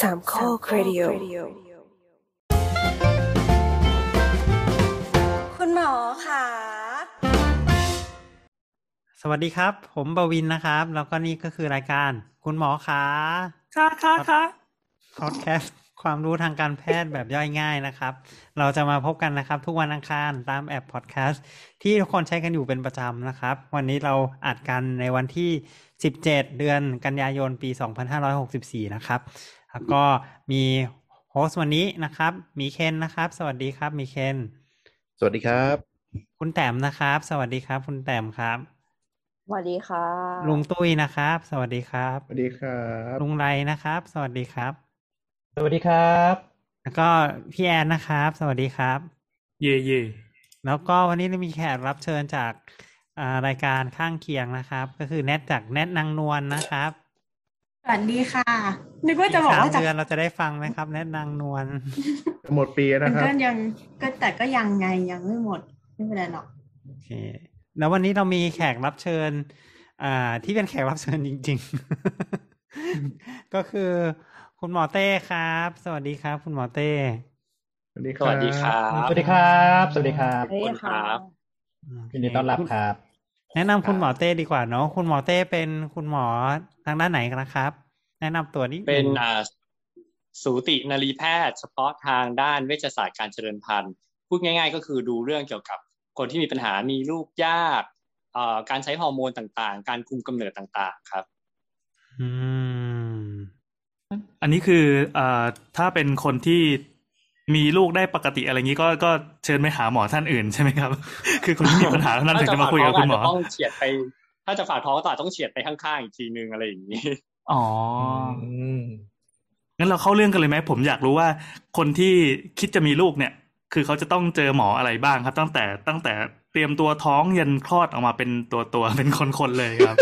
สามข้อครดิโอคุณหมอค่ะ สวัสดีครับ ผมบวินนะครับ แล้วก็นี่ก็คือรายการ คุณหมอขาค่ะค่ะค่ะพอดแคสต์ความรู้ทางการแพทย์แบบย่อยง่ายนะครับ เราจะมาพบกันนะครับ ทุกวันอังคารตามแอปพอดแคสต์ที่ทุกคนใช้กันอยู่เป็นประจำนะครับ วันนี้เราอัดกันในวันที่ 17 เดือนกันยายนปี 2564 นะครับ แล้วก็มีโฮสต์วันนี้นะครับ มีเคนนะครับ สวัสดีครับมีเคนสวัสดีครับ คุณแต้มนะครับ สวัสดีครับ คุณแต้มครับสวัสดีค่ะลุงตุ้ยนะครับ สวัสดีครับสวัสดีครับลุงไรนะครับ สวัสดีครับ สวัสดีครับ แล้วก็พี่แอนนะครับ สวัสดีครับ เย่เย่แล้วก็วันนี้เรามีแขกรับเชิญจากอ่ารายการข้างเคียงนะครับ ก็คือแนทจากแนทนางนวลนะครับส วัสดีค่ะ นึกว่าจะบอกสามว่าจากเดือนเราจะได้ฟังไหมครับ แนทนางนวลหมดปีแล้วมันะนครับก็ยังก็แต่ก็ยังไงยังไม่หมดไม่เป็นไรหรอกโอเค แล้ววันนี้เรามีแขกรับเชิญ อ่า ที่เป็นแขกรับเชิญจริง ๆ ก็คือคุณหมอเต้ครับ สวัสดีครับ คุณหมอเต้สวัสดีคสรับวัสดีครับสวัสดีครับ สวัสดีครับ สวัสดีค่ะยินดีต้อนรับครับ แนะนำคุณหมอเต้ดีกว่าเนาะคุณหมอเต้เป็นคุณหมอทางด้านไหนกันนะครับ แนะนำตัวนิดเป็นงอ่าสูตินรีแพทย์ เฉพาะทางด้านเวชศาสตร์การเจริญพันธุ์ พูดง่าย ๆ ก็คือดูเรื่องเกี่ยวกับคนที่มีปัญหามีลูกยากเอ่อการใช้ฮอร์โมนต่างๆ การคุมกำเนิดต่างๆ ครับ อืม อันนี้คือเอ่อถ้าเป็นคนที่ มีลูกได้ปกติอะไรอย่างนี้ก็ก็เชิญไปหาหมอท่านอื่นใช่ไหมครับ คือคนที่มีปัญหาเท่านั้นถึงจะมาคุยกับคุณหมอถ้าจะฝากท้องอาจจะต้องเฉียดไป ถ้าจะฝากท้องก็ต้องเฉียดไปข้างๆอีกทีนึงอะไรอย่างนี้อ๋ออืมงั้นเราเข้าเรื่องกันเลยไหมผมอยากรู้ว่าคนที่คิดจะมีลูกเนี่ย คือเขาจะต้องเจอหมออะไรบ้างครับ ตั้งแต่ตั้งแต่เตรียมตัวท้องยันคลอดออกมาเป็นตัวตัวๆเป็นคนๆเลยครับ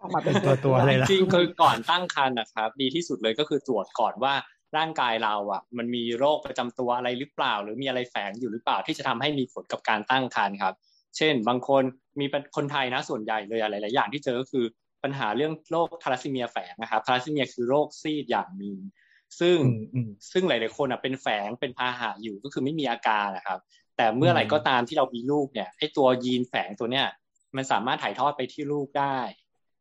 ออกมาเป็นตัวตัวเลยละจริงๆคือก่อนตั้งครรภ์นะครับ ดีที่สุดเลยก็คือตรวจก่อนว่า ร่างกายเราอะ มันมีโรคประจำตัวอะไรหรือเปล่า หรือมีอะไรแฝงอยู่หรือเปล่าที่จะทำให้มีผลกับการตั้งครรภ์ครับ เช่น บางคนมีเป็นคนไทยนะส่วนใหญ่เลยอะไรหลายๆอย่างที่เจอก็คือปัญหาเรื่องโรคทาลัสซีเมียแฝงนะครับทาลัสซีเมียคือโรคซีดอย่างหนึ่งซึ่งอืมอืมซึ่งหลายๆคนอะเป็นแฝงเป็นพาหะอยู่ก็คือไม่มีอาการนะครับ แต่เมื่อไหร่ก็ตามที่เรามีลูกเนี่ยไอ้ตัวยีนแฝงตัวเนี้ยมันสามารถถ่ายทอดไปที่ลูกได้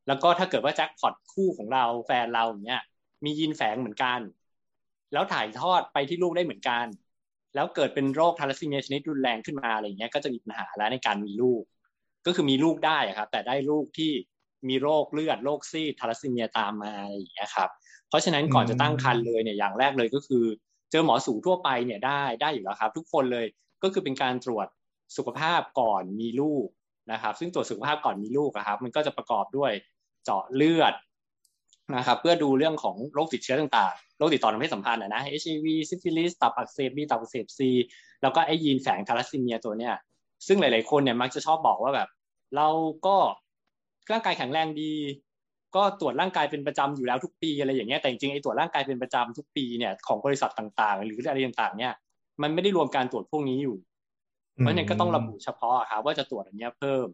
แล้วก็ถ้าเกิดว่าแจ็คพอตคู่ของเราแฟนเราอย่างเงี้ยมียีนแฝงเหมือนกัน แล้วถ่ายทอดไปที่ลูกได้เหมือนกัน แล้วเกิดเป็นโรคธาลัสซีเมียชนิดรุนแรงขึ้นมาอะไรอย่างเงี้ยก็จะมีปัญหาแล้วในการมีลูก ก็คือมีลูกได้ครับ แต่ได้ลูกที่มีโรคเลือดโรคซีดธาลัสซีเมียตามมาอะไรอย่างเงี้ยครับเพราะฉะนั้นก่อนจะตั้งครรภ์เลยเนี่ยอย่างแรกเลยก็คือ เจอหมอสูติทั่วไปเนี่ยได้ได้อยู่แล้วครับ ทุกคนเลยก็คือเป็นการตรวจสุขภาพก่อนมีลูกนะครับ ซึ่งตรวจสุขภาพก่อนมีลูกครับ มันก็จะประกอบด้วยเจาะเลือด นะครับเพื่อดูเรื่องของโรคติดเชื้อต่างๆ โรคติดต่อทางเพศสัมพันธ์นะ HIV ซิฟิลิสตับอักเสบบีตับอักเสบซีแล้วก็ไอ้ยีนแฝงทาลัสซีเมียตัวเนี้ยซึ่งหลาย ๆ คนเนี่ยมักจะชอบบอกว่าแบบ เราก็ร่างกายแข็งแรงดี ก็ตรวจร่างกายเป็นประจำอยู่แล้วทุกปีอะไรอย่างเงี้ยแต่จริงๆไอ้ตรวจร่างกายเป็นประจำทุกปีเนี่ยของบริษัทต่างๆ หรืออะไรต่างๆ เนี่ย มันไม่ได้รวมการตรวจพวกนี้อยู่ เพราะฉะนั้นก็ต้องระบุเฉพาะครับว่าจะตรวจอันเนี้ยเพิ่ม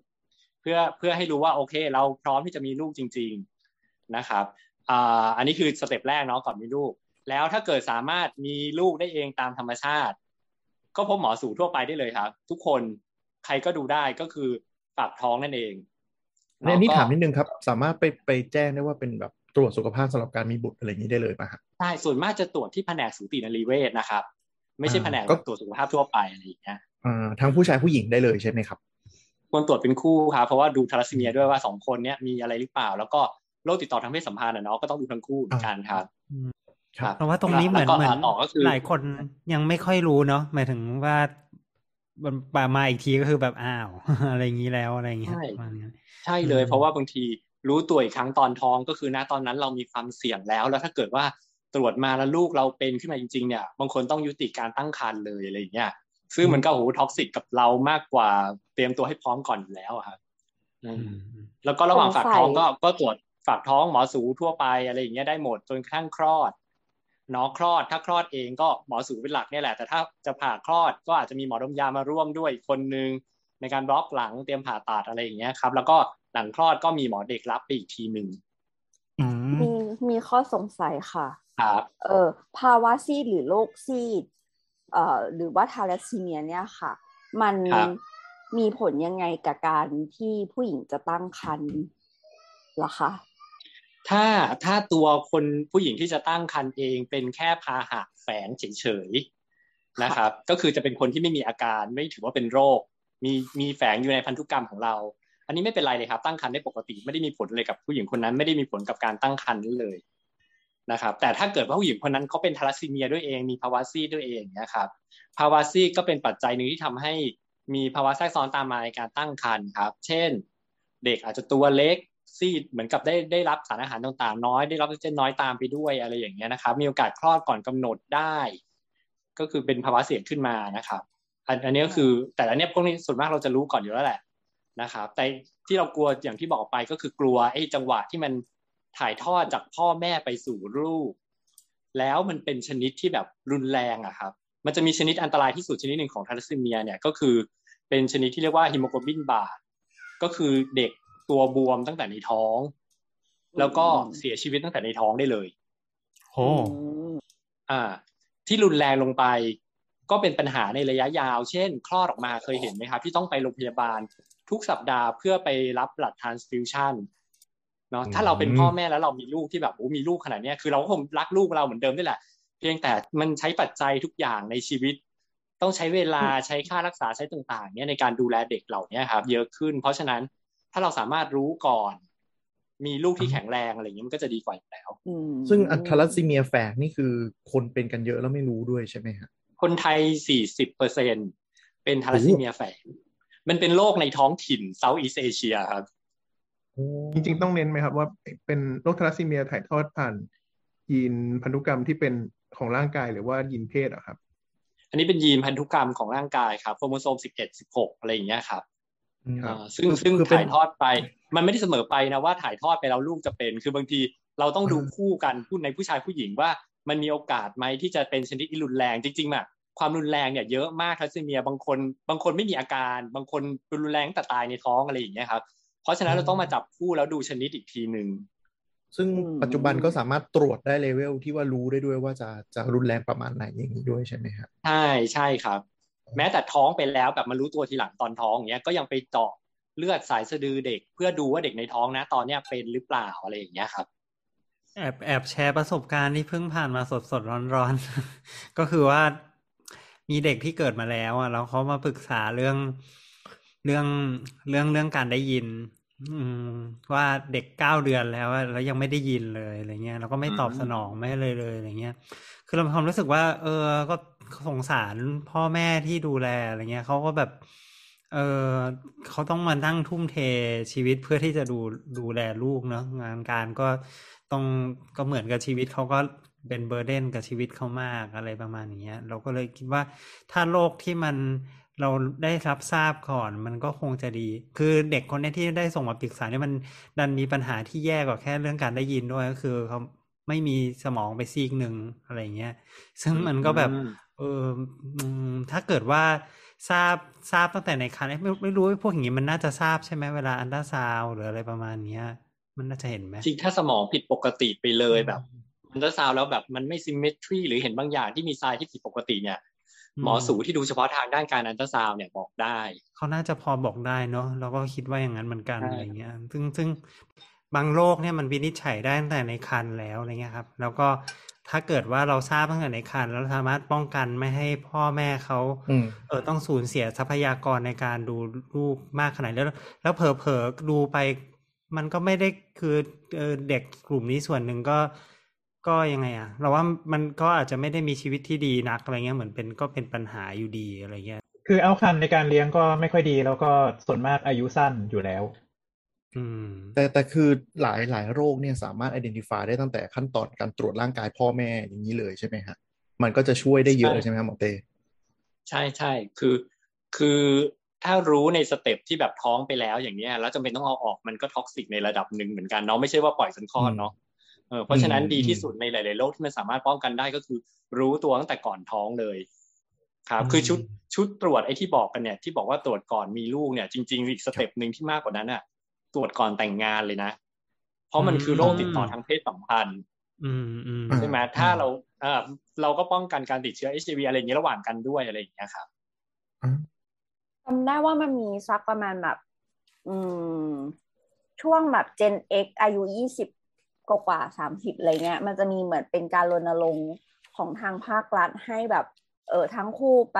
เพื่อเพื่อให้รู้ว่าโอเค เราพร้อมที่จะมีลูกจริง ๆ นะครับอ่าอันนี้คือสเต็ปแรกเนาะก่อนมีลูก แล้วถ้าเกิดสามารถมีลูกได้เองตามธรรมชาติ ก็พบหมอสูทั่วไปได้เลยครับ ทุกคนใครก็ดูได้ก็คือฝากท้องนั่นเองในอันนี้แล้วก็ถามนิดนึงครับ สามารถไปไปแจ้งได้ว่าเป็นแบบตรวจสุขภาพสำหรับการมีบุตรอะไรอย่างนี้ได้เลยป่ะฮะใช่ส่วนมากจะตรวจที่แผนกสูตินรีเวชนะครับ ไม่ใช่อ่าแผนกก็ตรวจสุขภาพทั่วไปอะไรอย่างเงี้ยอ่าทั้งผู้ชายผู้หญิงได้เลยใช่ไหมครับควรตรวจเป็นคู่ครับเพราะว่าดูทาลัสซีเมียด้วยว่าสองคนเนี้ยมีอะไรหรือเปล่า แล้วก็ โรคติดต่อทางเพศสัมพันธ์อะเนาะก็ต้องดูทั้งคู่เหมือนกันครับครับเพราะว่าตรงนี้เหมือนแล้วก็เหมือนต่อก็คือหลายคนยังไม่ค่อยรู้เนาะหมายถึงว่ามันปามาอีกทีก็คือแบบอ้าวอะไรอย่างนี้แล้วอะไรอย่างเงี้ยใช่ประมาณนั้นใช่เลยอืมเพราะว่าบางทีรู้ตัวอีกครั้งตอนท้องก็คือณตอนนั้นเรามีความเสี่ยงแล้ว แล้วถ้าเกิดว่าตรวจมาแล้วลูกเราเป็นขึ้นมาจริงๆเนี่ยบางคนต้องยุติการตั้งครรภ์เลยอะไรอย่างเงี้ยซึ่งมันก็โห toxic กับเรามากกว่าเตรียมตัวให้พร้อมก่อนอยู่แล้วอะครับอืมอืมแล้วก็ระหว่างสงสัย ฝากท้องก็ก็ตรวจ ฝากท้องหมอสูทั่วไปอะไรอย่างเงี้ยได้หมดจนกระทั่งคลอดเนาะคลอดถ้าคลอดเองก็หมอสูเป็นหลักเนี่ยแหละ แต่ถ้าจะผ่าคลอดก็อาจจะมีหมอดมยามาร่วมด้วยอีกคนนึงในการบล็อกหลังเตรียมผ่าตัดอะไรอย่างเงี้ยครับ แล้วก็หลังคลอดก็มีหมอเด็กรับไปอีกทีหนึ่งอืมมีมีข้อสงสัยค่ะครับเออภาวะซีดหรือโรคซีดเอ่อหรือว่าทาลัสซีเมียเนี่ยค่ะ มันครับมีผลยังไงกับการที่ผู้หญิงจะตั้งครรภ์เหรอคะ ถ้าถ้าตัวคนผู้หญิงที่จะตั้งครรภ์เองเป็นแค่พาหะแฝงเฉยๆนะครับ ก็คือจะเป็นคนที่ไม่มีอาการไม่ถือว่าเป็นโรค มีมีแฝงอยู่ในพันธุกรรมของเรา อันนี้ไม่เป็นไรเลยครับ ตั้งครรภ์ได้ปกติไม่ได้มีผลเลยกับผู้หญิงคนนั้นไม่ได้มีผลกับการตั้งครรภ์นั้นเลยนะครับ แต่ถ้าเกิดว่าผู้หญิงคนนั้นเขาเป็นทาลัสซีเมียด้วยเองมีภาวะซีดด้วยเองนะครับภาวะซีดก็เป็นปัจจัยหนึ่งที่ทำให้มีภาวะแทรกซ้อนตามมาในการตั้งครรภ์ครับ เช่น เด็กอาจจะตัวเล็ก ซีดเหมือนกับได้ได้รับสารอาหารต่างๆ น้อยได้รับออกซิเจนน้อยตามไปด้วยอะไรอย่างเงี้ยนะครับ มีโอกาสคลอดก่อนกำหนดได้ ก็คือเป็นภาวะเสี่ยงขึ้นมานะครับ อันอันนี้ก็คือแต่อันเนี้ยพวกนี้ส่วนมากเราจะรู้ก่อนอยู่แล้วแหละนะครับ แต่ที่เรากลัวอย่างที่บอกไปก็คือกลัวไอ้จังหวะที่มันถ่ายทอดจากพ่อแม่ไปสู่ลูก แล้วมันเป็นชนิดที่แบบรุนแรงอะครับ มันจะมีชนิดอันตรายที่สุดชนิดหนึ่งของทาลัสซีเมียเนี่ยก็คือเป็นชนิดที่เรียกว่า hemoglobin Bart's ก็คือเด็ก ตัวบวมตั้งแต่ในท้อง แล้วก็เสียชีวิตตั้งแต่ในท้องได้เลยโอ้อ่า ที่รุนแรงลงไป ก็เป็นปัญหาในระยะยาว เช่น คลอดออกมาเคยเห็นไหมครับ ที่ต้องไปโรงพยาบาลทุกสัปดาห์เพื่อไปรับ blood transfusion เนาะถ้าเราเป็นพ่อแม่แล้วเรามีลูกที่แบบโอ้มีลูกขนาดเนี้ยคือเราก็คงรักลูกเราเหมือนเดิมนี่แหละ เพียงแต่มันใช้ปัจจัยทุกอย่างในชีวิต ต้องใช้เวลาใช้ค่ารักษาใช้ต่างๆเนี่ยในการดูแลเด็กเหล่านี้ครับ เยอะขึ้น เพราะฉะนั้น ถ้าเราสามารถรู้ก่อน มีลูกที่แข็งแรงอะไรอย่างนี้มันก็จะดีกว่าอยู่แล้วอืมซึ่งอันทาลัสซีเมียแฝงนี่คือคนเป็นกันเยอะแล้วไม่รู้ด้วยใช่ไหมฮะคนไทย40เปอร์เซ็นต์เป็นทาลัสซีเมียแฝงมันเป็นโรคในท้องถิ่น Southeast Asia ครับจริงๆต้องเน้นไหมครับว่าเป็นโรคทาลัสซีเมียถ่ายทอดผ่านยีนพันธุกรรมที่เป็นของร่างกายหรือว่ายีนเพศอะครับ อันนี้เป็นยีนพันธุกรรมของร่างกายครับโครโมโซม11 16อะไรอย่างเงี้ยครับ ครับอ่าซึ่งซึ่งคือเป็นถ่ายทอดไป มันไม่ได้เสมอไปนะว่าถ่ายทอดไปแล้วลูกจะเป็น คือบางทีเราต้องดูคู่กันพูดในผู้ชายผู้หญิงว่ามันมีโอกาสไหมที่จะเป็นชนิดที่รุนแรงจริงๆอะความรุนแรงเนี่ยเยอะมากทัสซีเมียบางคนบางคนไม่มีอาการ บางคนรุนแรงแต่ตายในท้องอะไรอย่างเงี้ยครับ เพราะฉะนั้นเราต้องมาจับคู่แล้วดูชนิดอีกทีหนึ่งซึ่งปัจจุบันก็สามารถตรวจได้เลเวลที่ว่ารู้ได้ด้วยว่าจะจะรุนแรงประมาณไหนอย่างนี้ด้วยใช่ไหมครับใช่ใช่ครับ แม้แต่ท้องไปแล้วแบบมารู้ตัวทีหลังตอนท้องอย่างเงี้ยก็ยังไปเจาะเลือดสายสะดือเด็ก เพื่อดูว่าเด็กในท้องนะ ตอนเนี้ยเป็นหรือเปล่าอะไรอย่างเงี้ยครับแอบแอบแชร์ประสบการณ์ที่เพิ่งผ่านมาสดสดร้อนร้อนๆก็คือว่ามีเด็กที่เกิดมาแล้ว อะแล้วเขามาปรึกษาเรื่องเรื่องเรื่องเรื่องการได้ยิน อืม ว่าเด็กเก้าเดือนแล้วอะแล้วยังไม่ได้ยินเลยอะไรเงี้ยแล้วก็ไม่ตอบอืมสนองไม่เลยเลยอะไรเงี้ย คือเรามีความรู้สึกว่า เออก็ สงสารพ่อแม่ที่ดูแลอะไรเงี้ยเขาก็แบบ เออเขาต้องมานั่งทุ่มเทชีวิตเพื่อที่จะดูดูแลลูกเนาะงานการก็ต้องก็เหมือนกับชีวิตเขาก็เป็นเบอร์เดนกับชีวิตเขามากอะไรประมาณนี้เราก็เลยคิดว่าถ้าโรคที่มันเราได้รับทราบก่อนมันก็คงจะดี คือเด็กคนนี้ที่ได้ส่งมาปรึกษาเนี่ยมันดันมีปัญหาที่แย่กว่าแค่เรื่องการได้ยินด้วยก็คือเขาไม่มีสมองไปซีกหนึ่งอะไรเงี้ย ซึ่งมันก็แบบ เอออืมถ้าเกิดว่าทราบทราบตั้งแต่ในครรภ์เอ๊ะไม่ไม่รู้ว่าพวกอย่างนี้มันน่าจะทราบใช่ไหมเวลาอัลตราซาวด์หรืออะไรประมาณเนี้ย มันน่าจะเห็นไหมจริงถ้าสมองผิดปกติไปเลยแบบมันจะซาวด์แล้วแบบมันไม่ symmetry หรือเห็นบางอย่างที่มีทรายที่ผิดปกติเนี่ยอืมหมอสูที่ดูเฉพาะทางด้านการอัลตราซาวด์เนี่ยบอกได้ เขาน่าจะพอบอกได้เนาะเราก็คิดว่าอย่างนั้นเหมือนกันใช่อะไรเงี้ย ซึ่งซึ่งบางโรคเนี่ยมันวินิจฉัยได้ตั้งแต่ในครรภ์แล้วอะไรเงี้ยครับ แล้วก็ ถ้าเกิดว่าเราทราบตั้งแต่ในครรภ์แล้วสามารถป้องกันไม่ให้พ่อแม่เขาอืมเออต้องสูญเสียทรัพยากรในการดูลูกมากขนาดนี้แล้ว แล้วเผลอๆดูไป มันก็ไม่ได้คือเออเด็กกลุ่มนี้ส่วนหนึ่งก็ก็ยังไงอะเราว่ามันก็อาจจะไม่ได้มีชีวิตที่ดีนักอะไรเงี้ยเหมือนเป็นก็เป็นปัญหาอยู่ดีอะไรเงี้ยคือเอาคันในการเลี้ยงก็ไม่ค่อยดี แล้วก็ส่วนมากอายุสั้นอยู่แล้วอืม แต่แต่คือหลายหลายโรคเนี่ยสามารถ identify ได้ตั้งแต่ขั้นตอนการตรวจร่างกายพ่อแม่อย่างนี้เลยใช่ไหมฮะ มันก็จะช่วยได้เยอะใช่ใช่ไหมครับหมอเต้ใช่ใช่คือคือถ้ารู้ใน step ที่แบบท้องไปแล้วอย่างเนี้ยแล้วจำเป็นต้องเอาออกมันก็ toxic ในระดับหนึ่งเหมือนกันเนาะไม่ใช่ว่าปล่อยจนคลอดเนาะเออเพราะฉะนั้นดีที่สุดในหลายๆโรคที่มันสามารถป้องกันได้ก็คือ รู้ตัวตั้งแต่ก่อนท้องเลยครับอืมคือชุดชุดตรวจไอ้ที่บอกกันเนี่ยที่บอกว่าตรวจก่อนมีลูกเนี่ยจริง ๆ อีกสเต็ปหนึ่งที่มากกว่านั้นอะ ตรวจก่อนแต่งงานเลยนะ เพราะมันคือโรคติดต่อทางเพศสัมพันธ์อืมอืมอ่าใช่ไหมถ้าเราเออเราก็ป้องกันการติดเชื้อ HIV อะไรอย่างนี้ระหว่างกันด้วยอะไรอย่างเงี้ยครับจำได้ว่ามันมีสักประมาณแบบ อืม ช่วงแบบ Gen X อายุยี่สิบกว่าสามสิบอะไรเงี้ย มันจะมีเหมือนเป็นการรณรงค์ของทางภาครัฐให้แบบ เออทั้งคู่ไป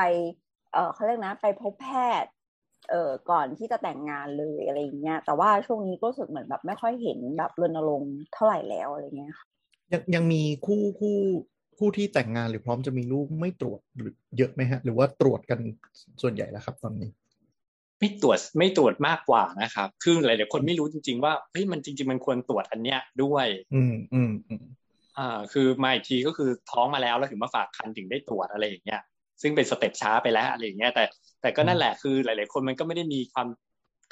เออเขาเรียกนะ ไปพบแพทย์ เออก่อนที่จะแต่งงานเลยอะไรอย่างเงี้ย แต่ว่าช่วงนี้ก็รู้สึกเหมือนแบบไม่ค่อยเห็นแบบรณรงค์เท่าไหร่แล้วอะไรเงี้ยค่ะยังยังมีคู่คู่คู่ที่แต่งงานหรือพร้อมจะมีลูกไม่ตรวจหรือเยอะไหมฮะ หรือว่าตรวจกันส่วนใหญ่แล้วครับ ตอนนี้ ไม่ตรวจไม่ตรวจมากกว่านะครับ คือหลายๆคนไม่รู้จริง ๆ ว่าเฮ้ยมันจริง ๆ มันควรตรวจอันเนี้ยด้วย อืมอืมอืมอ่า คือมาอีกทีก็คือท้องมาแล้วแล้วถึงมาฝากคันถึงได้ตรวจอะไรอย่างเงี้ย ซึ่งเป็นสเต็ปช้าไปแล้วอะไรอย่างเงี้ยแต่แต่ก็นั่นแหละคือหลาย ๆ คนมันก็ไม่ได้มีความ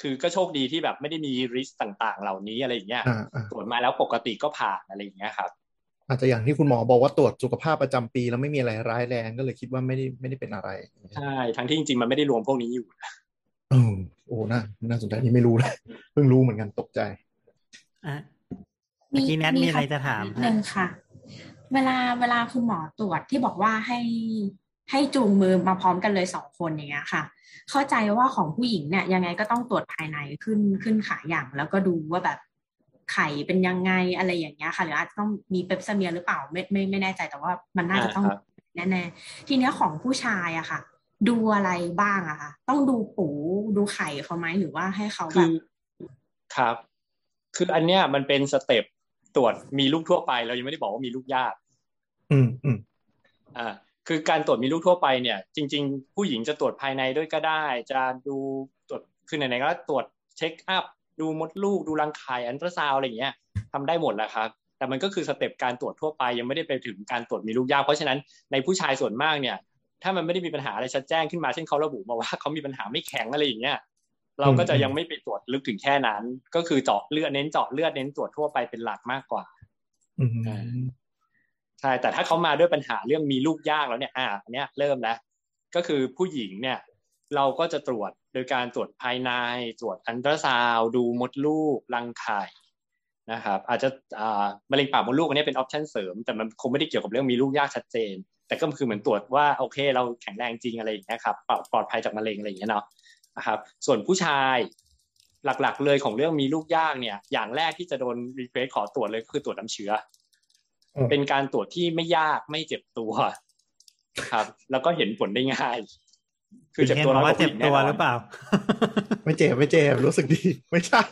คือก็โชคดีที่แบบไม่ได้มีริสต่างๆ เหล่านี้อะไรอย่างเงี้ยอ่าอ่าตรวจมาแล้วปกติก็ผ่านอะไรอย่างเงี้ยครับ อาจจะอย่างที่คุณหมอบอกว่าตรวจสุขภาพประจำปี แล้วไม่มีอะไรร้ายแรงก็เลยคิดว่าไม่ได้ไม่ได้เป็นอะไร ใช่ทั้งที่จริงๆมันไม่ได้รวมพวกนี้อยู่เออโอ้น่าน่าสนใจนี่ไม่รู้เลยเพิ่งรู้เหมือนกันตกใจอะเมื่อกี้แนทมีอะไรจะถามนิดนึงค่ะ เวลาเวลาคุณหมอตรวจที่บอกว่าให้ ให้จูงมือมาพร้อมกันเลยสองคนอย่างเงี้ยค่ะ เข้าใจว่าของผู้หญิงเนี่ยยังไงก็ต้องตรวจภายในขึ้นขึ้นขาอย่าง แล้วก็ดูว่าแบบไข่เป็นยังไงอะไรอย่างเงี้ยค่ะหรืออาจจะต้องมีเปปซเมียหรือเปล่าไม่ไม่ไม่แน่ใจแต่ว่ามันน่าจะต้องอ่าครับแน่ๆทีเนี้ยของผู้ชายอะค่ะ ดูอะไรบ้างอะค่ะ ต้องดูปูดูไข่เขาไหมหรือว่าให้เขาแบคืบอครับ คืออันเนี้ยมันเป็น step ตรวจมีลูกทั่วไป เรายังไม่ได้บอกว่ามีลูกยาก อืมอืมอ่า คือการตรวจมีลูกทั่วไปเนี่ย จริง ๆ ผู้หญิงจะตรวจภายในด้วยก็ได้ จะดูตรวจคือไหนๆก็ตรวจ check up ดูมดลูกดูรังไข่อัลตราซาวด์อะไรอย่างเงี้ยทำได้หมดแหละครับ แต่มันก็คือ step การตรวจทั่วไปยังไม่ได้ไปถึงการตรวจมีลูกยากเพราะฉะนั้นในผู้ชายส่วนมากเนี่ย ถ้ามันไม่ได้มีปัญหาอะไรชัดแจ้งขึ้นมาเช่นเขาระบุมาว่าเขามีปัญหาไม่แข็งอะไรอย่างเงี้ยเราก็จะยังไม่ไปตรวจลึกถึงแค่นั้น ก็คือเจาะเลือดเน้นเจาะเลือดเน้นตรวจทั่วไปเป็นหลักมากกว่า อืม ใช่แต่ถ้าเขามาด้วยปัญหาเรื่องมีลูกยากแล้วเนี่ยอ่าอันเนี้ยเริ่มแล้วก็คือผู้หญิงเนี่ยเราก็จะตรวจโดยการตรวจภายในตรวจอันตราซาวดูมดลูกรังไข่นะครับอาจจะอ่ามะเร็งปากมดลูกอันนี้เป็น option เสริม แต่มันคงไม่ได้เกี่ยวกับเรื่องมีลูกยากชัดเจน แต่ก็คือเหมือนตรวจว่าโอเค เราแข็งแรงจริงอะไรอย่างเงี้ยครับปลอดภัยจากมะเร็งอะไรอย่างเงี้ยเนาะนะครับส่วนผู้ชายหลักๆเลยของเรื่องมีลูกยากเนี่ยอย่างแรกที่จะโดน request ขอตรวจเลยก็คือตรวจน้ำเชื้อ เป็นการตรวจที่ไม่ยากไม่เจ็บตัว ครับ แล้วก็เห็นผลได้ง่าย คือเจ็บตัวน้อยกว่ากว่าเจ็บตัวหรือเปล่า ไม่เจ็บไม่เจ็บรู้สึกดี ไม่ใช่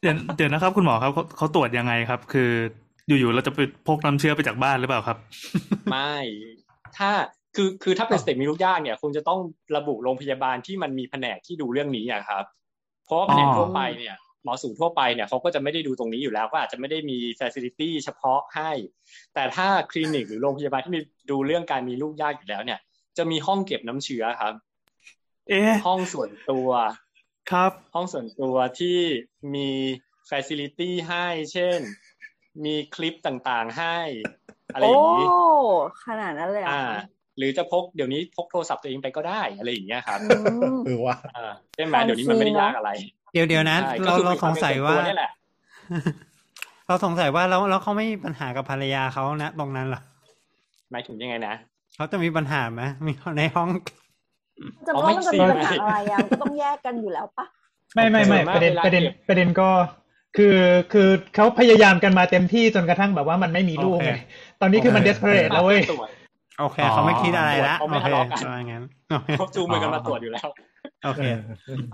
เดี๋ยวเดี๋ยวนะครับ คุณหมอครับเขาเขาตรวจยังไงครับ คืออยู่ๆเราจะไปพกน้ำเชื้อไปจากบ้านหรือเปล่าครับ ไม่ ถ้าคือคือถ้าเป็นสเต็ปมีลูกยากเนี่ยคงจะต้องระบุโรงพยาบาลที่มันมีแผนกที่ดูเรื่องนี้อะครับ เพราะว่าแผนกอ๋อทั่วไปเนี่ย หมอสูทั่วไปเนี่ยเขาก็จะไม่ได้ดูตรงนี้อยู่แล้ว ก็อาจจะไม่ได้มี facility เฉพาะให้ แต่ถ้าคลินิกหรือโรงพยาบาลที่มีดูเรื่องการมีลูกยากอยู่แล้วเนี่ย จะมีห้องเก็บน้ำเชื้อครับ เอ๊ะห้องส่วนตัวครับ ห้องส่วนตัวที่มี facility ให้ เช่น มีคลิปต่างๆให้ อะไรอโอ้ย่างนี้ขนาดนั้นเลยเหรอ่าอะ หรือจะพกเดี๋ยวนี้พกโทรศัพท์ตัวเองไปก็ได้อะไรอย่างเงี้ยครับอืมเออว่าอ่าใช่ไหมเดี๋ยวนี้มันไม่ได้ยากอะไร เดี๋ยวเดี๋ยวนะใช่เราก็คือเราสงสัยว่าเป็นตัวนี่แหละเราสงสัยว่าแล้วแล้วเขาไม่มีปัญหากับภรรยาเขานะ ตรงนั้นเหรอหมายถึงยังไงนะเขาจะมีปัญหาไหมมีในห้องจะอ๋อว่าไม่มันจะสิมีปัญหาอะไรอะก็ต้องแยกกันอยู่แล้วปะไม่ไม่ไม่ส่วนมากประเด็นเวลาประเด็นเก็บประเด็นก็คือคือเขาพยายามกันมาเต็มที่จนกระทั่งแบบว่ามันไม่มีลูกโอเคไงตอนนี้คือมันโอเค desperate แล้วเว้ยตรวจ โอเคอ๋อเขาไม่คิดอะไรละเขาไม่โอเคทะเลาะกันว่างั้นโอเคเขาจูงมือกันมาตรวจอยู่แล้วโอเค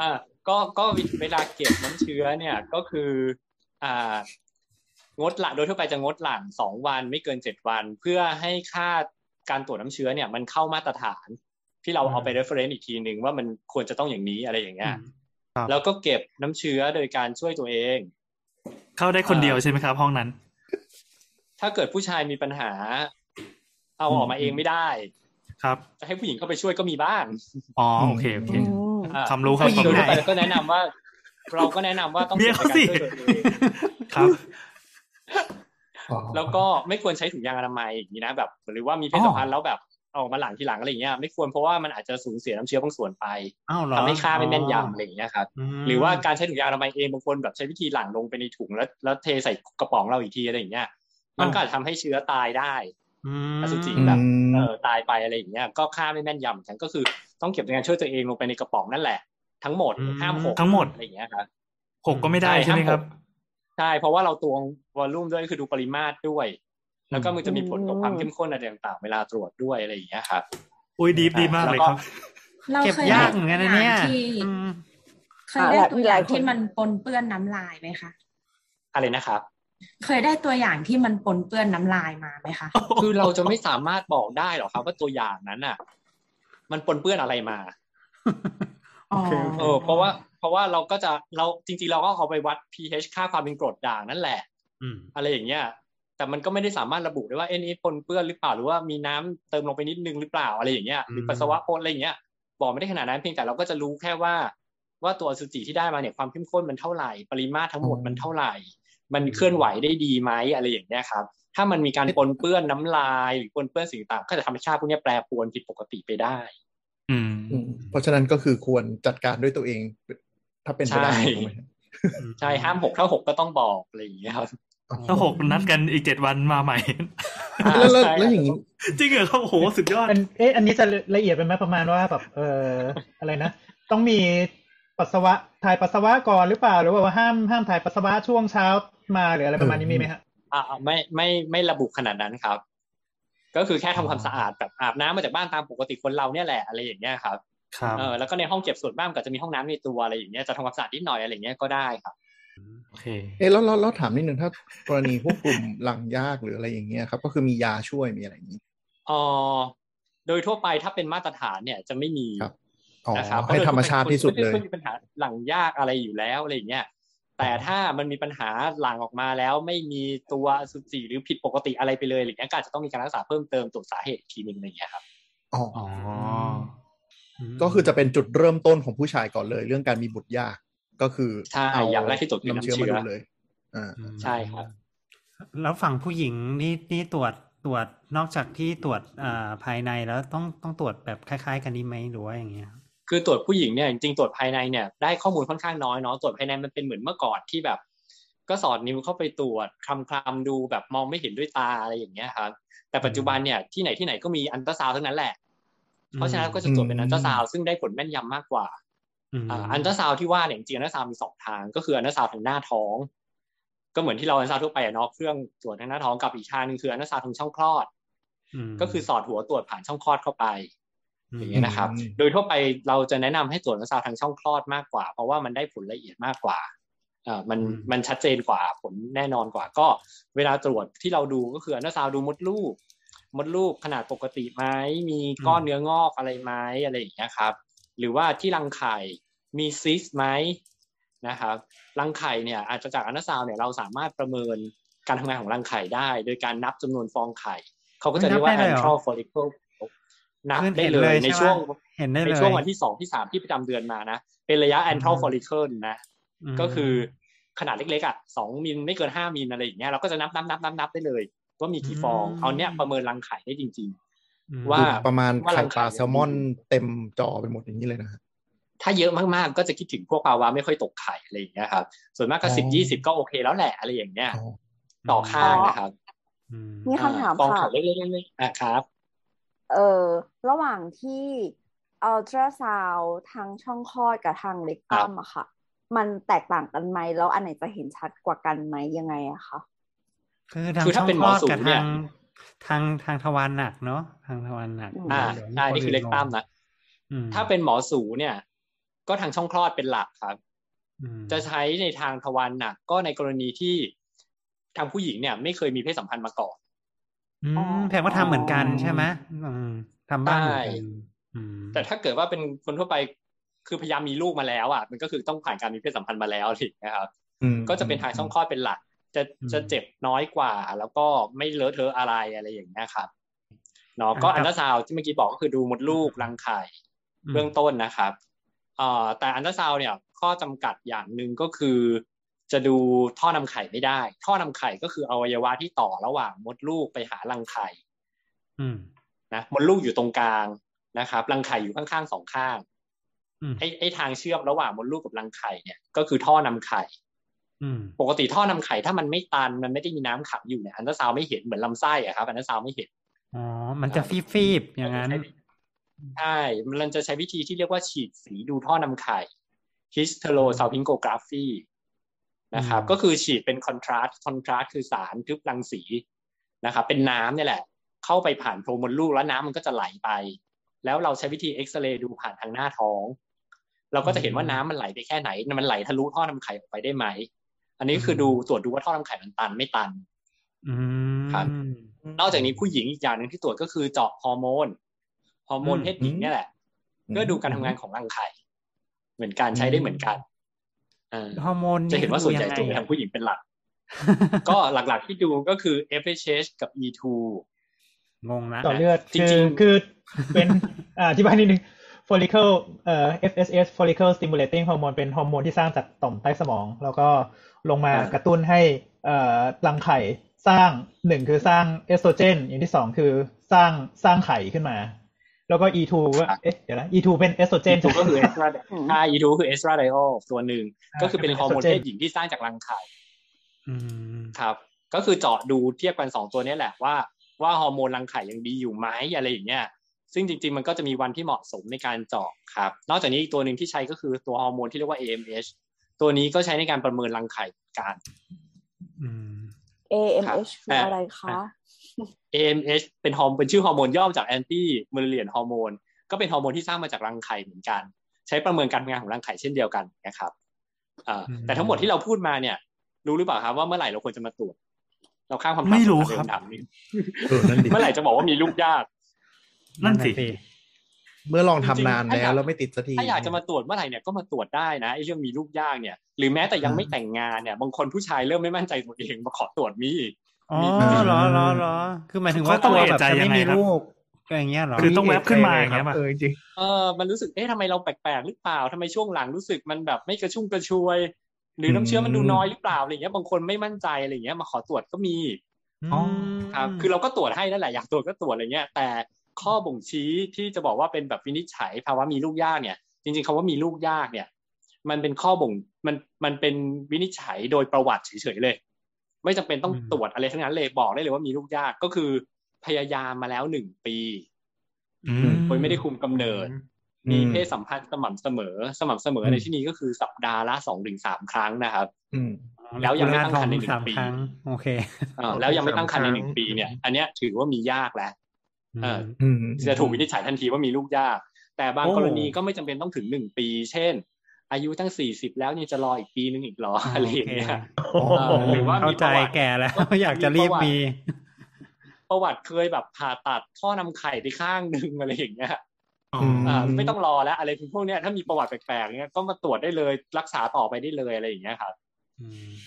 อ่าก็ก็เวลาเก็บน้ำเชื้อเนี่ยก็คืออ่างดหลั่งโดยทั่วไปจะงดหลั่งสองวันไม่เกินเจ็ดวัน เพื่อให้ค่าการตรวจน้ำเชื้อเนี่ยมันเข้ามาตรฐาน ที่เราเอาไป reference อีกทีหนึ่งว่ามันควรจะต้องอย่างนี้อะไรอย่างเงี้ยครับแล้วก็เก็บน้ำเชื้อโดยการช่วยตัวเอง เข้าได้คนเดียวใช่ไหมครับห้องนั้น ถ้าเกิดผู้ชายมีปัญหา เอาออกมาเองไม่ได้ ครับ จะให้ผู้หญิงเข้าไปช่วยก็มีบ้างอ๋อโอเคโอเคอืมอ่าความรู้ครับผู้หญิงโดยไหนทั่วไปก็แนะนำว่า เราก็แนะนำว่าต้องเมียก็บเขาในการสิช่วยตัวเองครับอ๋อแล้วก็ไม่ควรใช้ถุงยางอนามัยอย่างนี้นะแบบ หรือว่ามีเพศสัมพันธ์แล้วแบบออกมาหลังทีหลังอะไรอย่างเงี้ยไม่ควรเพราะว่ามันอาจจะสูญเสียน้ำเชื้อบางส่วนไปอ้าวเหรอทำให้ค่าไม่แม่นยำอะไรอย่างเงี้ยครับมหรือว่าการใช้ถุงยางอนามัยเองบางคนแบบใช้วิธีหลั่งลงไปในถุงแล้วแล้วเทใส่กระป๋องเราอีกทีอะไรอย่างเงี้ยมันก็อาจจะทำให้เชื้อตายได้ อืมอสุจิอืแบบมเออตายไปอะไรอย่างเงี้ยก็ค่าไม่แม่นยำเหมือนกันก็คือต้องเก็บในการช่วยตัวเองลงไปในกระป๋องนั่นแหละ ทั้งหมดห้ามหกทั้งหมดอะไรอย่างเงี้ยครับหกก็ไม่ได้ใช่ไหมครับใช่เพราะว่าเราตวงวอลลุ่มด้วยคือดูปริมาตรด้วย แล้วก็มันจะมีผลต่อความเข้มข้นอะไรต่างๆ เวลาตรวจด้วยอะไรอย่างเงี้ยครับอุ้ยดีดีมากเลยครับเราเก็บเคยยากได้เหมือนกันตัวนะอเนี่ยย่างที่อืมเคยได้ตัวอย่างอะหลายคนที่มันปนเปื้อนน้ำลายไหมคะอะไรนะครับ เคยได้ตัวอย่างที่มันปนเปื้อนน้ำลายมาไหมคะคือเราจะไม่สามารถบอกได้หรอกครับ ว่าตัวอย่างนั้นอะ มันปนเปื้อนอะไรมาโอเคโอเคเออเพราะว่า เพราะว่าเราก็จะเราจริงๆเราก็เอาไปวัด pH ค่าความเป็นกรดด่างนั่นแหละอืมอะไรอย่างเงี้ยแต่มันก็ไม่ได้สามารถระบุได้ว่าเอ็นนี้ปนเปื้อนหรือเปล่าหรือว่ามีน้ำเติมลงไปนิดนึงหรือเปล่าอะไรอย่างเงี้ยหรือปัสสาวะปนอะไรอย่างเงี้ยบอกไม่ได้ขนาดนั้นเพียงแต่เราก็จะรู้แค่ว่า ว่าตัวอสุจิที่ได้มาเนี่ยความเข้มข้นมันเท่าไหร่ปริมาตรทั้งหมดมันเท่าไหร่ มันเคลื่อนไหวได้ดีไหมอะไรอย่างเงี้ยครับ ถ้ามันมีการปนเปื้อนน้ำลายหรือปนเปื้อนสิ่งต่างก็จะธรรมชาติพวกเนี้ยแปรปรวนผิดปกติไปได้อืมอืม เพราะฉะนั้นก็คือควรจัดการด้วยตัวเอง ถ้าเป็นไปได้ใช่ถูกไหมฮะใช่ห้ามหกถ้าหกก็ต้องบอกอะไรอย่างเงี้ยครับถ้าหกนัดกันอีกเจ็ดวันมาใหม่แล้วแล้วใช่แล้วอย่างนี้จริงเหรอครับโอ้โหสุดยอดอันเอ๊ะอันนี้จะละเอียดไปไหมประมาณว่าแบบเอออะไรนะ ต้องมีปัสสาวะถ่ายปัสสาวะก่อนหรือเปล่า หรือว่าห้ามห้ามถ่ายปัสสาวะช่วงเช้า มาหรืออะไรประมาณนี้มีไหมฮะอ่าไม่ไม่ไม่ระบุขนาดนั้นครับ ก็คือแค่ทำความสะอาดแบบอาบน้ำมาจากบ้านตามปกติคนเราเนี่ยแหละอะไรอย่างเงี้ยครับครับเออแล้วก็ในห้องเก็บส่วนบ้านก็จะมีห้องน้ำในตัวอะไรอย่างเงี้ยจะทำความสะอาดนิดหน่อยอะไรอย่างเงี้ยก็ได้ครับโอเคเอ๊ะแล้วแล้วแล้วถามนิดนึงถ้ากรณีพวกกลุ่มหลังยากหรืออะไรอย่างเงี้ยครับก็คือมียาช่วยมีอะไรอย่างนี้เออโดยทั่วไปถ้าเป็นมาตรฐานเนี่ยจะไม่มีครับอ๋อนะครับให้ธรรมชาติที่สุดเลยไม่มีปัญหาหลังยากอะไรอยู่แล้วอะไรอย่างเงี้ย แต่ถ้ามันมีปัญหาหลังออกมาแล้วไม่มีตัวอสุจิหรือผิดปกติอะไรไปเลยอะไรเงี้ยก็อาจจะต้องมีการรักษาเพิ่มเติมตรวจสาเหตุอีกทีหนึ่งอะไรอย่างเงี้ยครับอ๋ออ๋อก็คือจะเป็นจุดเริ่มต้นของผู้ชายก่อนเลย เรื่องการมีบุตรยากก็คือใช่เอาอย่างแรกที่ตรวจคือน้ำเชื้อน้ำเชื้มาอดูเลยอ่าใช่ครับ แล้วฝั่งผู้หญิงนี่นี่ตรวจตรวจนอกจากที่ตรวจอ่าภายในแล้วต้องต้องตรวจแบบคล้าย ๆ กันนี้ไหมหรือว่าอย่างเงี้ย คือตรวจผู้หญิงเนี่ยจริงๆตรวจภายในเนี่ยได้ข้อมูลค่อนข้างน้อยเนาะตรวจภายในมันเป็นเหมือนเมื่อก่อนที่แบบ ก็สอดนิ้วเข้าไปตรวจคลำคลำๆดูแบบมองไม่เห็นด้วยตาอะไรอย่างเงี้ยครับแต่ปัจจุบันเนี่ยที่ไหนที่ไหนก็มีอัลตราซาวด์ทั้งนั้นแหละ เพราะฉะนั้นก็จะตรวจเป็นอัลตราซาวด์ซึ่งได้ผลแม่นยำมากกว่าอืมอ่าอัลตราซาวด์ที่ว่าเนี่ยจริงๆอัลตราซาวด์มีสองทาง ก็คืออัลตราซาวด์ทางหน้าท้อง ก็เหมือนที่เราอันตราซาวด์ทั่วไปอะเนาะเครื่องตรวจทางหน้าท้องกับอีกทางหนึ่งคืออัลตราซาวด์ทางช่องคลอดก็คือสอดหัวตรวจผ่านช่องคลอดเข้าไป อย่างเงี้ยนะครับอืมโดยทั่วไปเราจะแนะนำให้ตรวจอัลตราซาวด์ทางช่องคลอดมากกว่า เพราะว่ามันได้ผลละเอียดมากกว่าอ่ามันมันชัดเจนกว่าผลแน่นอนกว่า ก็เวลาตรวจที่เราดูก็คืออัลตราซาวด์ดูมดลูก มดลูกขนาดปกติไหมมีก้อนเนื้องอกอะไรไหมอะไรอย่างเงี้ยครับ หรือว่าที่รังไข่มีซีสต์ไหมนะครับรังไข่เนี่ยอาจจะจากอัลตราซาวด์เนี่ยเราสามารถประเมินการทำงานของรังไข่ได้ โดยการนับจำนวนฟองไข่ เขาก็จะเรียกว่า antral follicle นับได้เลยในช่วง คือเห็นเลยยในใช่ไหม เห็นได้เลย ในช่วงวันที่สองที่สามที่ประจำเดือนมานะ เป็นระยะ antral follicle นะก็คือขนาดเล็กๆอะสองมิลไม่เกินห้ามิลอะไรอย่างเงี้ยเราก็จะนับนับนับนับนับได้เลย ว่ามีกี่ฟองเอาเนี้ยประเมินรังไข่ได้จริงอืมว่าประมาณว่าไข่รังไข่ปลาแซลมอนเต็มจอไปหมดอย่างนี้เลยนะฮะๆถ้าเยอะมากๆก็จะคิดถึงพวกภาวะไม่ค่อยตกไข่อะไรอย่างเงี้ยครับ ส่วนมากก็อ๋อสิบยี่สิบก็โอเคแล้วแหละอะไรอย่างเงี้ยอ๋อต่อข้างนะครับอืมมีคำถามฟองค่ะไข่เล็กๆๆๆอะครับ เออระหว่างที่อัลตราซาวทางช่องคลอดกับทางเล็กตัมอะค่ะ มันแตกต่างกันไหมแล้วอันไหนจะเห็นชัดกว่ากันไหมยังไงอะคะคือทางคือช่ถ้าองเป็นคหลมออดสูกับงเนี่ทายงทางทางทวารหนักเนาะทางทวารหนักอืมอ่าเดี๋ยวใช่นี่คือเล็กตั้มนะอืมถ้าเป็นหมอสูเนี่ย ก็ทางช่องคลอดเป็นหลักครับอืมจะใช้ในทางทวารหนักก็ในกรณีที่ทางผู้หญิงเนี่ย ไม่เคยมีเพศสัมพันธ์มาก่อน อืมแพงว่าทำเหมือนกันใช่ไหมอืมทำบ้านเหมือนกันอืมแต่ถ้าเกิดว่าเป็นคนทั่วไปคือพยายามมีลูกมาแล้วอะมันก็คือต้องผ่านการมีเพศสัมพันธ์มาแล้วอะไรอย่างเงี้ยครับอืมก็จะเป็นทางช่องคลอดเป็นหลัก จะจะเจ็บน้อยกว่า แล้วก็ไม่เลอะเทอะอะไรอะไรอย่างเงี้ยครับเนาะก็อัลตราซาวด์ที่เมื่อกี้บอกก็คือดูมดลูกรังไข่เบื้องต้นนะครับเอ่อแต่อัลตราซาวด์เนี่ยข้อจำกัดอย่างหนึ่งก็คือ จะดูท่อนำไข่ไม่ได้ ท่อนำไข่ก็คืออวัยวะที่ต่อระหว่างมดลูกไปหารังไข่อืมนะมดลูกอยู่ตรงกลางนะครับรังไข่อยู่ข้างๆสองข้างอืมไอ้ไอ้ทางเชื่อมระหว่างมดลูกกับรังไข่เนี่ย ก็คือท่อนำไข่อืมปกติท่อนำไข่ถ้ามันไม่ตันมันไม่ได้มีน้ำขังอยู่เนี่ยอัลตราซาวด์ไม่เห็นเหมือนลำไส้อะครับอัลตราซาวด์ไม่เห็นอ๋อมันจะฟีบฟีบๆอย่างนั้นใช่มันจะใช้วิธีที่เรียกว่าฉีดสีดูท่อนำไข่ hysterosalpingography นะครับอืมก็คือฉีดเป็น contrast contrast คือสารทึบรังสีนะครับ เป็นน้ำเนี่ยแหละ เข้าไปผ่านโพรงมดลูกแล้วน้ำมันก็จะไหลไป แล้วเราใช้วิธีเอ็กซเรย์ดูผ่านทางหน้าท้อง เราก็จะเห็นว่าน้ำมันไหลไปแค่ไหน มันไหลทะลุท่อนำไข่ออกไปได้ไหม อันนี้คือดูตรวจดูว่าท่อนำไข่มันตันไม่ตันอืมครับนอกจากนี้ผู้หญิงอีกอย่างหนึ่งที่ตรวจก็คือเจาะฮอร์โมนฮอร์โมนอืมเพศหญิงเนี่ยแหละเพื่อดูการทำงานของรังไข่ เหมือนกันใช้ได้เหมือนกันเออ ฮอร์โมนจะเห็นว่าส่วนใหญ่ตรวจดูไปยังไงทางผู้หญิงเป็นหลัก ก็หลักๆที่ดูก็คือ FSH กับ E2 งงนะต่อเลือดจริคืองคือเป็นอ่าอธิบายนิดนึง follicle เอ่อ FSH follicle stimulating hormone เป็นฮอร์โมนที่สร้างจากต่อมใต้สมอง แล้วก็ลงมากระตุ้นให้เอ่อรังไข่สร้างหนึ่งคือสร้างเอสโตรเจนอย่างที่สองคือสร้างสร้างไข่ขึ้นมา แล้วก็ E2 ว่าเอ๊ะเดี๋ยวนะ E2 เป็นเอสโตรเจน E2 ก็คือ estradiol ใช่ E2 คือ estradiol ตัวหนึ่ง ก็คือเป็นฮอร์โมนเพศหญิงที่สร้างจากรังไข่อืมครับ ก็คือเจาะดูเทียบกันสองตัวเนี้ยแหละว่าว่าฮอร์โมนรังไข่ยังดีอยู่ไหมอะไรอย่างเงี้ย ซึ่งจริง ๆ มันก็จะมีวันที่เหมาะสมในการเจาะครับ นอกจากนี้อีกตัวหนึ่งที่ใช้ก็คือตัวฮอร์โมนที่เรียกว่า AMH ตัวนี้ก็ใช้ในการประเมินรังไข่เหมือนกันอืม AMH ครับคืออะไรคะ AMH เป็นฮอร์โมนเป็นชื่อฮอร์โมนย่อมาจาก anti Mullerian ฮอร์โมนก็เป็นฮอร์โมนที่สร้างมาจากรังไข่เหมือนกัน ใช้ประเมินการทำงานของรังไข่เช่นเดียวกันนะครับอ่าอืมแต่ทั้งหมดที่เราพูดมาเนี่ย รู้หรือเปล่าครับว่าเมื่อไหร่เราควรจะมาตรวจเราข้ามคำถามไม่รู้เดิครับถามนี้เออนั่นดิเมื่อไหร่จะบอกว่ามีลูกยากนั่นสิเมื่อลองทำนานจริงๆถ้าอยากแล้วแล้วไม่ติดสักทีถ้าอยากจะมาตรวจเมื่อไหร่เนี่ยก็มาตรวจได้นะไอ้เรื่องมีลูกยากเนี่ย หรือแม้แต่ยังไม่แต่งงานเนี่ย บางคนผู้ชายเริ่มไม่มั่นใจตัวเองมาขอตรวจมี อีกอ๋อมีเหรอเหรอเหรอคือหมายถึงว่าเขาต้องตัวเอะแบบใจจะยัไม่งไงมีครับลูกอย่างเงี้ยเหรอคือต้องแวบขึ้นมาอย่างเงี้ยป่ะเออจริงเออมันรู้สึกเอ๊ะทำไมเราแปลกๆหรือเปล่าทำไมช่วงหลังรู้สึกมันแบบไม่กระชุ่มกระชวย หรือน้ำเชื้อมันดูน้อยหรือเปล่าอะไรเงี้ยบางคนไม่มั่นใจอะไรเงี้ยมาขอตรวจก็มีอ๋อครับคือเราก็ตรวจให้นั่นแหละอยากตรวจก็ตรวจอะไรเงี้ย แต่ข้อบ่งชี้ที่จะบอกว่าเป็นแบบวินิจฉัยภาวะมีลูกยากเนี่ย จริงๆคำว่ามีลูกยากเนี่ย มันเป็นข้อบ่งมันมันเป็นวินิจฉัยโดยประวัติเฉยๆเลย ไม่จำเป็นต้องอืมตรวจอะไรทั้งนั้นเลยบอกได้เลยว่ามีลูกยากก็คือพยายามมาแล้วหนึ่งปีอืมโดยไม่ได้คุมกำเนิด มีเพศสัมพันธ์สม่ำเสมอ สม่ำเสมอในที่นี้ก็คือสัปดาห์ละสองถึงสามครั้งนะครับอืมแล้วยังไม่ตั้งครรภ์ในหนึ่งสามปีครั้งโอเคเออแล้วยังไม่ตั้งครรภ์ในหนึ่งสามครั้งปีเนี่ย อันเนี้ยถือว่ามียากแล้วเอออืมจะถูกวินิจฉัยทันทีว่ามีลูกยาก แต่บางโอ้กรณีก็ไม่จำเป็นต้องถึงหนึ่งปี เช่น อายุตั้งสี่สิบแล้วเนี่ยจะรออีกปีนึงอีกเหรออะไรอย่างเงี้ยโอ้โหเออหรือว่าเข้ามีปใจระวัติแก่แล้วอยากจะรีบมี ประวัติเคยแบบผ่าตัดท่อนำไข่ไปข้างหนึ่งอะไรอย่างเงี้ยอ๋ออ่าไม่ต้องรอแล้ว อะไรพวกเนี้ยถ้ามีประวัติแปลกๆเงี้ยก็มาตรวจได้เลยรักษาต่อไปได้เลยอะไรอย่างเงี้ยครับ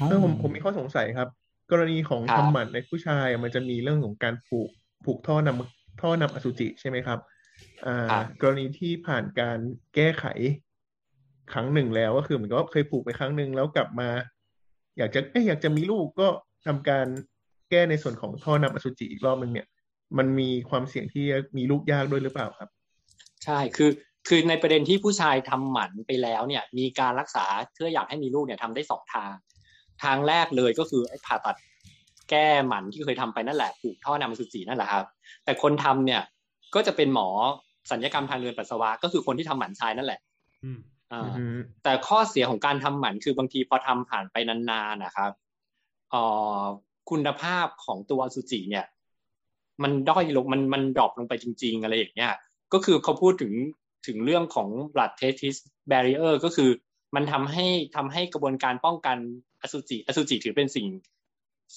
เออผมผมมีข้อสงสัยครับ กรณีของครับทำหมันในผู้ชายมันจะมีเรื่องของการผูกผูกท่อนำท่อนำอสุจิใช่ไหมครับ อ่า กรณีที่ผ่านการแก้ไข ครั้งหนึ่งแล้วก็คือเหมือนกับว่าเคยผูกไปครั้งหนึ่งแล้วกลับมา อยากจะเอ้ยอยากจะมีลูกก็ทำการแก้ในส่วนของท่อนำอสุจิอีกรอบหนึ่งเนี่ย มันมีความเสี่ยงที่จะมีลูกยากด้วยหรือเปล่าครับ ใช่คือคือในประเด็นที่ผู้ชายทำหมันไปแล้วเนี่ย มีการรักษาเพื่ออยากให้มีลูกเนี่ยทำได้สองทาง ทางแรกเลยก็คือไอ้ผ่าตัดแก้หมันที่เคยทำไปนั่นแหละผูกท่อนำอสุจินั่นแหละครับ แต่คนทำเนี่ยก็จะเป็นหมอสัญญกรรมทางเดินปัสสาวะก็คือคนที่ทำหมันชายนั่นแหละอืมอ่าอืม แต่ข้อเสียของการทำหมันคือบางทีพอทำผ่านไปนานๆนะครับเอ่อคุณภาพของตัวอสุจิเนี่ย มันด้อยลงมันมันดรอปลงไปจริง ๆ อะไรอย่างเงี้ยก็คือเขาพูดถึงถึงเรื่องของ blood testis barrier ก็คือมันทำให้ทำให้กระบวนการป้องกันอสุจิ อสุจิถือเป็นสิ่ง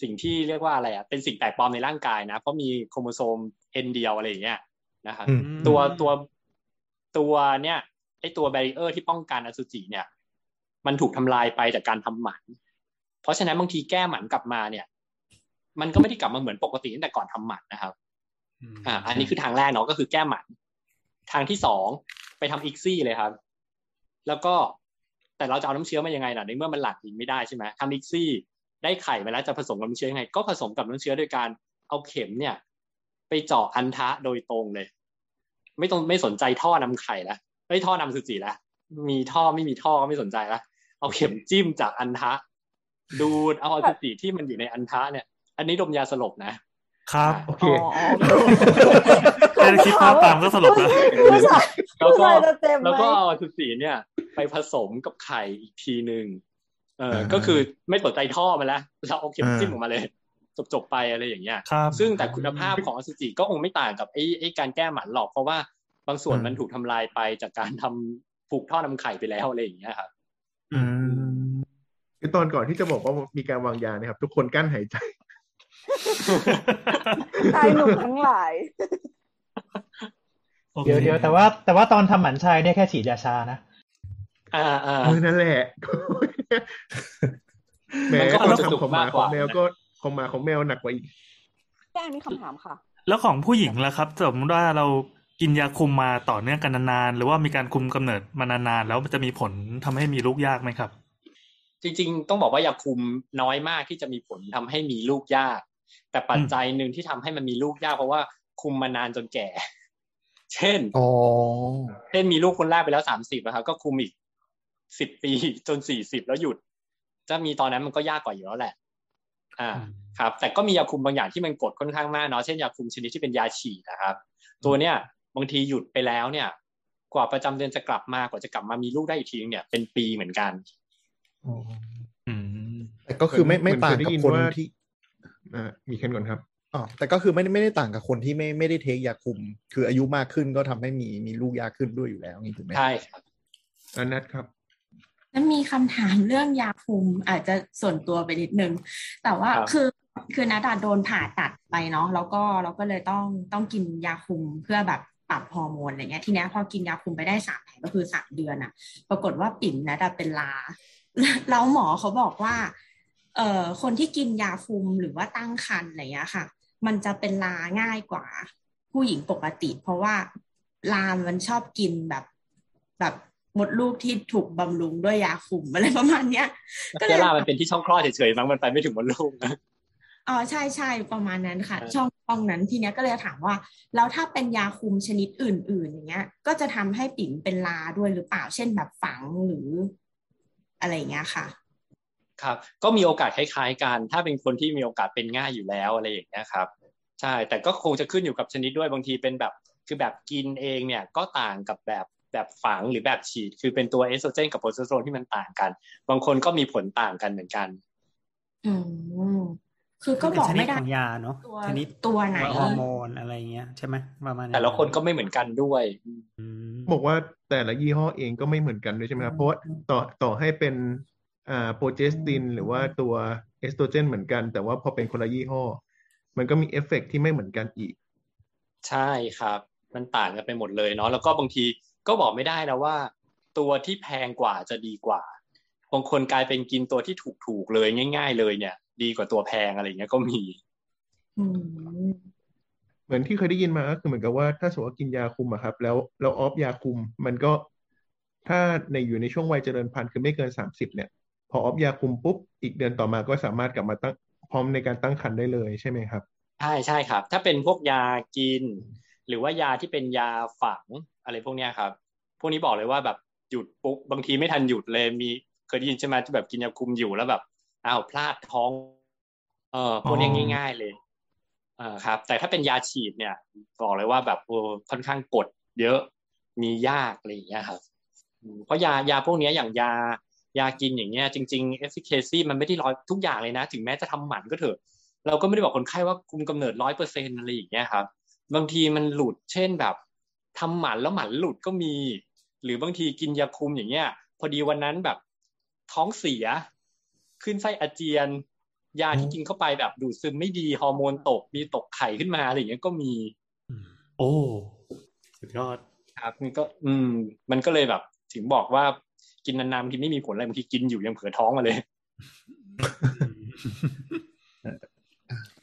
สิ่งที่เรียกว่าอะไรอะเป็นสิ่งแปลกปลอมในร่างกายนะ เพราะมีโครโมโซม n เดียวอะไรอย่างเงี้ยนะครับอืมตัวตัวตัวเนี่ย ไอ้ตัว barrier ที่ป้องกันอสุจิเนี่ย มันถูกทำลายไปจากการทำหมัน เพราะฉะนั้นบางทีแก้หมันกลับมาเนี่ย มันก็ไม่ได้กลับมาเหมือนปกติตั้งแต่ก่อนทำหมันนะครับ อ่า อันนี้คือทางแรกเนาะก็คือแก้หมัน ทางที่สองไปทำ ICSI เลยครับ แล้วก็แต่เราจะเอาน้ำเชื้อมายังไงล่ะในเมื่อมันหลั่งทิ้งไม่ได้ใช่ไหมทำอีกซี่ ได้ไข่มาแล้วจะผสมกับน้ำเชื้อยังไง ก็ผสมกับน้ำเชื้อโดยการเอาเข็มเนี่ย ไปเจาะอันทะโดยตรงเลย ไม่ต้องไม่สนใจท่อนำไข่ละ ไม่ท่อนำสุจิละมีท่อไม่มีท่อก็ไม่สนใจละเอาเข็มจิ้มจากอันทะ ดูดเอาอสุจิที่มันอยู่ในอันทะเนี่ย อันนี้ดมยาสลบนะครับโอเคแค่คิดภาพตามก็สลบแล้วผู้ชายแล้วผู้ก็ชายจะเต็มไหมแล้วก็เอาอสุจิเนี่ย ไปผสมกับไข่อีกทีหนึ่งเออก็คือไม่สนใจท่อมาแล้วเราเอาเข็มจิ้มออกมาเลยจบจบๆไปอะไรอย่างเงี้ยครับซึ่งแต่คุณภาพของอสุจิก็คงไม่ต่างกับไอ้ไอ้การแก้หมันหรอกเพราะว่า บางส่วนมันถูกทำลายไปจากการทำผูกท่อนำไข่ไปแล้วอะไรอย่างเงี้ยครับอืมคือตอนก่อนที่จะบอกว่ามีการวางยาเนะครับ ทุกคนกั้นหายใจชายหนุ่มทั้งหลายโอคเดี๋ยวเดี๋ยวแต่ว่า แต่ว่าตอนทำหมันชายเนี่ยแค่ฉีดยาชานะอ่าอ่าเออนั่นแหละแหมมันก็ตอนจะสุกทำของหมามากกของว่าแมวก็ของหมาของแมวหนักกว่าอีกแจ้งมีคำถามค่ะ แล้วของผู้หญิงล่ะครับสมมติว่าเรา กินยาคุมมาต่อเนื่องกันนานๆ หรือว่ามีการคุมกำเนิดมานานๆ แล้วมันจะมีผลทำให้มีลูกยากไหมครับ จริงๆ ต้องบอกว่ายาคุมน้อยมากที่จะมีผลทำให้มีลูกยาก แต่ปัจจัยหนึ่งที่ทำให้มันมีลูกยาก เพราะว่าคุมมานานจนแก่ เช่นอ๋อเช่นมีลูกคนแรกไปแล้วสามสิบนะครับ ก็คุมอีกสิบปีจนสี่สิบแล้วหยุด จะมีตอนนั้นมันก็ยากกว่าอยู่แล้วแหละ อ่าอืมครับ แต่ก็มียาคุมบางอย่างที่มันกดค่อนข้างมากเนาะ เช่นยาคุมชนิดที่เป็นยาฉีดนะครับ ตัวเนี้ย บางทีหยุดไปแล้วเนี่ย กว่าประจำเดือนจะกลับมากว่าจะกลับมามีลูกได้อีกทีนึงเนี่ยเป็นปีเหมือนกันอืมแต่ก็คือไม่ไม่เหมือนต่างเคยได้กับยินคนว่าที่อ่ามีเคนก่อนครับอ๋อแต่ก็คือไม่ได้ไม่ได้ต่างกับคนที่ไม่ไม่ได้เทคยาคุม คืออายุมากขึ้นก็ทำให้มีมีลูกยากขึ้นด้วยอยู่แล้วนี่ถูกไหมใช่ครับอันนัทครับแล้วมีคำถามเรื่องยาคุมอาจจะส่วนตัวไปนิดนึง แต่ว่าครับคือคือนัดอะโดนผ่าตัดไปเนาะแล้วก็เราก็เลยต้องต้องกินยาคุมเพื่อแบบ ปรับฮอร์โมนอะไรเงี้ยทีเนี้ยพอกินยาคุมไปได้สามแผงก็คือสามเดือนอะปรากฏว่าปิ่นนัดอะเป็นลาแล้วหมอเขาบอกว่า เอ่อคนที่กินยาคุมหรือว่าตั้งครรภ์อะไรเงี้ยค่ะ มันจะเป็นลาง่ายกว่า ผู้หญิงปกติ เพราะว่าลามันชอบกินแบบแบบมดลูกที่ถูกบำรุงด้วยยาคุมอะไรประมาณเนี้ยก็เลเจล่ามันเป็นที่ช่องคลอดเฉยๆมั้งมันไปไม่ถึงมดลูกนะอ๋อใช่ใช่ประมาณนั้นค่ะเออช่อง ช่องนั้นทีเนี้ยก็เลยถามว่าแล้วถ้าเป็นยาคุมชนิดอื่น ๆ อย่างเงี้ย ก็จะทำให้ปิ่นเป็นลาด้วยหรือเปล่าเช่นแบบฝังหรืออะไรอย่างเงี้ยค่ะ ครับ ก็มีโอกาสคล้าย ๆ กัน ถ้าเป็นคนที่มีโอกาสเป็นง่ายอยู่แล้วอะไรอย่างเงี้ยครับใช่แต่ก็คงจะขึ้นอยู่กับชนิดด้วยบางทีเป็นแบบคือแบบกินเองเนี่ยก็ต่างกับแบบแบบฝังหรือแบบฉีด คือเป็นตัวเอสโตรเจนกับโปรเจสเตอโรนที่มันต่างกัน บางคนก็มีผลต่างกันเหมือนกัน อืม คือก็บอกไม่ได้ชนิของยาเนาะตัวชนิดตัวไหนฮอร์โมนอะไรเงี้ยใช่ไหมประมาณแต่ละคนก็ไม่เหมือนกันด้วยอืมบอกว่าแต่ละยี่ห้อเองก็ไม่เหมือนกันด้วยใช่ไหมครับเพราะว่าต่อต่อให้เป็นอ่าโปรเจสตินหรือว่าตัวเอสโตรเจนเหมือนกัน แต่ว่าพอเป็นคนละยี่ห้อ มันก็มีเอฟเฟกต์ที่ไม่เหมือนกันอีก ใช่ครับ มันต่างกันไปหมดเลยเนาะแล้วก็บางทีก็บอกไม่ได้นะว่า ตัวที่แพงกว่าจะดีกว่าบางคนกลายเป็นกินตัวที่ถูกๆเลยง่าย ๆ เลยเนี่ย ดีกว่าตัวแพงอะไรอย่างเงี้ยก็มีอืมเหมือนที่เคยได้ยินมาก็คือเหมือนกับว่าถ้าสมมติว่ากินยาคุมอะครับ แล้วแล้วออฟยาคุม มันก็ถ้าในอยู่ในช่วงวัยเจริญพันธุ์คือไม่เกินสามสิบเนี่ย พอออฟยาคุมปุ๊บอีกเดือนต่อมาก็สามารถกลับมาตั้งพร้อมในการตั้งครรภ์ได้เลยใช่ไหมครับใช่ใช่ครับ ถ้าเป็นพวกยากิน หรือว่ายาที่เป็นยาฝังอะไรพวกเนี้ยครับ พวกนี้บอกเลยว่าแบบหยุดปุ๊บบางทีไม่ทันหยุดเลยมีเคยได้ยินใช่ไหมที่แบบกินยาคุมอยู่แล้วแบบ อ้าวพลาดท้อง เออพวกเนี้ยอ๋อง่าย ๆเลยเออครับ แต่ถ้าเป็นยาฉีดเนี่ยบอกเลยว่าแบบโอ้ค่อนข้างกด เยอะมียากอะไรอย่างเงี้ยครับอืมเพราะยายาพวกเนี้ยอย่างยายากินอย่างเงี้ยจริงๆ efficacy มันไม่ได้ร้อยทุกอย่างเลยนะ ถึงแม้จะทำหมันก็เถอะ เราก็ไม่ได้บอกคนไข้ว่าคุมกำเนิดร้อยเปอร์เซ็นอะไรอย่างเงี้ยครับ บางทีมันหลุดเช่นแบบทำหมันแล้วหมันหลุดก็มี หรือบางทีกินยาคุมอย่างเงี้ย พอดีวันนั้นแบบท้องเสีย ขึ้นไส้อาเจียน ยาที่กินเข้าไปแบบดูดซึมไม่ดีฮอร์โมนตกมีตกไข่ขึ้นมาอะไรอย่างเงี้ยก็มี โอ้สุดยอดครับมันก็ อืม มันก็เลยแบบ ถึงบอกว่ากินนานๆบางทีไม่มีผลอะไรบางทีกินอยู่ยังเผลอท้องมาเลย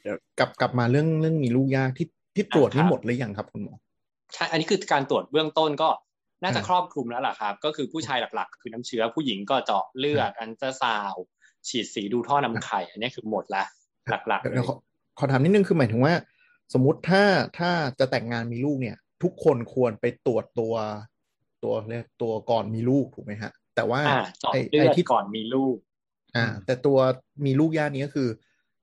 เดี๋ยวกลับกลับมาเรื่องเรื่องมีลูกยากที่ที่ตรวจนี่ครับหมดหรือยังครับคุณหมอใช่อันนี้คือการตรวจเบื้องต้นก็น่าจะอ่าครอบคลุมแล้วล่ะครับ ก็คือผู้ชายหลักๆ คือน้ำเชื้อผู้หญิงก็เจาะเลือดอันตราซาวด์ ฉีดสีดูท่อนำไข่ อันนี้คือหมดละหลักๆเดี๋ยวเลเดี๋ยวยขอขอถามนิดนึงคือหมายถึงว่า สมมุติถ้าถ้าจะแต่งงานมีลูกเนี่ย ทุกคนควรไปตรวจตัวตัวเรียกตัวก่อนมีลูกถูกไหมฮะ แต่ว่าอ่าเจาะไอ้เลืไอ้อดที่ก่อนมีลูก อ่า แต่ตัวมีลูกยากนี้ก็คือ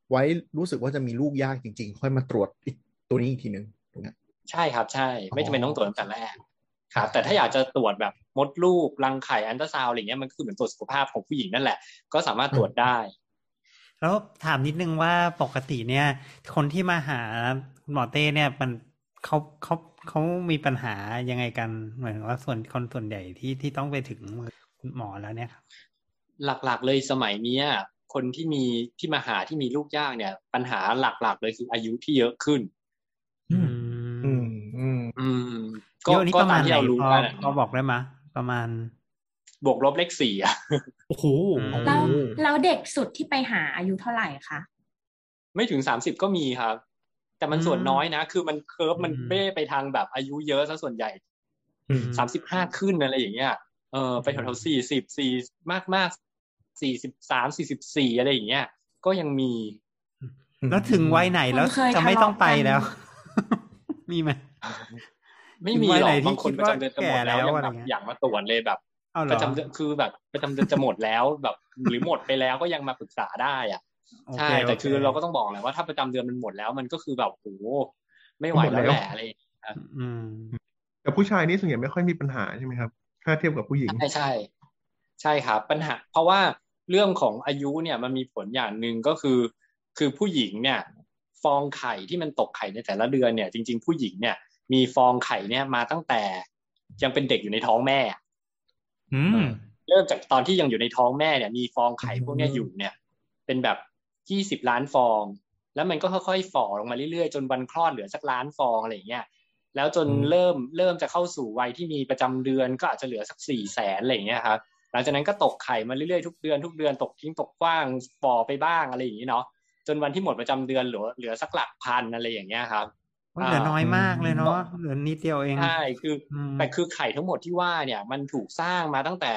ไว้รู้สึกว่าจะมีลูกยากจริง ๆ ค่อยมาตรวจอีกตัวนี้อีกทีหนึ่งถูกไหมใช่ครับใช่ ไม่จำเป็นอ๋อต้องตรวจตั้งแต่แรก ครับแต่ถ้าอยากจะตรวจแบบมดลูกรังไข่อันตราซาวด์อะไรเงี้ยมันก็คือเหมือนตรวจสุขภาพของผู้หญิงนั่นแหละ ก็สามารถตรวจได้ แล้วถามนิดนึงว่าปกติเนี่ย คนที่มาหาหมอเต้เนี่ยมันเขาเขาเขามีปัญหายังไงกันหมายถึงว่าส่วนคนส่วนใหญ่ที่ที่ต้องไปถึงมือคุณหมอแล้วเนี่ยครับหลักๆเลยสมัยเนี้ยคนที่มีที่มาหาที่มีลูกยากเนี่ย ปัญหาหลักๆเลยคืออายุที่เยอะขึ้น อืม อืมอืมอืม ก็เดี๋ยวนี้ก็ประมาตามณที่ไหนเรารู้พอกันอะพอบอกได้ไหมยประมาณ บวกลบเลขสี่อะโอ้โหแล้วแล้วเด็กสุดที่ไปหาอายุเท่าไหร่คะไม่ถึงสามสิบก็มีครับ แต่มันอืมส่วนน้อยนะ คือมันเคิร์ฟมันอืมเบ้ไปทางแบบอายุเยอะซะส่วนใหญ่อืมสามสิบห้าขึ้นอะไรอย่างเงี้ยเออไปแถวๆสี่สิบสี่มากมากสี่สิบสามสี่สิบสี่อะไรอย่างเงี้ย ก็ยังมี แล้วถึงวัยไหนแล้วคนเคยจะไม่ต้องไปทะเลาะกันแล้ว มีไหม ไม่มีถึงวัยหรไหอนกที่บางคนคิดประว่าจำเดือนจะหมดแล้วแก่แล้วยังอะไรแบบเงี้ยอยากมาตรวจเลยแบบเอาเหรปอระจำเดือนคือแบบประจำเดือนจะหมดแล้วแบบหรือหมดไปแล้วก็ยังมาปรึกษาได้อะโอเคใช่แต่คือโเราก็ต้องบอกแหละว่าถ้าประจำเดือนมันหมดแล้วมันก็คือแบบโหไม่ไหวหมดแล้แล้ววแหละอะไรอย่างเงี้ยอืมแต่ผู้ชายนี่ส่วนใหญ่ไม่ค่อยมีปัญหาใช่ไหมครับ ถ้าเทียบกับผู้หญิงใช่ใช่ใช่ครับปัญหา เพราะว่าเรื่องของอายุเนี่ยมันมีผลอย่างหนึ่งก็คือ คือผู้หญิงเนี่ย ฟองไข่ที่มันตกไข่ในแต่ละเดือนเนี่ยจริง ๆ ผู้หญิงเนี่ย มีฟองไข่เนี่ยมาตั้งแต่ ยังเป็นเด็กอยู่ในท้องแม่อืมเริ่มจากตอนที่ยังอยู่ในท้องแม่เนี่ย มีฟองไข่พวกเนี้ยอยู่เนี่ย เป็นแบบยี่สิบล้านฟอง แล้วมันก็ค่อยๆฝ่อลงมาเรื่อยๆ จนวันคลอดเหลือสักล้านฟองอะไรอย่างเงี้ยแล้วจนอืมเริ่มเริ่มจะเข้าสู่วัยที่มีประจำเดือนก็อาจจะเหลือสักสี่แสนอะไรอย่างเงี้ยครับหลังจากนั้นก็ตกไข่มาเรื่อยๆทุกเดือนทุกเดือนตกทิ้งตกกว้างฝ่อไปบ้างอะไรอย่างงี้เนาะ จนวันที่หมดประจำเดือนเหลือเหลือสักหลักพันอะไรอย่างเงี้ยครับเหลือน้อยมากเลยเนาะเหลือนิดเดียวเองใช่คืออมแต่คือไข่ทั้งหมดที่ว่าเนี่ย มันถูกสร้างมาตั้งแต่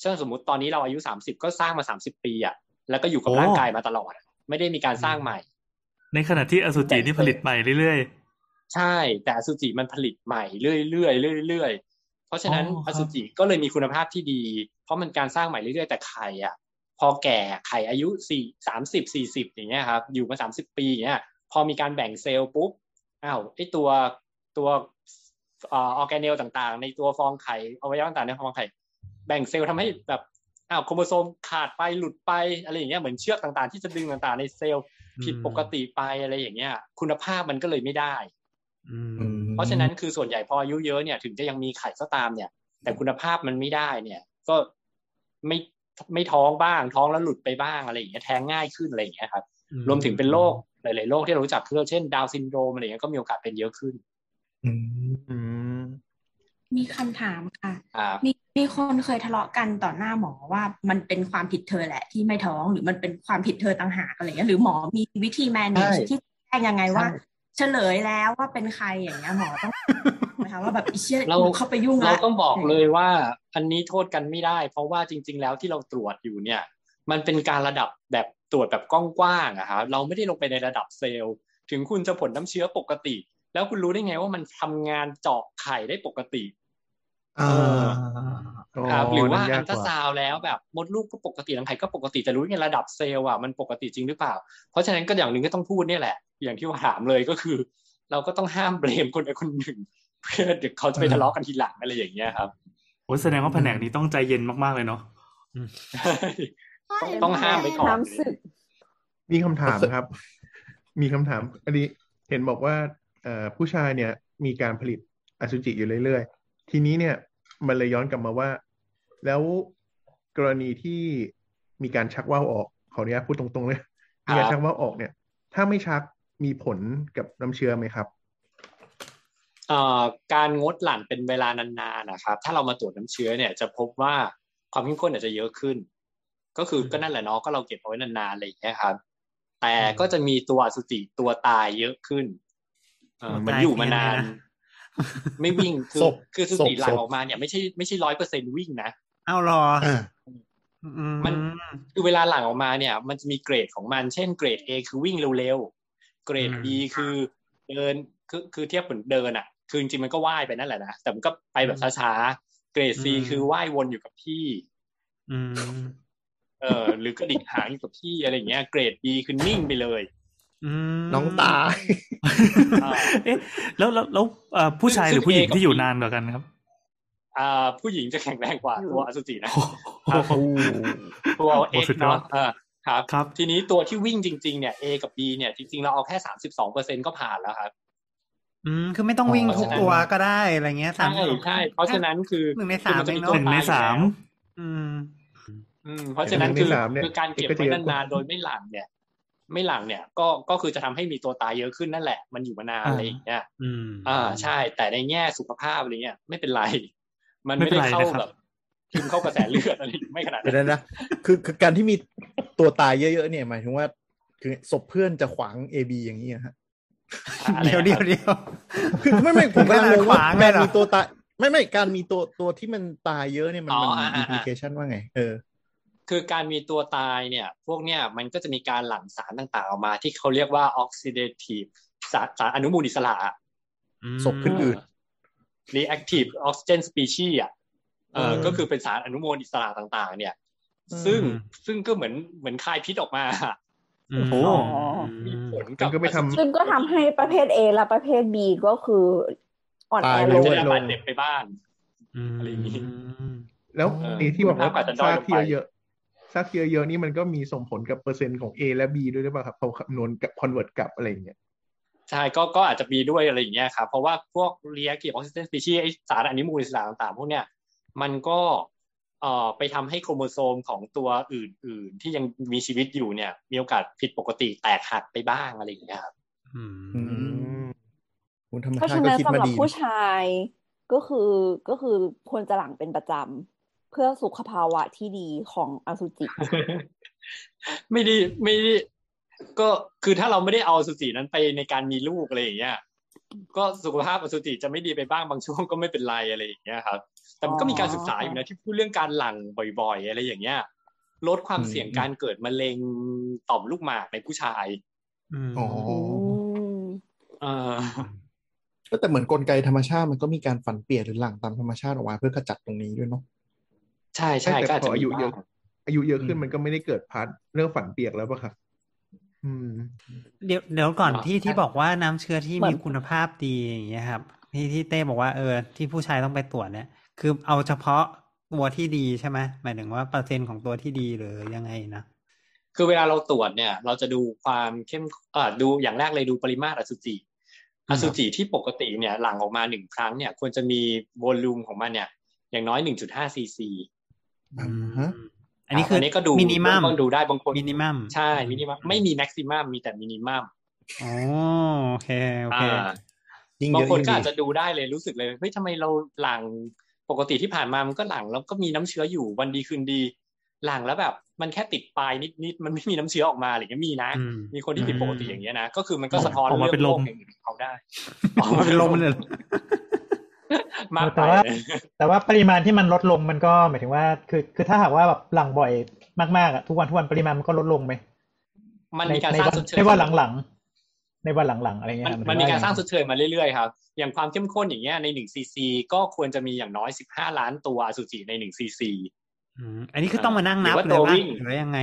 เช่นสมมติตอนนี้เราอายุสามสิบก็สร้างมาสามสิบปีอะแล้วก็อยู่กับโอ้ร่างกายมาตลอดอะไม่ได้มีการสร้างใหม่ ในขณะที่อสุจินี่ผลิตใหม่เรื่อยใช่ แต่อสุจิมันผลิตใหม่เรื่อยๆเรื่อยๆเพราะฉะนั้นอ๋อครัอบสุจิก็เลยมีคุณภาพที่ดี เพราะมันการสร้างใหม่เรื่อยๆแต่ไข่อะ พอแก่ไข่อายุสี่สามสิบสี่สิบอย่างเงี้ยครับอยู่มาสามสิบปีอย่างเงี้ยพอมีการแบ่งเซลล์ปุ๊บอ้าวไอตัวตัวเอ่อออร์แกเนลต่างๆ ในตัวฟองไข่อวัยวะต่างๆในฟองไข่ แบ่งเซลล์ทำให้แบบอ้าวโครโมโซมขาดไปหลุดไปอะไรอย่างเงี้ยเหมือนเชือกต่างๆ ที่จะดึงต่างๆ ในเซลล์ผิดปกติไปอะไรอย่างเงี้ย คุณภาพมันก็เลยไม่ได้อืมอืมเพราะฉะนั้นคือส่วนใหญ่พออายุเยอะเนี่ย ถึงจะยังมีไข่ก็ตามเนี่ย แต่คุณภาพมันไม่ได้เนี่ย ก็ไม่ ไม่ท้องบ้าง ท้องแล้วหลุดไปบ้างอะไรอย่างเงี้ยแท้งง่ายขึ้นอะไรอย่างเงี้ยครับอืรวมถึงเป็นโรคหลาย ๆ โรคที่เรารู้จักคือเช่นดาวน์ซินโดรมอะไรอย่างเงี้ยก็มีโอกาสเป็นเยอะขึ้นอืมๆอืมมีคำถามค่ะอ่ามีมีคนเคยทะเลาะกันต่อหน้าหมอว่ามันเป็นความผิดเธอแหละ ที่ไม่ท้องหรือมันเป็นความผิดเธอต่างหากอะไรเงี้ยหรือหมอมีวิธี manage ใช่ที่แจ้งยังไงว่าใช่ เฉลยแล้วว่าเป็นใครอย่างเงี้ยหมอต้องนะคะว่าแบบไอ้เชี่ยเราเข้าไปยุ่งเราละต้องบอกเลยว่าอันนี้โทษกันไม่ได้ เพราะว่าจริง ๆ แล้วที่เราตรวจอยู่เนี่ย มันเป็นการระดับแบบตรวจแบบกว้างๆอะครับเราไม่ได้ลงไปในระดับเซลล์ ถึงคุณจะผลน้ำเชื้อปกติ แล้วคุณรู้ได้ไงว่ามันทำงานเจาะไข่ได้ปกติอ่า ครับหรือว่านั่นอัยากนตรากว่าซาวด์แล้วแบบมดลูกก็ปกติรังไข่ก็ปกติแต่รู้ไงระดับเซลล์อะมันปกติจริงหรือเปล่า เพราะฉะนั้นก็อย่างหนึ่งก็ต้องพูดเนี่ยแหละ อย่างที่ว่าถามเลยก็คือ เราก็ต้องห้ามเบรมคนใดคนหนึ่งเพื่อเดี๋ยวเขาจะไปทะเลาะกันทีหลังอะไรอย่างเงี้ยครับๆโอ้แสดงว่าแผนกนี้ต้องใจเย็นมากๆเลยเนาะต้องต้องห้ามไว้ก่อนน้ำสึกมีคำถามครับ มีคำถาม อันนี้เห็นบอกว่าเอ่อผู้ชายเนี่ย มีการผลิตอสุจิอยู่เรื่อยๆ ทีนี้เนี่ย มันเลยย้อนกลับมาว่า แล้วกรณีที่มีการชักว่าวออก ขออนุญาตพูดตรงๆเลยมีการชักว่าวออกเนี่ย ถ้าไม่ชักมีผลกับน้ำเชื้อไหมครับเอ่อการงดหลั่นเป็นเวลานานๆนะครับ ถ้าเรามาตรวจน้ำเชื้อเนี่ยจะพบว่าความเข้มข้นอาจจะเยอะขึ้น ก็คือก็นั่นแหละเนาะก็เราเก็บเอาไว้นานๆอะไรอย่างเงี้ยครับ แต่ก็จะมีตัวอสุจิตัวตายเยอะขึ้นเออมันอยู่มานาน ไม่วิ่งคือศพคืออสุจิศพหลั่งศพออกมาเนี่ยไม่ใช่ไม่ใช่ร้อยเปอร์เซ็นวิ่งนะเอาเหรออ่าอืมมันคือเวลาหลั่งออกมาเนี่ย มันจะมีเกรดของมัน เช่นเกรด A คือวิ่งเร็วๆเกรด B คือเดินคือคือเทียบเหมือนเดินอะ คือจริงๆมันก็ว่ายไปนั่นแหละนะแต่มันก็ไปแบบช้าๆเกรดซีอืมคือว่ายวนอยู่กับที่อืมเออหรือกระดิกหางอยู่กับที่อะไรอย่างเงี้ย เกรดบีคือนิ่งไปเลยอืม น้องตายอ่าเอ๊ะแล้วแล้วแล้วเอ่อผู้ชายหรือผู้หญิงที่อยู่นานกว่ากันครับอ่าผู้หญิงจะแข็งแรงกว่าตัวอสุจินะโอ้โหตัวโอ้เอ็กสุดยอดเนาะเออครับครับ ทีนี้ตัวที่วิ่งจริง ๆ เนี่ย A กับ B เนี่ยจริง ๆ เราเอาแค่สามสิบสองเปอร์เซ็นก็ผ่านแล้วครับ อืม คือไม่ต้องวิ่งทุกตัวก็ได้อะไรเงี้ยใช่ใช่เพราะฉะนั้นคือหนึ่งในสามคือจะเองมีตัวเนาะหนึ่งในสามอืมอืม เพราะฉะนั้นหนึ่คืงอในสามเนี่ยคือการเก็บเอกก็ไว้จะเยอะกว่านานๆโดยไม่หลังเนี่ย ไม่หลังเนี่ยก็ก็คือจะทำให้มีตัวตายเยอะขึ้นนั่นแหละ มันอยู่มานานอ่าอะไรอย่างเงี้ยอืมอ่าใช่ แต่ในแง่สุขภาพอะไรเงี้ยไม่เป็นไร มันไม่ไม่เป็นได้ไรเข้านะครับแบบทิมเข้ากระแสเลือดอะไรไม่ขนาดเดี๋ยวนั้นนะนะคือคือการที่มีตัวตายเยอะๆเนี่ยหมายถึงว่า คือศพเพื่อนจะขวาง AB อย่างนี้อะฮะอะไรเดี๋ยวนะเดี๋ยวเดี๋ยวคือไม่ไม่ผมกำลังงงว่าขวางเลกายรเหรอมีตัวตายไม่ไม่การมีตัวตัวที่มันตายเยอะเนี่ยมันอ๋อมันอ่ามีอ่าอิมพลิเคชันว่าไง เออ คือการมีตัวตายเนี่ย พวกเนี้ยมันก็จะมีการหลั่งสารต่างๆ ออกมา ที่เขาเรียกว่า oxidative สารสารอนุมูลอิสระอะศพขึ้นอืด reactive oxygen species อะเออเออก็คือเป็นสารอนุมูลอิสระต่างๆ เนี่ยอืมซึ่งซึ่งก็เหมือนเหมือนคายพิษออกมาอืมโอ้มีผลมักับนก็ไม่ทำซึ่งก็ทำให้ประเภท A และประเภท B ก็คืออ่อนแอตายลเร็งวจะได้รับบาดเจ็บไปบ้างอืมอะไรอย่างงี้แล้วเออไอ้ที่บอกว่าคุณภาพอาจจะด้อยซากลงที่ไปเยอะๆ ซากที่เยอะๆนี่มันก็มีส่งผลกับเปอร์เซ็นต์ของ A และ B ด้วยหรือเปล่าครับเขาคำนวณกับคอนเวิร์ตกลับอะไรอย่างเงี้ยใช่ก็ก็อาจจะมีด้วยอะไรอย่างเงี้ยครับเพราะว่าพวก reactive oxygen species ไอสารอนุมูลอิสระต่างๆพวกเนี้ยมันก็เอ่อไปทำให้โครโมโซมของตัวอื่น ๆ ที่ยังมีชีวิตอยู่เนี่ย มีโอกาสผิดปกติแตกหักไปบ้างอะไรอย่างเงี้ยครับอืมอืมคุณธรรมเพราะชาติฉะก็นั้นคิดสำมาหรับดีผู้ชายก็คือก็คือควรจะหลังเป็นประจำ เพื่อสุขภาวะที่ดีของอสุจิ ไม่ได้ไม่ได้ก็คือถ้าเราไม่ได้เอาอสุจินั้นไปในการมีลูกอะไรอย่างเงี้ยก็สุขภาพอสุจิจะไม่ดีไปบ้างบางช่วงก็ไม่เป็นไรอะไรอย่างเงี้ยครับ แต่มันก็มีการศึกษาอยู่นะที่พูดเรื่องการหลั่งบ่อยๆ อะไรอย่างเงี้ย ลดความเสี่ยงการเกิดมะเร็งต่อมลูกหมากในผู้ชายอืมอ๋ออืมเออก็แต่เหมือนกลไกธรรมชาติมันก็มีการฝันเปลี่ยนหรือหลั่งตามธรรมชาติออกมาเพื่อขจัดตรงนี้ด้วยเนาะ ใช่ใช่แต่ก็อาจพจะออายุมีเยอะบ้างอายุเยอะขึ้นอืมมันก็ไม่ได้เกิดพาร์ทเรื่องฝันเปียกแล้วป่ะครับอืมเดี๋ยวเดี๋ยวก่อนอ่าที่ที่บอกว่าน้ำเชื้อที่เหมืมีอนคุณภาพดีอย่างเงี้ยครับ ที่ที่เต้บอกว่าเออ ที่ผู้ชายต้องไปตรวจเนี่ย คือเอาเฉพาะตัวที่ดีใช่ไหมหมายถึงว่าเปอร์เซ็นต์ของตัวที่ดีหรือยังไงนะคือเวลาเราตรวจเนี่ย เราจะดูความเข้มเอ่อดูอย่างแรกเลยดูปริมาตรอสุจิอสุจิที่ปกติเนี่ย หลั่งออกมาหนึ่งครั้งเนี่ย ควรจะมีโวลูมของมันเนี่ย อย่างน้อยหนึ่งจุดห้าซีซี อ่าฮะอันนี้คืออันนี้ก็ดูมินิมัมเบื้องต้นดูได้บางคนมินิมัมใช่มินิมัมไม่มีแม็กซิมัมมีแต่มินิมัมอ๋อโอเคโอเคอ่ายิ่งบาเยงอะคนยิ่งก็ดีอาจจะดูได้เลยรู้สึกเลยเฮ้ยทำไมเราหลังปกติที่ผ่านมามันก็หลังแล้วก็มีน้ำเชื้ออยู่วันดีคืนดี หลังแล้วแบบ มันแค่ติดปลายนิดๆมันไม่มีน้ำเชื้อออกมาอะไรอย่างเงี้ยมีนะอืมมีคนที่ผิดปกติอย่างเงี้ยนะก็คือมันก็สะท้อนออกมาเรื่เป็นลมโรคอย่างอื่นของเขาได้ออกมาเป็นลมเลย มากไปแต่ว่า แต่ว่าปริมาณที่มันลดลงมันก็หมายถึงว่า คือคือถ้าหากว่าแบบหลังบ่อยมากๆอะทุกวันทุกวันปริมาณมันก็ลดลงไหมมันในมีการในสร้างวันชดเชยในวันหลังๆในวันหลังๆอะไรเงี้มันยหยถึมันว่มีการสร้างอย่ชดเชยมาเรื่อยๆครับอย่างความเข้มข้นอย่างเงี้ยในหนึ่งซีซีก็ควรจะมีอย่างน้อยสิบห้าล้านตัวอสุจิในหนึ่งซีซีอืมอันนี้คือต้องมานั่งนับหรือว่าเลยตัวว่าวิ่งหรือยังไง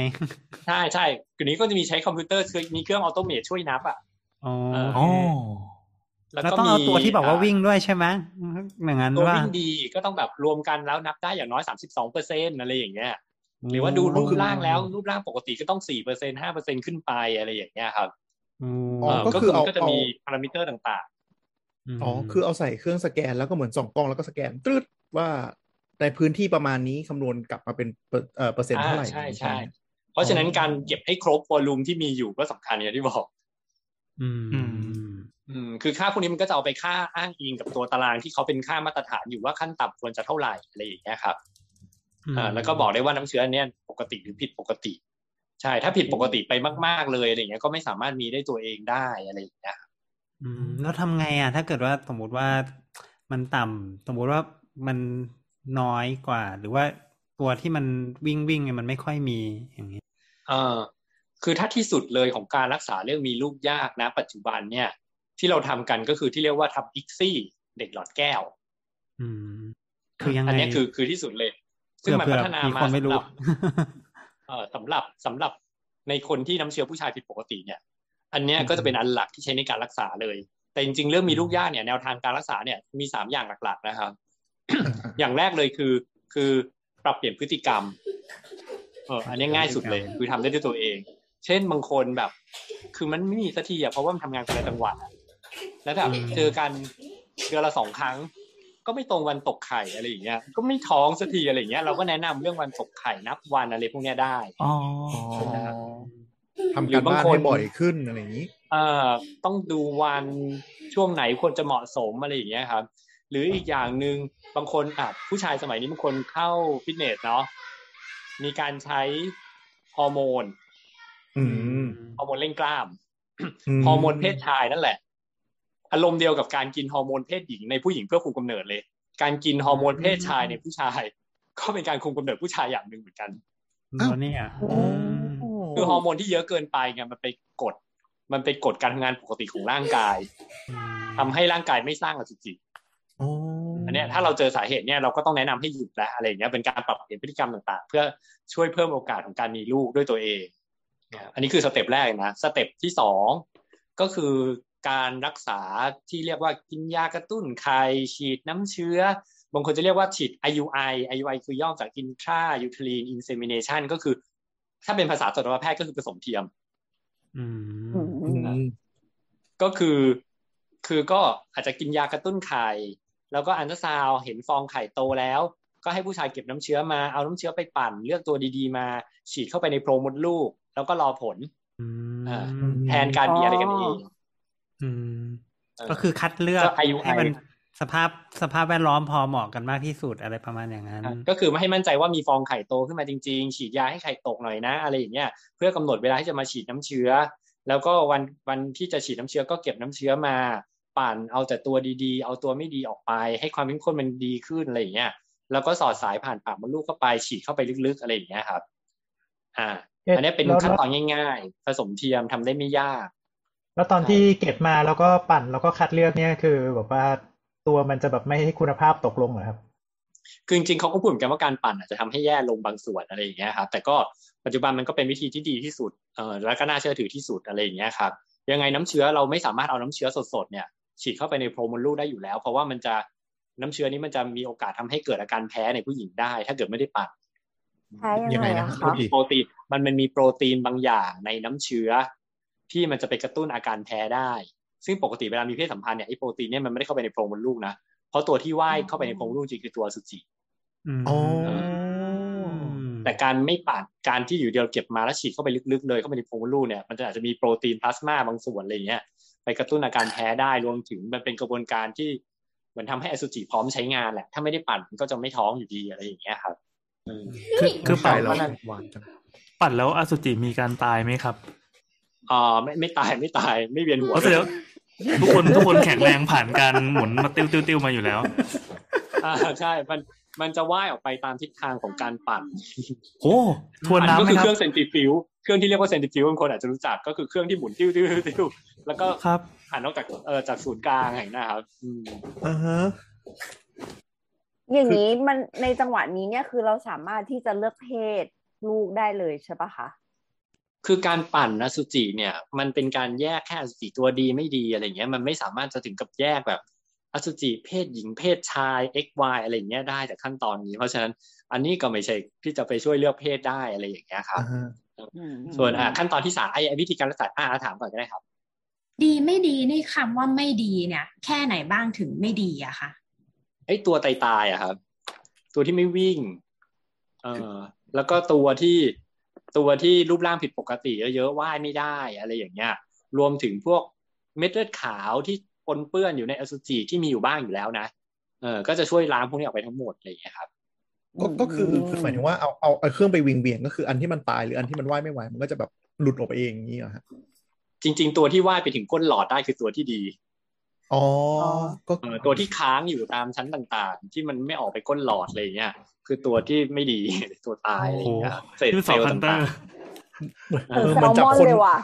ใช่ใช่ทีนี้ก็จะมีใช้คอมพิวเตอร์คือมีเครื่องออโตเมตช่วยนับอะอ๋อเอออ๋อ แล้วต้องเอาตัวที่บอกว่าวิ่งด้วยใช่ไหมอย่างนั้นตัวว่าวิ่งดีก็ต้องแบบรวมกันแล้วนับได้อย่างน้อยสามสิบสองเปอร์เซ็นอะไรอย่างเงี้ยหรือว่าดูรูปร่างแล้วรูปร่างปกติก็ต้องสี่เปอร์เซ็นห้าเปอร์เซ็นขึ้นไปอะไรอย่างเงี้ยครับอืมอ๋อเออก็ก็คืคืออเอามันก็จะเอามีพารามิเตอร์ต่างอ๋อคือเอาใส่เครื่องสแกนแล้วก็เหมือนส่องกล้องแล้วก็สแกนตรึดว่าในพื้นที่ประมาณนี้คำนวณกลับมาเป็นเปอร์เอ่อเปอร์ๆเซ็นต์อ่าเท่าไหร่ใช่อย่างนี้ใช่ไหมเพราะฉะนั้นการเก็บให้ครบวอลลุ่มที่มีอยู่ก็สำคัญอย่างที่บอก อืม อือืมคือค่าพวกนี้มันก็จะเอาไปค่าอ้างอิงกับตัวตารางที่เขาเป็นค่ามาตรฐานอยู่ว่าขั้นต่ำควรจะเท่าไหร่อะไรอย่างเงี้ยครับอ่าแล้วก็บอกได้ว่าน้ำเชื้อเนี่ยปกติหรือผิดปกติ ใช่ ถ้าผิดปกติไปมาก ๆเลยอะไรเงี้ยก็ไม่สามารถมีได้ตัวเองได้อะไรอย่างเงี้ยอืมแล้วทำไงอะ ถ้าเกิดว่าสมมุติว่ามันต่ำสมมุติว่ามันน้อยกว่า หรือว่าตัวที่มันวิ่งวิ่งเนี่ยมันไม่ค่อยมีอย่างนี้เออคือถ้าที่สุดเลยของการรักษาเรื่องมีลูกยากนะ ปัจจุบันเนี่ย ที่เราทำกันก็คือที่เรียกว่าทำอิกซี่เด็กหลอดแก้ว อืม คือยังไงอันนี้คือคือที่สุดเลย ซึ่งมันเผื่พัอฒนามีมาคนไม่สำรู้หรับเอ่อสำหรับสำหรับในคนที่น้ำเชื้อผู้ชายผิดปกติเนี่ย อันเนี้ยก็จะเป็นอันหลักที่ใช้ในการรักษาเลย แต่จริงๆ เรื่องมีลูกยากเนี่ยแนวทางการรักษาเนี่ยมีสามอย่างหลักๆนะครับ อย่างแรกเลยคือ คือปรับเปลี่ยนพฤติกรรมเอออันนี้ง่ายสุดเลย คือทำได้ด้วยตัวเอง เช่นบางคนแบบ คือมันไม่มีสักทีอะเพราะว่ามันทำงานคนละจังหวัดอะ แล้วแบบอืมเจอกันเดือนละสองครั้ง ก็ไม่ตรงวันตกไข่อะไรอย่างเงี้ย ก็ไม่ท้องสักทีอะไรอย่างเงี้ย เราก็แนะนำเรื่องวันตกไข่นับวันอะไรพวกเนี้ยได้อ๋อทำการบ้านให้บ่อยขึ้นอะไรอย่างนี้เอ่อต้องดูวันช่วงไหนควรจะเหมาะสมอะไรอย่างเงี้ยครับ หรืออีกอย่างหนึ่งบางคนอะผู้ชายสมัยนี้บางคนเข้าฟิตเนสเนาะมีการใช้ฮอร์โมนอืมฮอร์โมนเร่งกล้ามอืมฮอร์โมนเพศชายนั่นแหละ อารมณ์เดียวกับการกินฮอร์โมนเพศหญิงในผู้หญิงเพื่อคุมกำเนิดเลย การกินฮอร์โมนเพศชายในผู้ชาย ก็เป็นการคุมกำเนิดผู้ชายอย่างหนึ่งเหมือนกันแล้วเนี่ยคือฮอร์โมนที่เยอะเกินไปไงมันไปกด มันไปกดการทำงานปกติของร่างกายทำให้ร่างกายไม่สร้างอสุจิอ๋ออันเนี้ยถ้าเราเจอสาเหตุเนี่ยเราก็ต้องแนะนำให้หยุดแล้วอะไรอย่างเงี้ยเป็นการปรับเปลี่ยนพฤติกรรมต่างๆ เพื่อช่วยเพิ่มโอกาสของการมีลูกด้วยตัวเองนะครับอันนี้คือ step แรกนะ step ที่สองก็คือ การรักษาที่เรียกว่ากินยากระตุ้นไข่ฉีดน้ำเชื้อบางคนจะเรียกว่าฉีด IUI IUI คือย่อมาจาก intrauterine insemination ก็คือ ถ้าเป็นภาษาสัตวแพทย์ก็คือผสมเทียมอืมอืมอืมก็คือ คือก็อาจจะกินยากระตุ้นไข่ แล้วก็อันตราซาวด์เห็นฟองไข่โตแล้ว ก็ให้ผู้ชายเก็บน้ำเชื้อมาเอาน้ำเชื้อไปปั่น เลือกตัวดีๆมา ฉีดเข้าไปในโพรงมดลูก แล้วก็รอผลอืมอ่าแทนการมีอะไรกันเอง อืมเออก็คือคัดเลือกก็ IUI ให้มันสภาพสภาพแวดล้อมพอเหมาะกันมากที่สุดอะไรประมาณอย่างนั้น ก็คือไม่ให้มั่นใจว่ามีฟองไข่โตขึ้นมาจริง ๆ ฉีดยาให้ไข่ตกหน่อยนะ อะไรอย่างเงี้ยเพื่อกำหนดเวลาที่จะมาฉีดน้ำเชื้อ แล้วก็วันวันที่จะฉีดน้ำเชื้อก็เก็บน้ำเชื้อมาปั่นเอาแต่ตัวดีๆ เอาตัวไม่ดีออกไป ให้ความเข้มข้นมันดีขึ้นอะไรอย่างเงี้ยแล้วก็สอดสายผ่านปากมดลูกเข้าไปฉีดเข้าไปลึกๆอะไรอย่างเงี้ยครับ อ่าเอ๊ะอันนี้เป็นแล้วขั้นตอนง่าย ๆ ผสมเทียมทำได้ไม่ยาก แล้วตอนที่เก็บมาแล้วก็ปั่นแล้วก็คัดเลือกเนี่ยคือแบบว่าตัวมันจะแบบไม่ให้คุณภาพตกลงเหรอครับ คือจริงๆเขาก็พูดเหมือนกันว่าการปั่นอาจจะทำให้แย่ลงบางส่วนอะไรอย่างเงี้ยครับแต่ก็ปัจจุบันมันก็เป็นวิธีที่ดีที่สุดเออแล้วก็น่าเชื่อถือที่สุดอะไรอย่างเงี้ยครับยังไงน้ำเชื้อเราไม่สามารถเอาน้ำเชื้อสดๆเนี่ยฉีดเข้าไปในโพรงมดลูกได้อยู่แล้ว เพราะว่ามันจะน้ำเชื้อนี้มันจะมีโอกาสทำให้เกิดอาการแพ้ในผู้หญิงได้ ถ้าเกิดไม่ได้ปั่นใช่ยังยังไงไงนะอะโทคะษทีโปรตีนมันมันมีโปรตีนบางอย่างในน้ำเชื้อ ที่มันจะไปกระตุ้นอาการแพ้ได้ ซึ่งปกติเวลามีเพศสัมพันธ์เนี่ยไอ้โปรตีนเนี่ยมันไม่ได้เข้าไปในโพรงมดลูกนะ เพราะตัวที่ว่ายเข้าไปในโพรงมดลูกจริงคือตัวอสุจิมอ๋อแต่การไม่ปาดการที่อยู่เดียวเก็บมาแล้วฉีดเข้าไปลึกๆเลยเข้าไปในโพรงมดลูกเนี่ยมันจะอาจจะมีโปรตีนพลาสมาบางส่วนอะไรอย่างเงี้ยไปกระตุ้นอาการแพ้ได้รวมถึงมันเป็นกระบวนการที่เหมือนทำให้อสุจิพร้อมใช้งานแหละ ถ้าไม่ได้ปั่นมันก็จะไม่ท้องอยู่ดีอะไรอย่างเงี้ยครับอืมคือคือตาปั่ยนแล้วเพราะฉะนั้นหวานจังปั่นแล้วอสุจิมีการตายไหมครับ อ่าไม่ไม่ตายไม่ตายไม่เวียนหัวเพราะแสดงว่าทุกคนทุกคนแข็งแรงผ่านการหมุนมาติ้วติ้วติ้วมาอยู่แล้วอ่าใช่ มันมันจะว่ายออกไปตามทิศทางของการปั่นโอ้ทวนปั่นน้ำก็ไหมคือครัเคบรื่องเซนติฟิวเครื่องที่เรียกว่าเซนติฟิวบางคนอาจจะรู้จักก็คือเครื่องที่หมุนติ้วติ้วติ้วติ้วแล้วก็ครับหันออกจากเออจากศูนย์กลางเห็นนะครับอืมอ่าฮะอย่างนี้มันในจังหวะนี้เนี่ยคือเราสามารถที่จะเลือกเพศลูกได้เลยใช่ปะคะ คือการปั่นอสุจิเนี่ย มันเป็นการแยกแค่อสุจิตัวดีไม่ดีอะไรเงี้ย มันไม่สามารถจะถึงกับแยกแบบอสุจิเพศหญิงเพศชาย x y อะไรเงี้ยได้แต่ขั้นตอนนี้ เพราะฉะนั้นอันนี้ก็ไม่ใช่ที่จะไปช่วยเลือกเพศได้อะไรอย่างเงี้ยครับอ่าฮะส่วนอะขั้นตอนที่สามไอ้ไอ้วิธีการรักษาอ่าถามก่อนก็ได้ครับ ดีไม่ดีนี่คำว่าไม่ดีเนี่ย แค่ไหนบ้างถึงไม่ดีอะคะไอ้ตัวตายตายๆอะครับ ตัวที่ไม่วิ่ง เออแล้วก็ตัวที่ ตัวที่รูปร่างผิดปกติเยอะๆว่ายไม่ได้อะไรอย่างเงี้ย รวมถึงพวกเม็ดเลือดขาวที่ปนเปื้อนอยู่ในอสุจิที่มีอยู่บ้างอยู่แล้วนะเออก็จะช่วยล้างพวกนี้ออกไปทั้งหมดอะไรอย่างเงี้ยครับก็ก็คือคือหมายถึงว่าเอาเอาเอาเครื่องไปวิงเบียนก็คืออันที่มันตายหรืออันที่มันว่ายไม่ไหวมันก็จะแบบหลุดออกไปเองอย่างนี้เหรอฮะจริง ๆ ตัวที่ว่ายไปถึงก้นหลอดได้คือตัวที่ดี อ๋อก็เออตัวที่ค้างอยู่ตามชั้นต่างๆ ที่มันไม่ออกไปก้นหลอดอะไรอย่างเงี้ยคือตัวที่ไม่ดีตัวตายอะไรอย่างเงี้ยเศษชื่อเซสอลล์คันเตอต่างร์เหมือนแซลมอนเลยว่ะ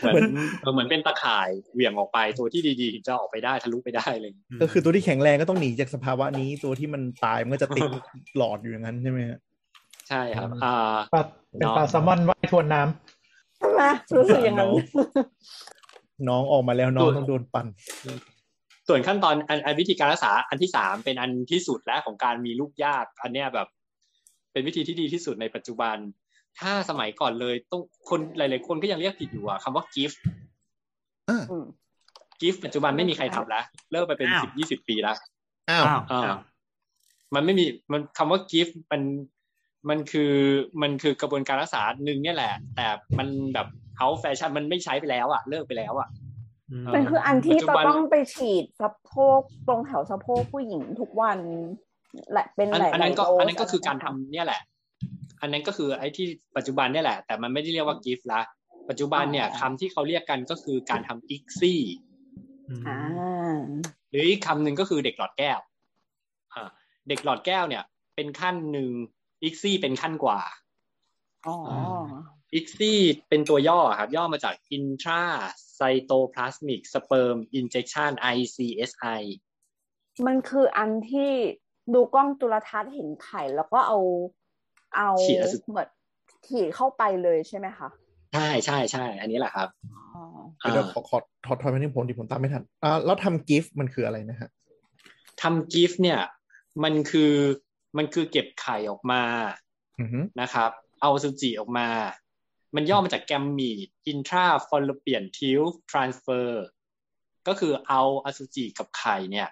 เเหมือนเออเหมือนเป็นตะข่ายเหวี่ยงออกไปตัวที่ดีๆถึงจะออกไปได้ทะลุไปได้เลยก็คือตัวที่แข็งแรงก็ต้องหนีจากสภาวะนี้ตัวที่มันตายมันก็จะติดหลอดอยู่อย่างนั้นใช่ไหมฮะใช่ครับ อ่าปลาเป็นปลาแซลมอนว่ายทวนน้ำใช่ไหมรู้สึกอย่างนั้น น้องออกมาแล้วน้องต้องโดนปั่น ส่วนขั้นตอนอันอันวิธีการรักษาอันที่สามเป็นอันที่สุดแล้วของการมีลูกยาก อันเนี้ยแบบ เป็นวิธีที่ดีที่สุดในปัจจุบัน ถ้าสมัยก่อนเลยต้องคนหลาย ๆ คนก็ยังเรียกผิดอยู่อะคำว่า gift อ่าอืม gift ปัจจุบันไม่มีใครทำแล้วเลิกไปเป็นอ้าวสิบยี่สิบปีแล้วอ้าวอ้าวอ่ามันไม่มีมันคำว่า gift มัน มันคือมันคือกระบวนการรักษาหนึ่งเนี่ยแหละ แต่มันแบบเอาแฟชั่นมันไม่ใช้ไปแล้วอะเลิกไปแล้วอะอืมมันคืออันที่ปัจจุจะบันต้องไปฉีดสะโพกตรงแถวสะโพกผู้หญิงทุกวันและเป็นอันหลายๆอันนั้นก็โดสอันนั้นก็คือการทำเนี่ยแหละ อันนั้นก็คือไอ้ที่ปัจจุบันเนี่ยแหละ แต่มันไม่ได้เรียกว่ากิฟต์ละปัจจุบันเนี่ยคำที่เขาเรียกกันก็คือการทำอิกซี่อ่าหรืออีกคำหนึ่งก็คือเด็กหลอดแก้วอ่าเด็กหลอดแก้วเนี่ย เป็นขั้นหนึ่ง อิกซี่เป็นขั้นกว่าอ๋ออิกซี่เป็นตัวย่อครับย่อมาจาก intra cytoplasmic sperm injection ICSI มันคืออันที่ดูกล้องจุลทรรศน์เห็นไข่ แล้วก็เอาเอาฉีดอสุจิเหมือนฉีดเข้าไปเลยใช่ไหมคะใช่ใช่ใช่อันนี้แหละครับอ๋อเดี๋ยวขอขอถอดถอยไปที่ผมที่ผมตามไม่ทันอ่าแล้วทำกิฟต์มันคืออะไรนะฮะทำกิฟต์เนี่ย มันคือ มันคือเก็บไข่ออกมาอือฮึนะครับ เอาอสุจิออกมา มันย่อมาจากแกมมีด intra fallopian tube transfer ก็คือเอาอสุจิกับไข่เนี่ย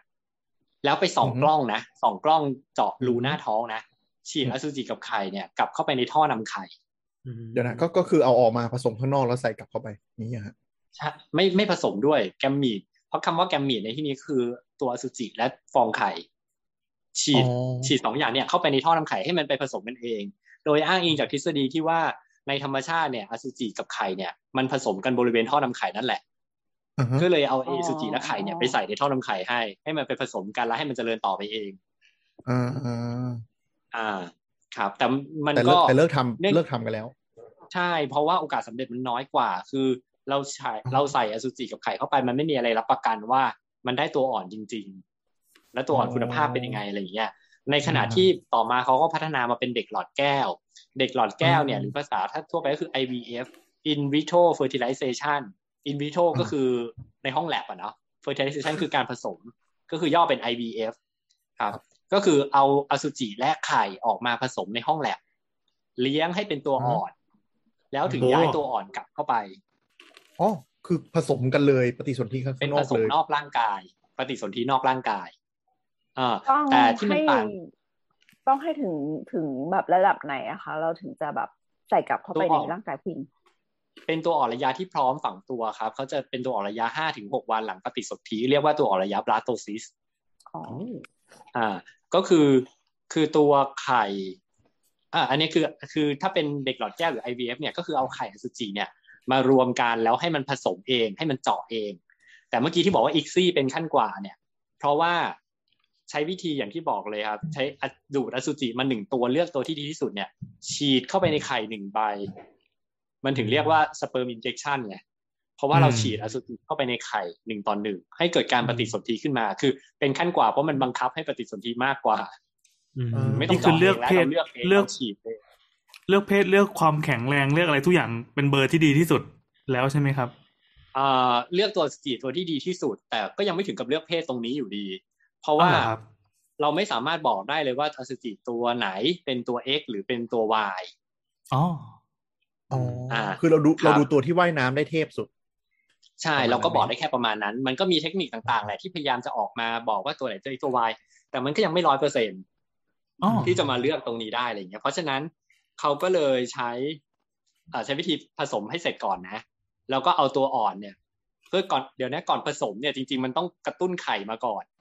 แล้วไปส่องกล้องนะส่องกล้องเจาะรูหน้าท้องนะฉีดอสุจิกับไข่เนี่ยกลับเข้าไปในท่อนำไข่อืมเดี๋ยวนะก็ก็คือเอาออกมาผสมข้างนอกแล้วใส่กลับเข้าไปนี่ฮะใช่ไม่ไม่ผสมด้วยแกมมีดเพราะคำว่าแกมมีดในที่นี้คือตัวอสุจิและฟองไข่ ฉีดอ๋อฉีดสองอย่างเนี่ยเข้าไปในท่อนำไข่ให้มันไปผสมกันเอง โดยอ้างอิงจากทฤษฎีที่ว่าในธรรมชาติเนี่ยอสุจิกับไข่เนี่ยมันผสมกันบริเวณท่อนำไข่นั่นแหละอ่าฮะก็เลยเอาเอสุจิและไข่เนี่ยไปใส่ในท่อนำไข่ให้ ให้มันไปผสมกันแล้วให้มันเจริญต่อไปเองอ่าอ่าอ่าครับ แต่มันแต่ก็เลิกแต่เลิกทเนื่องำเลิกทำกันแล้ว ใช่ เพราะว่าโอกาสสำเร็จมันน้อยกว่า คือเราใช้เราใส่อสุจิกับไข่เข้าไปมันไม่มีอะไรรับประกันว่ามันได้ตัวอ่อนจริงๆ และตัวอ่อนอ๋อคุณภาพเป็นยังไงอะไรอย่างเงี้ยในขณะที่ต่อมาเขาก็พัฒนามาเป็นเด็กหลอดแก้ว เด็กหลอดแก้วเนี่ยอืมหรือภาษาถ้าทั่วไปก็คือ IVF in vitro fertilization in vitro ก็คือในห้องแลบอะเนาะ fertilization คือการผสมก็คือย่อเป็น IVF ครับ ก็คือเอาอสุจิและไข่ออกมาผสมในห้องแลบเลี้ยงให้เป็นตัวอ่อน แล้วถึงโอ้ย้ายตัวอ่อนกลับเข้าไปอ๋อคือผสมกันเลยปฏิสนธิข้างเป็นนผอกสมเลยนอกร่างกาย ปฏิสนธินอกร่างกาย อ่าต้องแต่ที่มันให้ต่างต้องให้ถึงถึงแบบระดับไหนอะคะ เราถึงจะแบบใส่กลับเข้าไปตัวในอ่อนร่างกายผู้หญิงเป็นตัวอ่อนระยะที่พร้อมฝังตัวครับเขาจะเป็นตัวอ่อนระยะห้าถึงหกวันหลังปฏิสนธิเรียกว่าตัวอ่อนระยะบลาโตซิสอ๋ออ่า ก็คือคือตัวไข่อ่าอันนี้คือคือถ้าเป็นเด็กหลอดแก้วหรือ IVF เนี่ยก็คือเอาไข่อสุจิเนี่ยมารวมกันแล้วให้มันผสมเองให้มันเจาะเอง แต่เมื่อกี้ที่บอกว่าอีกซี่เป็นขั้นกว่าเนี่ย เพราะว่า ใช้วิธีอย่างที่บอกเลยครับ ใช้ดูดอสุจิมาหนึ่งตัวเลือกตัวที่ดีที่สุดเนี่ย ฉีดเข้าไปในไข่หนึ่งใบ มันถึงเรียกว่าสเปิร์มอินเจ t ชันไงเพราะว่าเราอืมฉีดอสุจิเข้าไปในไข่หนึ่งต่อหนึ่งให้เกิดการปฏิสนธิขึ้นมา คือเป็นขั้นกว่าเพราะมันบังคับให้ปฏิสนธิมากกว่าอืมไม่ต้องนี่คือจาะเลือกงแล้วเพศราเลือกเองเลือกราฉีดเองเลือกเพศเลือกความแข็งแรงเลือกอะไรทุกอย่างเป็นเบอร์ที่ดีที่สุดแล้วใช่ไหมครับอ่าเลือกตัวอสุจิตัวที่ดีที่สุด แต่ก็ยังไม่ถึงกับเลือกเพศตรงนี้อยู่ดี เพราะว่าอ๋อเหรอครับเราไม่สามารถบอกได้เลยว่าอสุจิตัวไหนเป็นตัว X หรือเป็นตัว Y อ๋ออ๋ออาอ่าคือเราดูครับเราดูตัวที่ว่ายน้ำได้เทพสุด ใช่ประมาณเราก็บอกนั้นได้แค่ประมาณนั้น มันก็มีเทคนิคต่างๆแหละที่พยายามจะออกมาบอกว่าตัวไหนตัว X ตัว Y แต่มันก็ยังไม่ร้อยเปอร์เซ็นอ๋อที่จะมาเลือกตรงนี้ได้อะไรอย่างเงี้ย เพราะฉะนั้นเขาก็เลยใช้อ่าใช้วิธีผสมให้เสร็จก่อนนะ แล้วก็เอาตัวอ่อนเนี่ย เพื่อก่อนเดี๋ยวนะก่อนผสมเนี่ยจริง ๆ มันต้องกระตุ้นไข่มาก่อนอ่า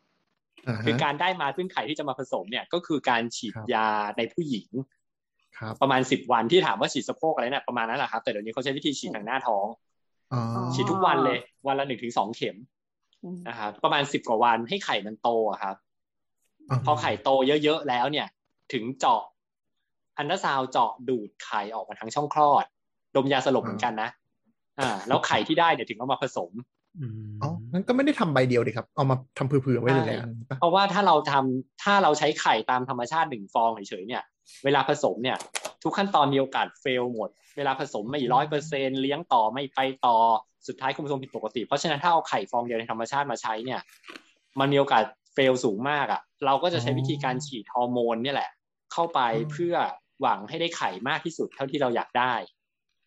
คือฮะการได้มาซึ่งไข่ที่จะมาผสมเนี่ยก็คือการฉีดครับยาในผู้หญิงครับประมาณสิบวันที่ถามว่าฉีดสะโพกอะไรเนี่ยประมาณนั้นแหละครับ แต่เดี๋ยวนี้เขาใช้วิธีฉีดทางหน้าท้องอ๋อฉีดทุกวันเลย วันละหนึ่งถึงสองเข็มอืมนะครับประมาณสิบกว่าวันให้ไข่มันโตอะครับาพอไข่โตเยอะๆแล้วเนี่ย ถึงเจาะอันดาซาวด์เจาะดูดไข่ออกมาทางช่องคลอด ดมยาสลบเหมือนกันนะอ่าแล้วไข่ที่ได้เนี่ยถึงเอามาผสม อืมอ๋องั้นก็ไม่ได้ทำใบเดียวดิครับ เอามาทำเผื่อๆไว้เลยใช่อันปะเพราะว่าถ้าเราทำถ้าเราใช้ไข่ตามธรรมชาติหนึ่งฟองเฉยๆเนี่ย เวลาผสมเนี่ย ทุกขั้นตอนมีโอกาส fail หมด เวลาผสมไม่ร้อยเปอร์เซ็นเลี้ยงต่อไม่ไปต่อสุดท้ายโครโมโซมผิดปกติ เพราะฉะนั้นถ้าเอาไข่ฟองเดียวในธรรมชาติมาใช้เนี่ย มันมีโอกาส fail สูงมากอะ เราก็จะใช้วิธีการฉีดฮอร์โมนเนี่ยแหละ เข้าไปเพื่อหวังให้ได้ไข่มากที่สุดเท่าที่เราอยากได้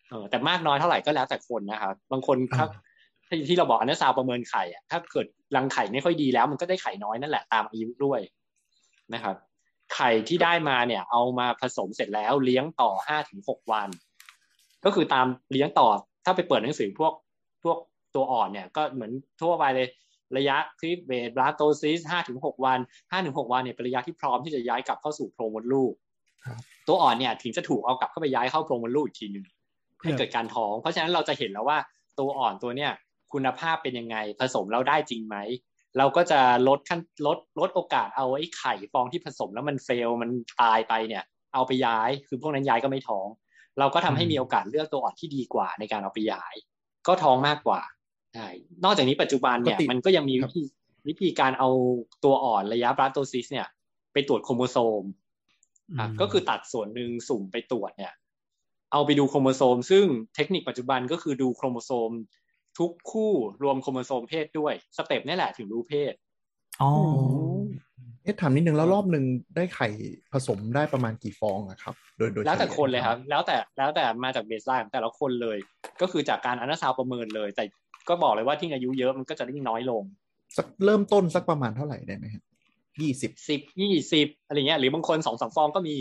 เออแต่มากน้อยเท่าไหร่ก็แล้วแต่คนนะครับบางคนครับ ที่เราบอกอันนั้นซาวประเมินไข่อะถ้าเกิดรังไข่ไม่ค่อยดีแล้ว มันก็ได้ไข่น้อยนั่นแหละตามอายุด้วยนะครับ ไข่ที่ได้มาเนี่ย เอามาผสมเสร็จแล้วเลี้ยงต่อห้าถึงหกวัน ก็คือตามเลี้ยงต่อถ้าไปเปิดหนังสือพวกพวกตัวอ่อนเนี่ย ก็เหมือนทั่วไปเลยระยะคลิปเบสบลาโตซิสห้าถึงหกวันห้าถึงหกวันเนี่ยเป็นระยะที่พร้อมที่จะย้ายกลับเข้าสู่โพรงมดลูกตัวอ่อนเนี่ยถึงจะถูกเอากลับเข้าไปย้ายเข้าโพรงมดลูกอีกทีหนึ่งให้เกิดการท้อง เพราะฉะนั้นเราจะเห็นแล้วว่าตัวอ่อนตัวเนี่ย คุณภาพเป็นยังไง ผสมแล้วได้จริงไหมเราก็จะลดขั้นลดลดโอกาสเอาไอ้ไข่ฟองที่ผสมแล้วมัน fail มันตายไปเนี่ย เอาไปย้ายคือพวกนั้นย้ายก็ไม่ท้อง เราก็ทำให้มีโอกาสเลือกตัวอ่อนที่ดีกว่าในการเอาไปย้าย ก็ท้องมากกว่าใช่นอกจากนี้ปัจจุบันเนี่ยมันก็ยังมีวิธีวิธีการเอาตัวอ่อนระยะ blastocyst เนี่ย ไปตรวจโครโมโซมอะก็คือตัดส่วนหนึ่งสุ่มไปตรวจเนี่ย เอาไปดูโครโมโซม ซึ่งเทคนิคปัจจุบันก็คือดูโครโมโซม ทุกคู่รวมโครโมโซมเพศด้วย step นี่แหละถึงรู้เพศอ๋อเอ๊ะถามนิดนึงแล้วรอบหนึ่งได้ไข่ผสมได้ประมาณกี่ฟองอะครับ โดยโดยแล้วแต่ฉยคนเลยครับ แล้วแต่แล้วแต่มาจาก baseline ของแต่ละคนเลย ก็คือจากการอันดาซาวประเมินเลย แต่ก็บอกเลยว่าที่อายุเยอะมันก็จะยิ่งน้อยลงสักเริ่มต้นสักประมาณเท่าไหร่ได้ไหมครับยี่สิบสิบยี่สิบอะไรเงี้ยหรือบางคนสองสามฟองก็มี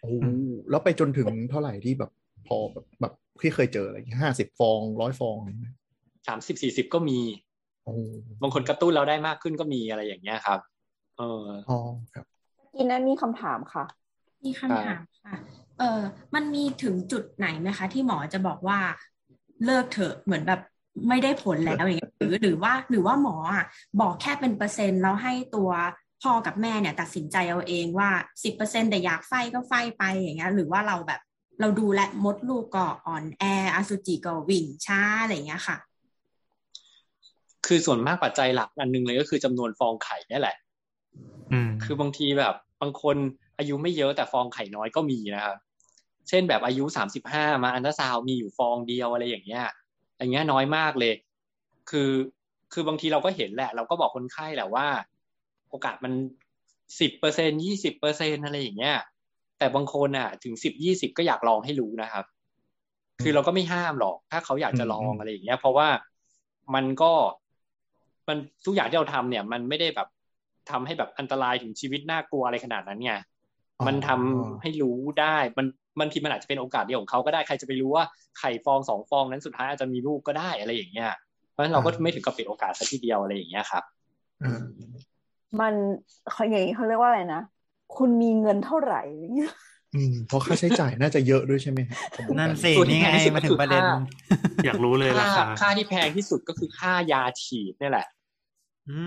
โอ้โหแล้วไปจนถึงเท่าไหร่ที่แบบ พอแบบแบบที่เคยเจออะไรห้าสิบฟองร้อยฟองอะไรอย่างเงี้ยสามสิบสี่สิบก็มีโอ้บางคนกระตุ้นเราได้มากขึ้นก็มีอะไรอย่างเงี้ยครับ เอออ๋อครับกินนั้นมีคำถามค่ะ มีคำถามค่ะเออมันมีถึงจุดไหนไหมคะ ที่หมอจะบอกว่าเลิกเถอะเหมือนแบบไม่ได้ผลแล้วอย่างเงี้ยหรือหรือว่าหรือว่าหมออะบอกแค่เป็นเปอร์เซ็นต์แล้วให้ตัวพ่อกับแม่เนี่ย ตัดสินใจเอาเองว่าสิบเปอร์เซ็นแต่อยากไฟก็ไฟไปอย่างเงี้ยหรือว่าเราแบบ เราดูแลมดลูกก็อ่อนแออสุจิก็วิ่งช้าอะไรอย่างเงี้ยค่ะ คือส่วนมากปัจจัยหลักอันหนึงเลยก็คือจำนวนฟองไข่นี่แหละอืมคือบางทีแบบบางคนอายุไม่เยอะแต่ฟองไข่น้อยก็มีนะครับเช่นแบบอายุสามสิบห้ามาอันตราซาวน์มีอยู่ฟองเดียวอะไรอย่างเงี้ยอย่างเงี้ยน้อยมากเลย คือคือบางทีเราก็เห็นแหละ เราก็บอกคนไข้แหละว่า โอกาสมันสิบเปอร์เซ็นยี่สิบเปอร์เซ็นอะไรอย่างเงี้ย แต่บางคนอะ ถึงสิบยี่สิบก็อยากลองให้รู้นะครับ คือเราก็ไม่ห้ามหรอก ถ้าเขาอยากจะลองอะไรอย่างเงี้ย เพราะว่ามันก็มันทุกอย่างที่เราทำเนี่ย มันไม่ได้แบบทำให้แบบอันตรายถึงชีวิตน่ากลัวอะไรขนาดนั้นไงมันทำให้รู้ได้ มันบางทีมันอาจจะเป็นโอกาสเดียวของเขาก็ได้ ใครจะไปรู้ว่าไข่ฟองสองฟองนั้นสุดท้ายอาจจะมีลูกก็ได้อะไรอย่างเงี้ย เพราะฉะนั้นเราก็ไม่ถึงกับปิดโอกาสซะทีเดียวอะไรอย่างเงี้ยครับอ่ามันเขาอย่างนี้เขาเรียกว่าอะไรนะ คุณมีเงินเท่าไหร่อย่างเงี้ยอืมเพราะค่าใช้จ่ายน่าจะเยอะด้วยใช่ไหมครับผมว่านั่นสิส่วนที่นี่ไงแพงที่สุดมาถึงประเด็นก็คือค่อยากรู้เลยราค่าคาค่าที่แพงที่สุดก็คือค่ายาฉีดนี่แหละ อื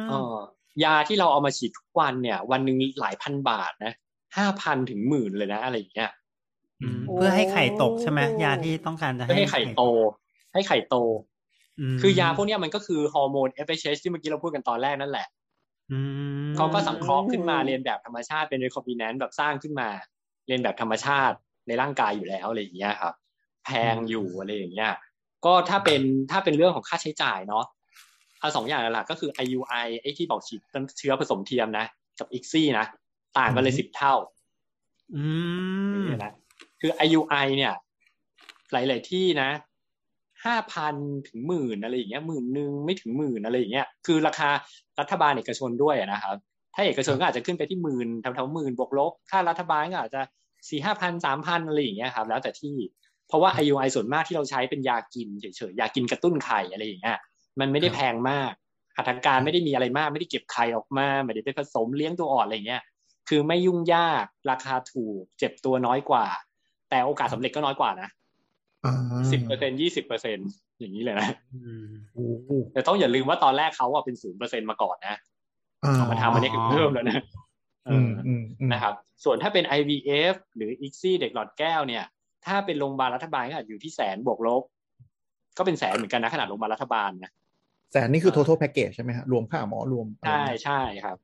มเออยาที่เราเอามาฉีดทุกวันเนี่ย วันหนึ่งหลายพันบาทนะห้าพันถึงหมื่นเลยนะอะไรอย่างเงี้ยอืมเพื่อให้ไข่ตกใช่ไหมยาที่ต้องการจะเพื่อให้ไข่โต ให้ไข่โตมคือยาพวกเนี้ยมันก็คือฮอร์โมน FSH ที่เมื่อกี้เราพูดกันตอนแรกนั่นแหละอืม เขาก็สังเคราะห์ขึ้นมาเรียนแบบธรรมชาติเป็น recombinant แบบสร้างขึ้นมาเรียนแบบธรรมชาติในร่างกายอยู่แล้วอะไรอย่างเงี้ยครับ แพงอยู่อะไรอย่างเงี้ยก็ถ้าเป็นถ้าเป็นเรื่องของค่าใช้จ่ายเนาะเอาสองอย่างหลักก็คือ IUI ไอ้ที่บอกฉีดเชื้อผสมเทียมนะกับ ICSI นะต่างกันเลยสิบเท่า อืมนี่นะคือ IUI เนี่ย หลาย ๆ ที่นะ ห้าพันถึงหมื่นอะไรอย่างเงี้ยหมื่นหนึ่งไม่ถึงหมื่นอะไรอย่างเงี้ยคือราคารัฐบาลเอกชนด้วยอะนะครับ ถ้าเอกชนก็อาจจะขึ้นไปที่หมื่นแถวๆหมื่นบวกลบถ้ารัฐบาลก็อาจจะสี่ห้าพันสามพันอะไรอย่างเงี้ยครับแล้วแต่ที่เพราะว่า IUI ส่วนมากที่เราใช้เป็นยากินเฉยๆยากินกระตุ้นไข่อะไรอย่างเงี้ยมันไม่ได้แพงมากหัตถการไม่ได้มีอะไรมากไม่ได้เก็บไข่ออกมาไม่ได้ไปผสมเลี้ยงตัวอ่อนอะไรอย่างเงี้ยคือไม่ยุ่งยากราคาถูกเจ็บตัวน้อยกว่า แต่โอกาสสำเร็จก็น้อยกว่านะอ่า สิบเปอร์เซ็นยี่สิบเปอร์เซ็นอย่างนี้เลยนะอืมโอ้โหแต่ต้องอย่าลืมว่าตอนแรกเขาอะเป็นศูนย์เปอร์เซ็นมาก่อนนะอ่าเอามาทำอันนี้คือเพิ่มแล้วนะเออือมอืมอืมนะครับ ส่วนถ้าเป็น IVF หรือ ICSI เด็กหลอดแก้วเนี่ย ถ้าเป็นโรงพยาบาลรัฐบาลก็อาจอยู่ที่แสนบวกลบ ก็เป็นแสนเหมือนกันนะขนาดโรงพยาบาลรัฐบาลนะแสนนี่คือ total package ใช่ไหมฮะรวมค่าหมอรวมอะไรใช่นะใช่ครับ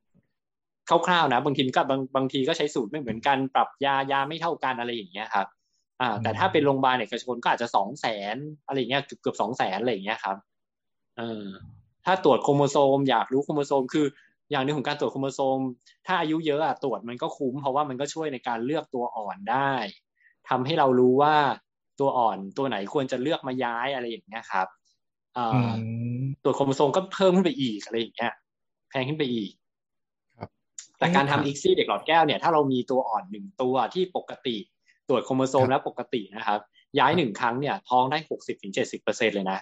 คร่าวๆนะบางทีก็บางบางทีก็ใช้สูตรไม่เหมือนกันปรับยายาไม่เท่ากันอะไรอย่างเงี้ยครับ อ่า แต่ถ้าเป็นโรงพยาบาลเอกชนก็อาจจะสองแสนอะไรอย่างเงี้ยเกือบเกือบสองแสนอะไรอย่างเงี้ยครับเออถ้าตรวจโครโมโซมอยากรู้โครโมโซมคือ อย่างหนึ่งของการตรวจโครโมโซม ถ้าอายุเยอะอะตรวจมันก็คุ้ม เพราะว่ามันก็ช่วยในการเลือกตัวอ่อนได้ทำให้เรารู้ว่าตัวอ่อนตัวไหนควรจะเลือกมาย้ายอะไรอย่างเงี้ยครับอ่าอืมตรวจโครโมโซมก็เพิ่มขึ้นไปอีกอะไรอย่างเงี้ยแพงขึ้นไปอีกครับแต่การเอ๊ะทำอีกซี่เด็กหลอดแก้วเนี่ยถ้าเรามีตัวอ่อนหนึ่งตัวที่ปกติ ตรวจโครโมโซมครับแล้วปกตินะครับ ย้ายหนึ่งครั้งเนี่ยท้องได้หกสิบถึงเจ็ดสิบเปอร์เซ็นเลยนะ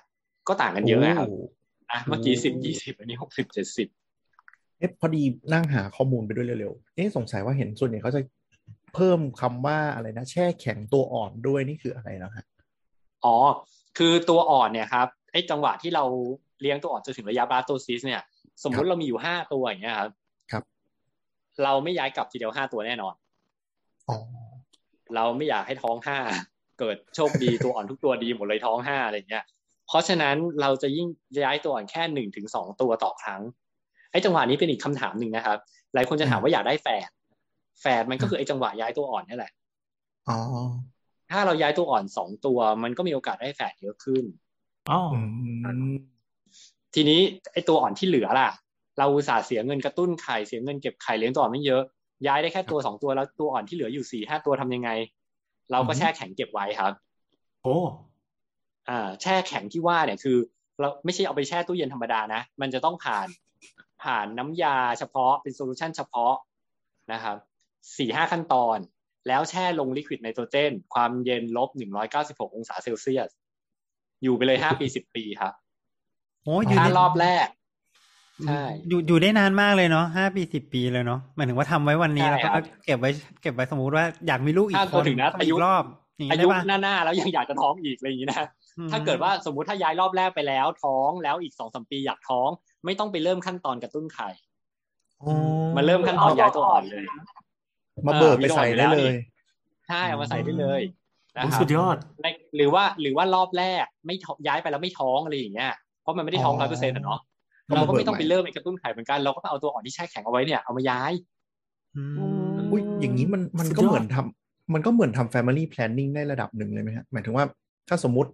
ก็ต่างกันเยอะนะครับโนะเมื่อกี้โอ้สิบยี่สิบอันนี้หกสิบเจ็ดสิบเอ๊ะพอดีนั่งหาข้อมูลไปด้วยเร็วๆเอ๊ะสงสัยว่าเห็นส่วนใหญ่เขาจะเพิ่มคำว่าอะไรนะ แช่แข็งตัวอ่อนด้วยนี่คืออะไรนะฮะอ๋อ คือตัวอ่อนเนี่ยครับไอ้จังหวะที่เราเลี้ยงตัวอ่อนจนถึงระยะบาโตซิสเนี่ย สมมุติเรามีอยู่ห้าตัวอย่างเงี้ยครับ ครับ เราไม่ย้ายกลับทีเดียวห้าตัวแน่นอนอ๋อ เราไม่อยากให้ท้องห้าเกิดโชคดีตัวอ่อนทุกตัวดีหมดเลยท้องห้าอะไรเงี้ย เพราะฉะนั้นเราจะยิ่งย้ายตัวอ่อนแค่หนึ่งถึงสองตัวต่อครั้งไอ้จังหวะนี้เป็นอีกคำถามหนึ่งนะครับ หลายคนจะถามว่าอยากได้แฝดแฝดมันก็คือไอ้จังหวะย้ายตัวอ่อนนี่แหละอ๋อถ้าเราย้ายตัวอ่อนสองตัว มันก็มีโอกาสได้แฝดเยอะขึ้นอ๋ออืมทีนี้ไอ้ตัวอ่อนที่เหลือล่ะ เราอุตส่าห์เสียเงินกระตุ้นไข่เสียเงินเก็บไข่เลี้ยงตัวอ่อนไม่เยอะ ย้ายได้แค่ตัวสองตัวแล้วตัวอ่อนที่เหลืออยู่สี่ห้าตัวทำยังไง เราก็แช่แข็งเก็บไว้ครับ โอ้อ่า แช่แข็งที่ว่าเนี่ยคือ เราไม่ใช่เอาไปแช่ตู้เย็นธรรมดานะ มันจะต้องผ่านผ่านน้ำยาเฉพาะเป็น solution เฉพาะนะครับสี่ห้าขั้นตอน แล้วแช่ลง liquid nitrogen ความเย็นลบหนึ่งร้อยเก้าสิบหกองศาเซลเซียส อยู่ไปเลยห้าปีสิบปีครับโอ้ยอยู่ถ้าได้รอบแรก ใช่อยู่อยู่ได้นานมากเลยเนาะห้าปีสิบปีเลยเนาะหมายถึงว่าทำไว้วันนี้ใช่แล้วก็ครับเก็บไว้ เก็บไว้สมมุติว่าอยากมีลูกอีกถ้าคนถึงนะทำอายุกรอบอย่างอานี้ยุได้ปะหน้าๆแล้วยังอยากจะท้องอีกอะไรอย่างนี้นะอืมถ้าเกิดว่าสมมุติถ้าย้ายรอบแรกไปแล้ว ท้องแล้วอีกสองสามปีอยากท้อง ไม่ต้องไปเริ่มขั้นตอนกระตุ้นไข่อ๋อมาเริ่มขั้นตอนย้ายตัวอ่อนเลย มาเบิกไปใส่ได้เลยใช่เอามาใส่ได้เลยนะโอ้ครับสุดยอดในหรือว่าหรือว่ารอบแรกไม่ท้องย้ายไปแล้วไม่ท้องอะไรอย่างเงี้ยเพราะมันไม่ได้ท้องอ๋ร้ออยเปอร์เซ็นต์เนาะก็มา เราก็ไม่ต้องเบิกใหม่ไปเริ่มไอ้กระตุ้นไข่เหมือนกันเราก็เอาตัวอ่อนที่แช่แข็งเอาไว้เนี่ยเอามาย้ายอืมอุ้ยอย่างนี้มันมันสุดก็ยอดเหมือนทำมันก็เหมือนทำ family planning ได้ระดับหนึ่งเลยไหมฮะหมายถึงว่าถ้าสมมติ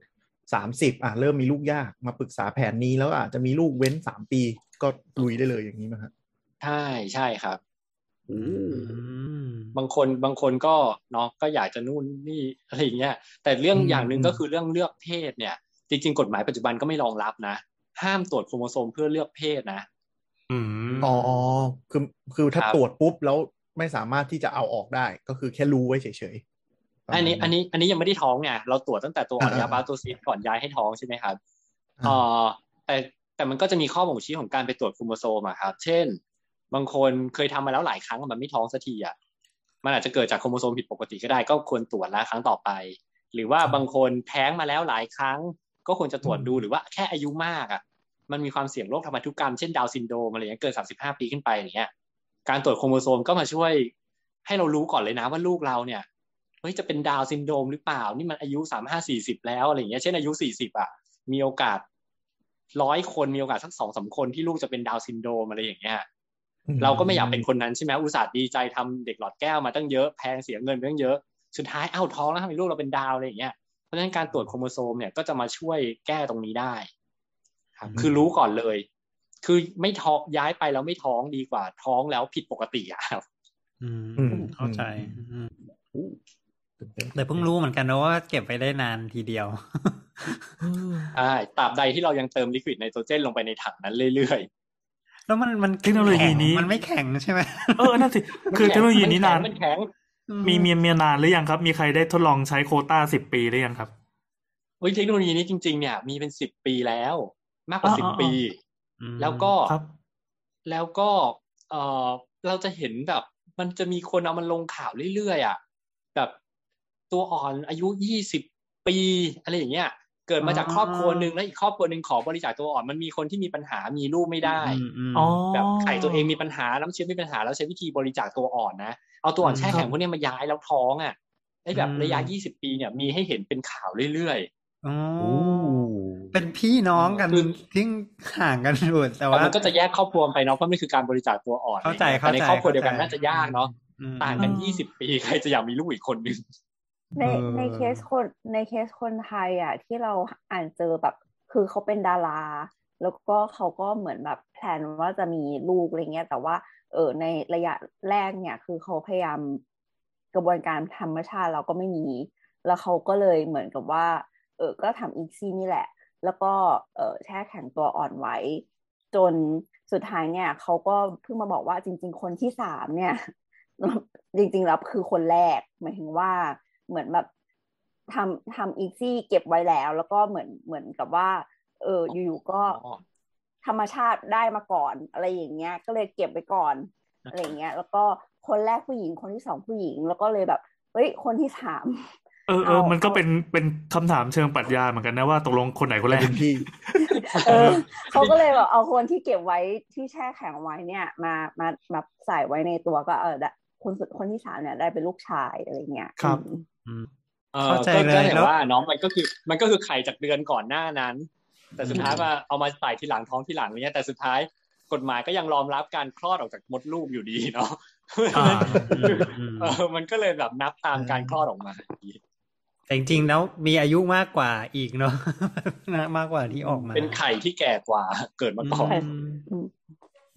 สามสิบอะเริ่มมีลูกยากมาปรึกษาแผนนี้แล้วอาจจะมีลูกเว้นสามปีก็ลุยได้เลยอย่างนี้ไหมฮะใช่ใช่ครับอืมบางคนบางคนก็เนาะก็อยากจะนู่นนี่อะไรอย่างเงี้ยแต่เรื่องอืมอย่างหนึ่งอืมก็คือเรื่องเลือกเพศเนี่ย จริง ๆ กฎหมายปัจจุบันก็ไม่รองรับนะ ห้ามตรวจโครโมโซมเพื่อเลือกเพศนะอืมอ๋อคือคือถ้าครับตรวจปุ๊บแล้วไม่สามารถที่จะเอาออกได้ ก็คือแค่รู้ไว้เฉยๆอันนี้ อันนี้ อันนี้ยังไม่ได้ท้องไงเราตรวจตั้งแต่ตัวอ่อนอ่าๆระยะ blastocyst ก่อนย้ายให้ท้องใช่ไหมครับอ่าเอ่อแต่แต่มันก็จะมีข้อบ่งชี้ของการไปตรวจโครโมโซมอะครับ เช่น บางคนเคยทำมาแล้วหลายครั้งมันไม่ท้องสักทีอะมันอาจจะเกิดจากโครโมโซมผิดปกติก็ได้ ก็ควรตรวจแล้วครั้งต่อไป หรือว่าบางคนแท้งมาแล้วหลายครั้ง ก็ควรจะตรวจดูหรือว่าแค่อายุมากอะมันมีความเสี่ยงโรคทางพันธุกรรมเช่นดาวน์ซินโดรมอะไรอย่างเงี้ยเกินสามสิบห้าปีขึ้นไปอย่างเงี้ยการตรวจโครโมโซมก็มาช่วย ให้เรารู้ก่อนเลยนะว่าลูกเราเนี่ยเฮ้ยจะเป็นดาวน์ซินโดรมหรือเปล่า นี่มันอายุสามห้าสี่สิบแล้วอะไรอย่างเงี้ยเช่นอายุสี่สิบอะ มีโอกาสร้อยคนมีโอกาสสักสองสามคนที่ลูกจะเป็นดาวน์ซินโดรมอะไรอย่างเงี้ยเราก็ไม่อยากเป็นคนนั้นใช่ไหมอุตส่าห์ดีใจทำเด็กหลอดแก้วมาตั้งเยอะแพงเสียเงินไปตั้งเยอะสุดท้ายเอ้าท้องแล้วทำไมลูกเราเป็นดาวอะไรอย่างเงี้ยเพ ราะฉะนั้นการตรวจโครโมโซมเนี่ยก็จะมาช่วยแก้ตรงนี้ได้ครับคือรู้ก่อนเลย คือไม่ท้องย้ายไปแล้วไม่ท้องดีกว่า ท้องแล้วผิดปกติอะครับอืมอืมเข้าใจอืมอู้ตื่นต้นแต่เพิ่งรู้เหมือนกันนะว่าเก็บไปได้นานทีเดียวใช่ตราบใดที่เรายังเติมลิควิดไนโตรเจนลงไปในถังนั้นเรื่อยแล้วมันมันเทคโนโลยีนี้แข็งมันไม่แข็งใช่ไหมเออนั่นสิๆคือเทคโนโลยีนี้นานมันแข็ง มีมีมีนานหรือยังครับ มีใครได้ทดลองใช้โควต้าสิบปีหรือยังครับเฮ้ยเทคโนโลยีนี้จริง ๆ เนี่ย มีเป็นสิบปีแล้ว มากกว่าอ๋อสิบอ๋อปีอืมแล้วก็ครับแล้วก็เออเราจะเห็นแบบ มันจะมีคนเอามันลงข่าวเรื่อยๆอะแบบตัวอ่อนอายุยี่สิบปีอะไรอย่างเงี้ย เกิดมาจากอ๋อครอบครัวหนึ่งแล้วอีกครอบครัวหนึ่งขอบริจาคตัวอ่อนมันมีคนที่มีปัญหามีลูกไม่ได้อืมอืมอ๋อแบบไข่ตัวเองมีปัญหาน้ำเชื้อมีปัญหาแล้วใช้วิธีบริจาคตัวอ่อนนะ เอาตัวอ่อนแช่แข็งพวกเนี้ยมาย้ายแล้วท้องอะไอ้แบบระยะยี่สิบปีเนี่ยมีให้เห็นเป็นข่าวเรื่อยอ๋ออู้เป็นพี่น้องกันคือที่ห่างกันอยู่แต่แต่ว่ามันก็จะแยกครอบครัวไปเนาะเพราะมันคือการบริจาคตัวอ่อนเข้าใจแต่ในเข้าใจครอบครัวเดียวกันเข้าใจน่าจะยากเนาะอืมต่างกันอืมยี่สิบปีใครจะอยากมีลูกอีกคนนึงในเออในเคสคนในเคสคนไทยอะ ที่เราอ่านเจอแบบ คือเขาเป็นดารา แล้วก็เขาก็เหมือนแบบแพลนว่าจะมีลูกอะไรเงี้ยแต่ว่า เออในระยะแรกเนี่ยคือเขาพยายามกระบวนการธรรมชาติเราก็ไม่มี แล้วเขาก็เลยเหมือนกับว่า เออก็ทำอีกซี่นี่แหละ แล้วก็เออแช่แข็งตัวอ่อนไว้ จนสุดท้ายเนี่ยเขาก็เพิ่งมาบอกว่าจริง ๆ คนที่สามเนี่ยจริงๆแล้วคือคนแรกหมายถึงว่าเหมือนแบบทำทำอีซี่เก็บไว้แล้ว แล้วก็เหมือนเหมือนกับว่า เอออยู่ๆก็ ธรรมชาติได้มาก่อน อะไรอย่างเงี้ย ก็เลยเก็บไว้ก่อนอะไรอย่างเงี้ย แล้วก็คนแรกผู้หญิงคนที่สองผู้หญิง แล้วก็เลยแบบเฮ้ยคนที่สามเออเออเอามันก็เอาเป็นเป็นคำถามเชิงปรัชญาเหมือนกันนะว่าตกลงคนไหนคนแรกเป็นพี่เออเขาก็เลยแบบเอาคนที่เก็บไว้ที่แช่แข็งไว้เนี่ย มามามาใส่ไว้ในตัวก็เออได้คนสุดคนที่สามเนี่ยได้เป็นลูกชายอะไรเงี้ยครับอืมเออเข้าใจก็เลยก็เห็นแล้วว่าน้องมันก็คือ มันก็คือไข่จากเดือนก่อนหน้านั้น แต่สุดท้ายมาเอามาใส่ทีหลังท้องทีหลังเนี้ยแต่สุดท้ายกฎหมายก็ยังรองรับการคลอดออกจากมดลูกอยู่ดีเนาะอ่าอืมอืมเออมันก็เลยแบบนับตามการคลอดออกมาแต่จริงๆแล้วมีอายุมากกว่าอีกเนาะนะมากกว่าที่ออกมา เป็นไข่ที่แก่กว่า เกิดมาก่อนอืมอืม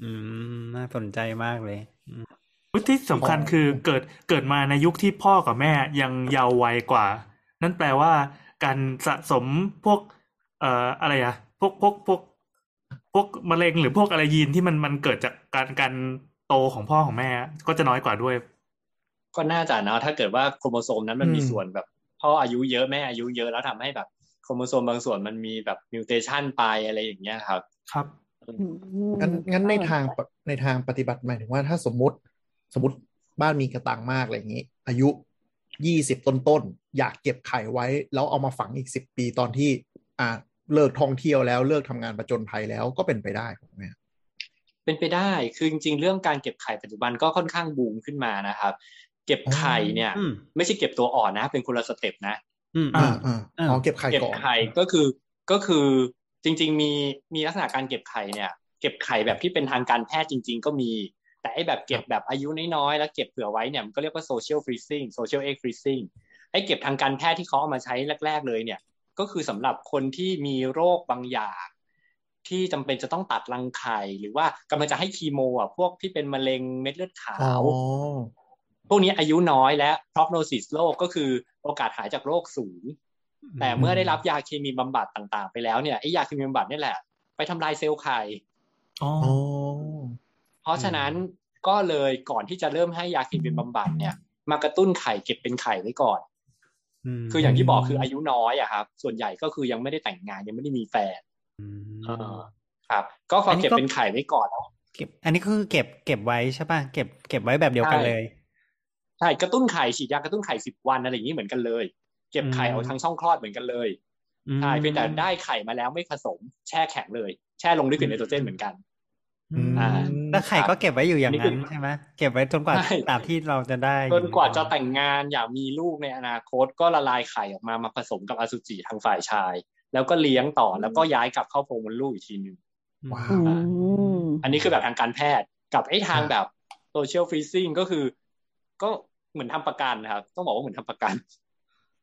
อืมน่าสนใจมากเลยอืมที่สำคัญคือเกิดเกิดมาในยุคที่พ่อกับแม่ยังเยาว์วัยกว่า นั่นแปลว่า การสะสมพวก เอ่ออะไรอะพวกพวกพวกพวกมะเร็งหรือพวกอะไรยีนที่มันมันเกิดจากการการโตของพ่อของแม่ ก็จะน้อยกว่าด้วย ก็น่าจะนะถ้าเกิดว่าโครโมโซมนั้นมันมีอืมส่วนแบบพ่ออายุเยอะแม่อายุเยอะแล้วทำให้แบบโครโมโซมบางส่วนมันมีแบบ mutation ไปอะไรอย่างเงี้ยครับ ครับอืมงั้นงั้นในเออทางปะในทางปฏิบัติหมายถึงว่าถ้าสมมติสมมติบ้านมีกะตังค์มากอะไรอย่างนี้ อายุยี่สิบต้นๆ อยากเก็บไข่ไว้ แล้วเอามาฝังอีกสิบปีตอนที่ อ่าเลิกท่องเที่ยวแล้วเลิกทำงานประจนภัยแล้วก็เป็นไปได้ถูกไหมครับเป็นไปได้คือจริงๆ เรื่องการเก็บไข่ปัจจุบันก็ค่อนข้างบูมขึ้นมานะครับ เก็บไข่เนี่ยอืมไม่ใช่เก็บตัวอ่อนนะ เป็นคนละ step นะอืมอ่าอ่าอ่าอ๋อเก็บไข่เก็บก่อนไข่ก็คือก็คือจริง ๆ มีมีลักษณะการเก็บไข่เนี่ย เก็บไข่แบบที่เป็นทางการแพทย์จริง ๆ ก็มี แต่ไอ้แบบเก็บแบบอายุน้อยๆแล้วเก็บเผื่อไว้เนี่ยมันก็เรียกว่า social freezing social egg freezing ไอ้เก็บทางการแพทย์ที่เขาเอามาใช้แรก ๆ เลยเนี่ย ก็คือสำหรับคนที่มีโรคบางอย่าง ที่จำเป็นจะต้องตัดรังไข่หรือว่ากำลังจะให้คีโมอะพวกที่เป็นมะเร็งเม็ดเลือดขาอ๋อวพวกนี้อายุน้อยและ prognosis โรคก็คือโอกาสหายจากโรคสูง แต่เมื่อได้รับยาเคมีบำบัดต่างๆ ไปแล้วเนี่ยไอ้ยาเคมีบำบัดนี่แหละ ไปทำลายเซลล์ไข่อ๋ออ๋อเพราะฉะนั้นก็เลยก่อนที่จะเริ่มให้ยาเคมีบำบัดเนี่ย มากระตุ้นไข่เก็บเป็นไข่ไว้ก่อนม คืออย่างที่บอกคืออายุน้อยอะครับ ส่วนใหญ่ก็คือยังไม่ได้แต่งงานยังไม่ได้มีแฟนมเออครับ ก็พออนนี้เก็บก็เป็นไข่ไว้ก่อนแล้วเก็บ อันนี้ก็คือเก็บเก็บไว้ใช่ป่ะเก็บเก็บไว้แบบเดียวกันใช่เลยใช่กระตุ้นไข่ฉีดยากระตุ้นไข่สิบวันอะไรอย่างนี้เหมือนกันเลย เก็บไข่อืมเอาทางช่องคลอดเหมือนกันเลยอืมใช่เพียงแต่ได้ไข่มาแล้วไม่ผสม แช่แข็งเลย แช่ลงลิควิดไนโตรเจนเหมือนกัน อืมอ่าแล้วไข่ก็เก็บไว้อยู่อย่างนี่นั้คืนอใช่ไหมเก็บไว้จนกว่าใช่ตามที่เราจะได้จนกว่าจะแต่งงานอยากมีลูกในอนาคตก็ละลายไข่ออกมามาผสมกับอสุจิทางฝ่ายชาย แล้วก็เลี้ยงต่อแล้วก็ย้ายกลับเข้าโพรงมดลูกอีกทีหนึ่งว้าอืวมอันนี้คือแบบทางการแพทย์กับไอ้ทางแบบโซเชียลฟรีซิ่งก็คือ ก็เหมือนทำประกันนะครับ ต้องบอกว่าเหมือนทำประกัน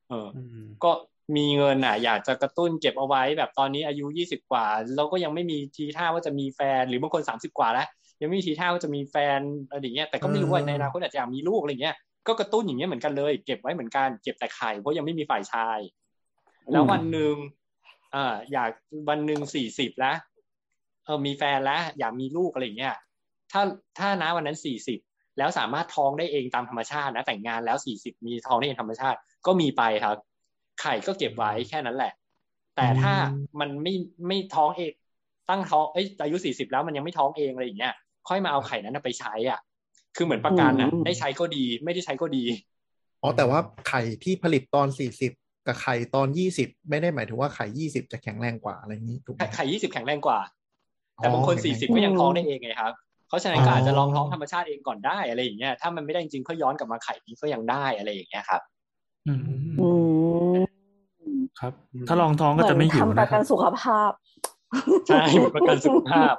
เอออืมก็ มีเงินอะอยากจะกระตุ้นเก็บเอาไว้แบบตอนนี้อายุยี่สิบกว่า เราก็ยังไม่มีทีท่าว่าจะมีแฟน หรือบางคนสามสิบกว่าแล้วยังไม่มีทีท่าว่าจะมีแฟนอะไรอย่างเงี้ยแต่ก็ไม่รู้ว่าในอนาคตอาจจะอยากมีลูกอะไรเงี้ยก็กระตุ้นอย่างเงี้ยเหมือนกันเลย เก็บไว้เหมือนกันเก็บแต่ไข่เพราะยังไม่มีฝ่ายชาย แล้ววันหนึ่งอ่าอยากวันหนึ่งสี่สิบแล้วเออมีแฟนแล้ว อยากมีลูกอะไรอย่างเงี้ยถ้าถ้านะวันนั้นสี่สิบแล้วสามารถท้องได้เองตามธรรมชาตินะแต่งงานแล้วสี่สิบมีท้องได้เองธรรมชาติก็มีไปครับ ไข่ก็เก็บไว้แค่นั้นแหละ แต่ถ้ามันไม่ไม่ท้องเองตั้งท้องเอ้ยอายุสี่สิบแล้วมันยังไม่ท้องเองอะไรอย่างเงี้ยค่อยมาเอาไข่นั้นนะไปใช้อะ คือเหมือนประกันอะอืมได้ใช้ก็ดี ไม่ได้ใช้ก็ดีอ๋อแต่ว่าไข่ที่ผลิตตอนสี่สิบกับไข่ตอนยี่สิบไม่ได้หมายถึงว่าไข่ยี่สิบจะแข็งแรงกว่าอะไรอย่างนี้ถูกไหมไข่ไข่ยี่สิบแข็งแรงกว่า แต่อ๋อบางคนแข็สี่งแรงสิบก็ยังท้องได้เองไงครับเพราะฉะนั้นอ๋อก็อาจจะลองท้องธรรมชาติเองก่อนได้อะไรอย่างเงี้ยถ้ามันไม่ได้จริงๆก็ย้อนกลับมาไข่นี้ก็ยังได้อะไรอย่างเงี้ยครับ อืมอืม ครับ ถ้าลองท้องก็จะไม่หิวเหมือนทำปนะระคกัรันบสุขภาพ ใช่เหมือนประกันสุขภาพ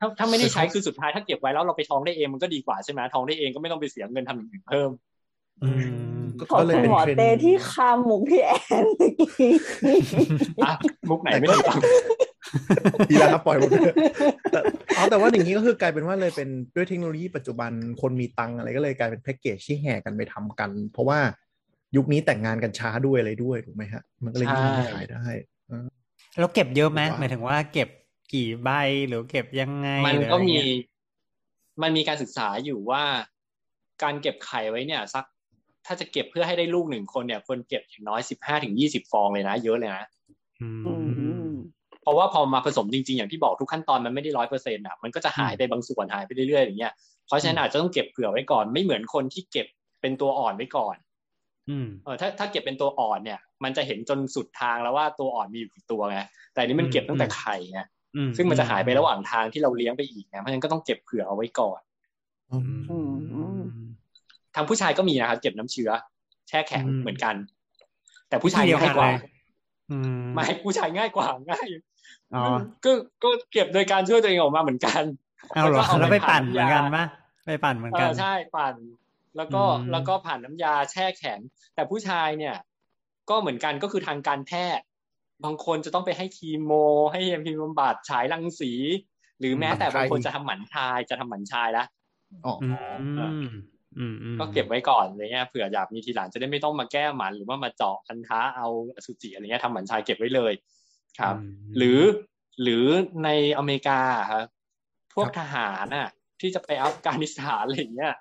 ถ้าถ้าไม่ได้ใช้คือสุดท้ายถ้าเก็บไว้แล้วเราไปท้องได้เองมันก็ดีกว่าใช่ไหมท้องได้เองก็ไม่ต้องไปเสียเงินทำอย่างอื่นเพิ่มอืมขอบก็เลยคุณเป็นหมอเทรนเต้ด์ที่คามหมุกพี่แอนเมื่อกี้อะมุกไหนไม่ได้ฟังดีแล้วครับปล่อยหมดแต่เอาแต่ว่าอย่างนี้ก็คือกลายเป็นว่าเลยเป็นด้วยเทคโนโลยีปัจจุบันคนมีตังค์อะไรก็เลยกลายเป็นแพ็กเกจที่แห่กันไปทำกัน เพราะว่า ยุคนี้แต่งงานกันช้าด้วยอะไรด้วยถูกไหมฮะ มันก็เลยยิ่งขายได้แล้วเก็บเยอะไหมว้าวหมายถึงว่าเก็บกี่ใบหรือเก็บยังไง มันหรือก็อะไรมีเงี้ยมันมีการศึกษาอยู่ว่าการเก็บไข่ไว้เนี่ยสักถ้าจะเก็บเพื่อให้ได้ลูกหนึ่งคนเนี่ยควรเก็บอย่างน้อยสิบห้าถึงยี่สิบฟองเลยนะ เยอะเลยนะอืมอืมเพราะว่าพอมาผสมจริงๆ อย่างที่บอกทุกขั้นตอนมันไม่ได้ร้อยเปอร์เซ็นต์อะมันก็จะหายไปบางส่วนหายไปเรื่อยๆอย่างเงี้ยเพราะฉะนั้นอาจจะต้องเก็บเผื่อไว้ก่อนไม่เหมือนคนที่เก็บเป็นตัวอ่อนไว้ก่อนอืม เออถ้าถ้าเก็บเป็นตัวอ่อนเนี่ย มันจะเห็นจนสุดทางแล้วว่าตัวอ่อนมีอยู่กี่ตัวไงแต่อันนี้มันเก็บตั้งแต่ไข่ไงอืซึ่งมันจะหายไประหว่างทางที่เราเลี้ยงไปอีกไงเพราะฉะนั้นก็ต้องเก็บเผื่อเอาไว้ก่อนอืมอืมทางผู้ชายก็มีนะครับเก็บน้ำเชื้อ แช่แข็งอืมเหมือนกัน แต่ผู้ชายวิธีเดียวง่ายกว่ากันเลยอืมไม่ผู้ชายง่ายกว่าง่ายอ๋อก็ก็เก็บโดยการช่วยตัวเองออกมาเหมือนกันเอาเหรอก็แล้วไปปั่นำเหมือนกันปะไปปั่นเหมือนเอกันอใช่ปั่น แล้วก็อืมแล้วก็ผ่านน้ำยาแช่แข็ง แต่ผู้ชายเนี่ย ก็เหมือนกันก็คือทางการแพทย์บางคนจะต้องไปให้คีโม ให้เฮมพิมบำบัดฉายรังสี หรือแม้แต่บางคนจะทำหมันชายจะทำหมันชายแล้วอ๋ออือมอืมอืมก็เก็บไว้ก่อนอะไรเงี้ยเผื่ออยากมีทีหลังจะได้ไม่ต้องมาแก้หมันหรือว่ามาเจาะพันธะเอาอสุจิอะไรเงี้ยทำหมันชายเก็บไว้เลย ครับ หรือหรือในอเมริกาครับพวกทหารน่ะ ที่จะไปอัฟกานิสถานอะไรอย่างเงี้ย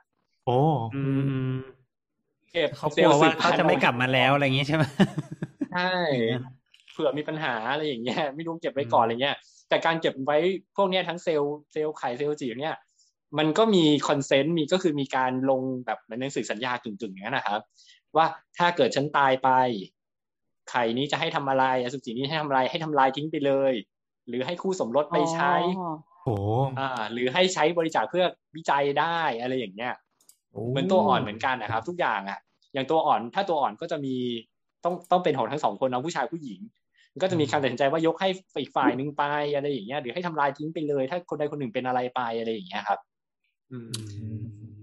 โอ้อืมอืมเก็บเขากลัวว่าเขาจะไม่กลับมมาแล้วอะไรอย่างงี้ใช่ไหมใช่เผื่อมีปัญหาอะไรอย่างเงี้ยไม่รู้เก็บไว้ก่อนอะไรเงี้ย แต่การเก็บไว้พวกเนี้ยทั้งเซลล์เซลล์ไข่เซลล์จีอย่างเนี้ยมันก็มี consent มีก็คือมีการลงแบบเหมือนหนังสือสัญญากึ่งๆอย่างนั้นนะครับ ว่าถ้าเกิดฉันตายไป ไข่นี้จะให้ทำอะไรอสุจินี้ให้ทำอะไรให้ทำลายทิ้งไปเลย หรือให้คู่สมรสไปใช้อ๋อโหอ่าหรือให้ใช้บริจาคเพื่อวิจัยได้อะไรอย่างเงี้ย เหมือนตัวอ่อนเหมือนกันนะครับ ทุกอย่างอะ อย่างตัวอ่อนถ้าตัวอ่อนก็จะมีต้องต้องเป็นของทั้งสองคนนะผู้ชายผู้หญิงก็จะมีการตัดสินใจว่ายกให้อีกฝ่ายหนึ่งไปอะไรอย่างเงี้ยหรือให้ทำลายทิ้งไปเลย ถ้าคนใดคนหนึ่งเป็นอะไรไปอะไรอย่างเงี้ยครับอืม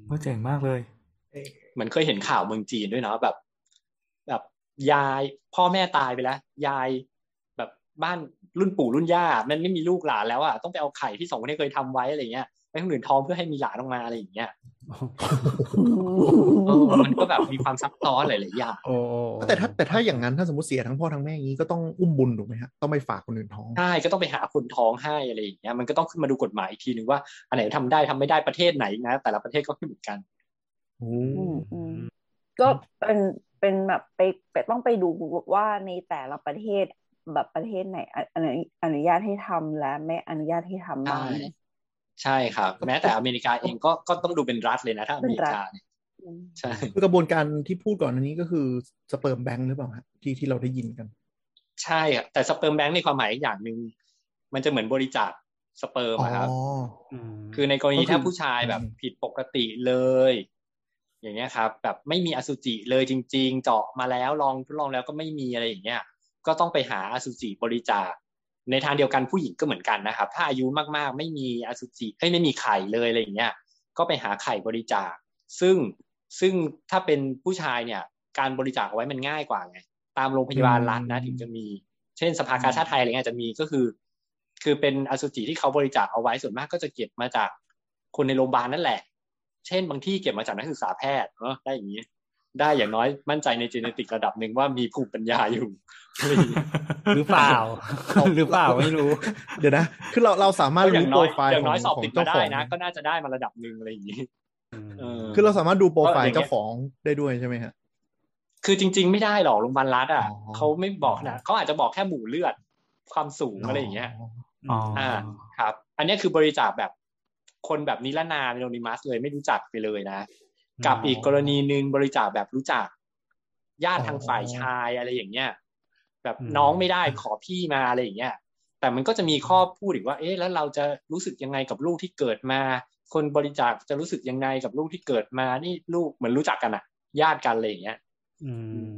ว่าเจ๋งมากเลยเหมือนเคยเห็นข่าวเมืองจีนด้วยเนาะแบบ แบบยายพ่อแม่ตายไปแล้ว ยายแบบบ้านรุ่นปู่รุ่นย่ามันไม่มีลูกหลานแล้วอะต้องไปเอาไข่ที่สองคนนี้เคยทำไว้อะไรเงี้ย ให้คนอื่นท้องเพื่อให้มีหลานออกมาอะไรอย่างเงี้ยเออมันก็แบบมีความซับซ้อนหลายๆอย่างโอ้แต่ถ้าแต่ถ้าอย่างนั้นถ้าสมมติเสียทั้งพ่อทั้งแม่อย่างนี้ก็ต้องอุ้มบุญถูกไหมฮะต้องไปฝากคนอื่นท้องใช่ก็ต้องไปหาคนท้องให้อะไรอย่างเงี้ยมันก็ต้องขึ้นมาดูกฎหมายอีกทีหนึ่งว่าอันไหนทำได้ทำไม่ได้ประเทศไหนนะแต่ละประเทศก็ไม่เหมือนกันโอ้อืมอืมก็เป็นเป็นแบบไปไปต้องไปดูว่าในแต่ละประเทศแบบประเทศไหนออนุอนุญาตให้ทำและไม่อนุญาตให้ทำบ้าง ใช่ใช่ครับ แม้แต่อเมริกาเองก็ก็ต้องดูเป็นรัฐเลยนะถ้าอเมริกาเนี่ยอืมใช่คือกระบวนการที่พูดก่อนอันนี้ก็คือ sperm bank หรือเปล่าฮะที่ที่เราได้ยินกัน ใช่อะแต่ sperm bank ในความหมายอีกอย่างหนึ่งมันจะเหมือนบริจาคสเปิร์มอ๋ออะครับอืมคือในกรณีก็คือถ้าผู้ชายแบบอืมผิดปกติเลย อย่างเงี้ยครับ แบบไม่มีอสุจิเลยจริง ๆ เจาะมาแล้วลองทดลองแล้วก็ไม่มีอะไรอย่างเงี้ย ก็ต้องไปหาอสุจิบริจาค ในทางเดียวกันผู้หญิงก็เหมือนกันนะครับ ถ้าอายุมากๆ ไม่มีอสุจิเอ้ยไม่มีไข่เลยอะไรอย่างเงี้ยก็ไปหาไข่บริจาค ซึ่งซึ่งถ้าเป็นผู้ชายเนี่ย การบริจาคเอาไว้มันง่ายกว่าไงตามโรงพยาบาลรัฐนะอืมถึงจะมี เช่นสภากาชาติไทยอะไรเงี้ยจะมีก็คือ คือเป็นอสุจิที่เขาบริจาคเอาไว้ส่วนมากก็จะเก็บมาจากคนในโรงพยาบาลนั่นแหละ เช่นบางที่เก็บมาจากนักศึกษาแพทย์เนาะได้อย่างนี้ ได้อย่างน้อยมั่นใจในจีเนติกระดับหนึ่งว่ามีภูมิปัญญาอยู่อะไรอย่างนี้หรือเปล่า หรือเปล่าไม่รู้ เดี๋ยวนะ คือเราเราสามารถก็อรู้ย่างโปน้รอยไฟล์อขย่างน้อยสอบของติดเจ้ามาขได้องนะ ก็น่าจะได้มาระดับหนึ่งอะไรอย่างนี้เออคือเราสามารถดูโปรไฟก็อล์ย่างเงี้ยเจ้าของได้ด้วยใช่ไหมฮะคือจริง ๆ ไม่ได้หรอกโรงพยาบาลรัฐอะอ๋อเขาไม่บอกนะเขาอาจจะบอกแค่หมู่เลือดความสูงอะไรอย่างเงี้ยอ๋ออ่าครับ อันเนี้ยคือบริจาคแบบคนแบบนิรนามโนนิมัสเลยไม่รู้จักไปเลยนะ กับอีกกรณีหนึ่งบริจาคแบบรู้จัก ญาติทางฝ่ายชายอะไรอย่างเงี้ยแบบอืมน้องไม่ได้ขอพี่มาอะไรอย่างเงี้ยแต่มันก็จะมีข้อพูดอีกว่า เอ๊ะแล้วเราจะรู้สึกยังไงกับลูกที่เกิดมา คนบริจาคจะรู้สึกยังไงกับลูกที่เกิดมา นี่ลูกเหมือนรู้จักกันอะญาติกันอะไรอย่างเงี้ยอืม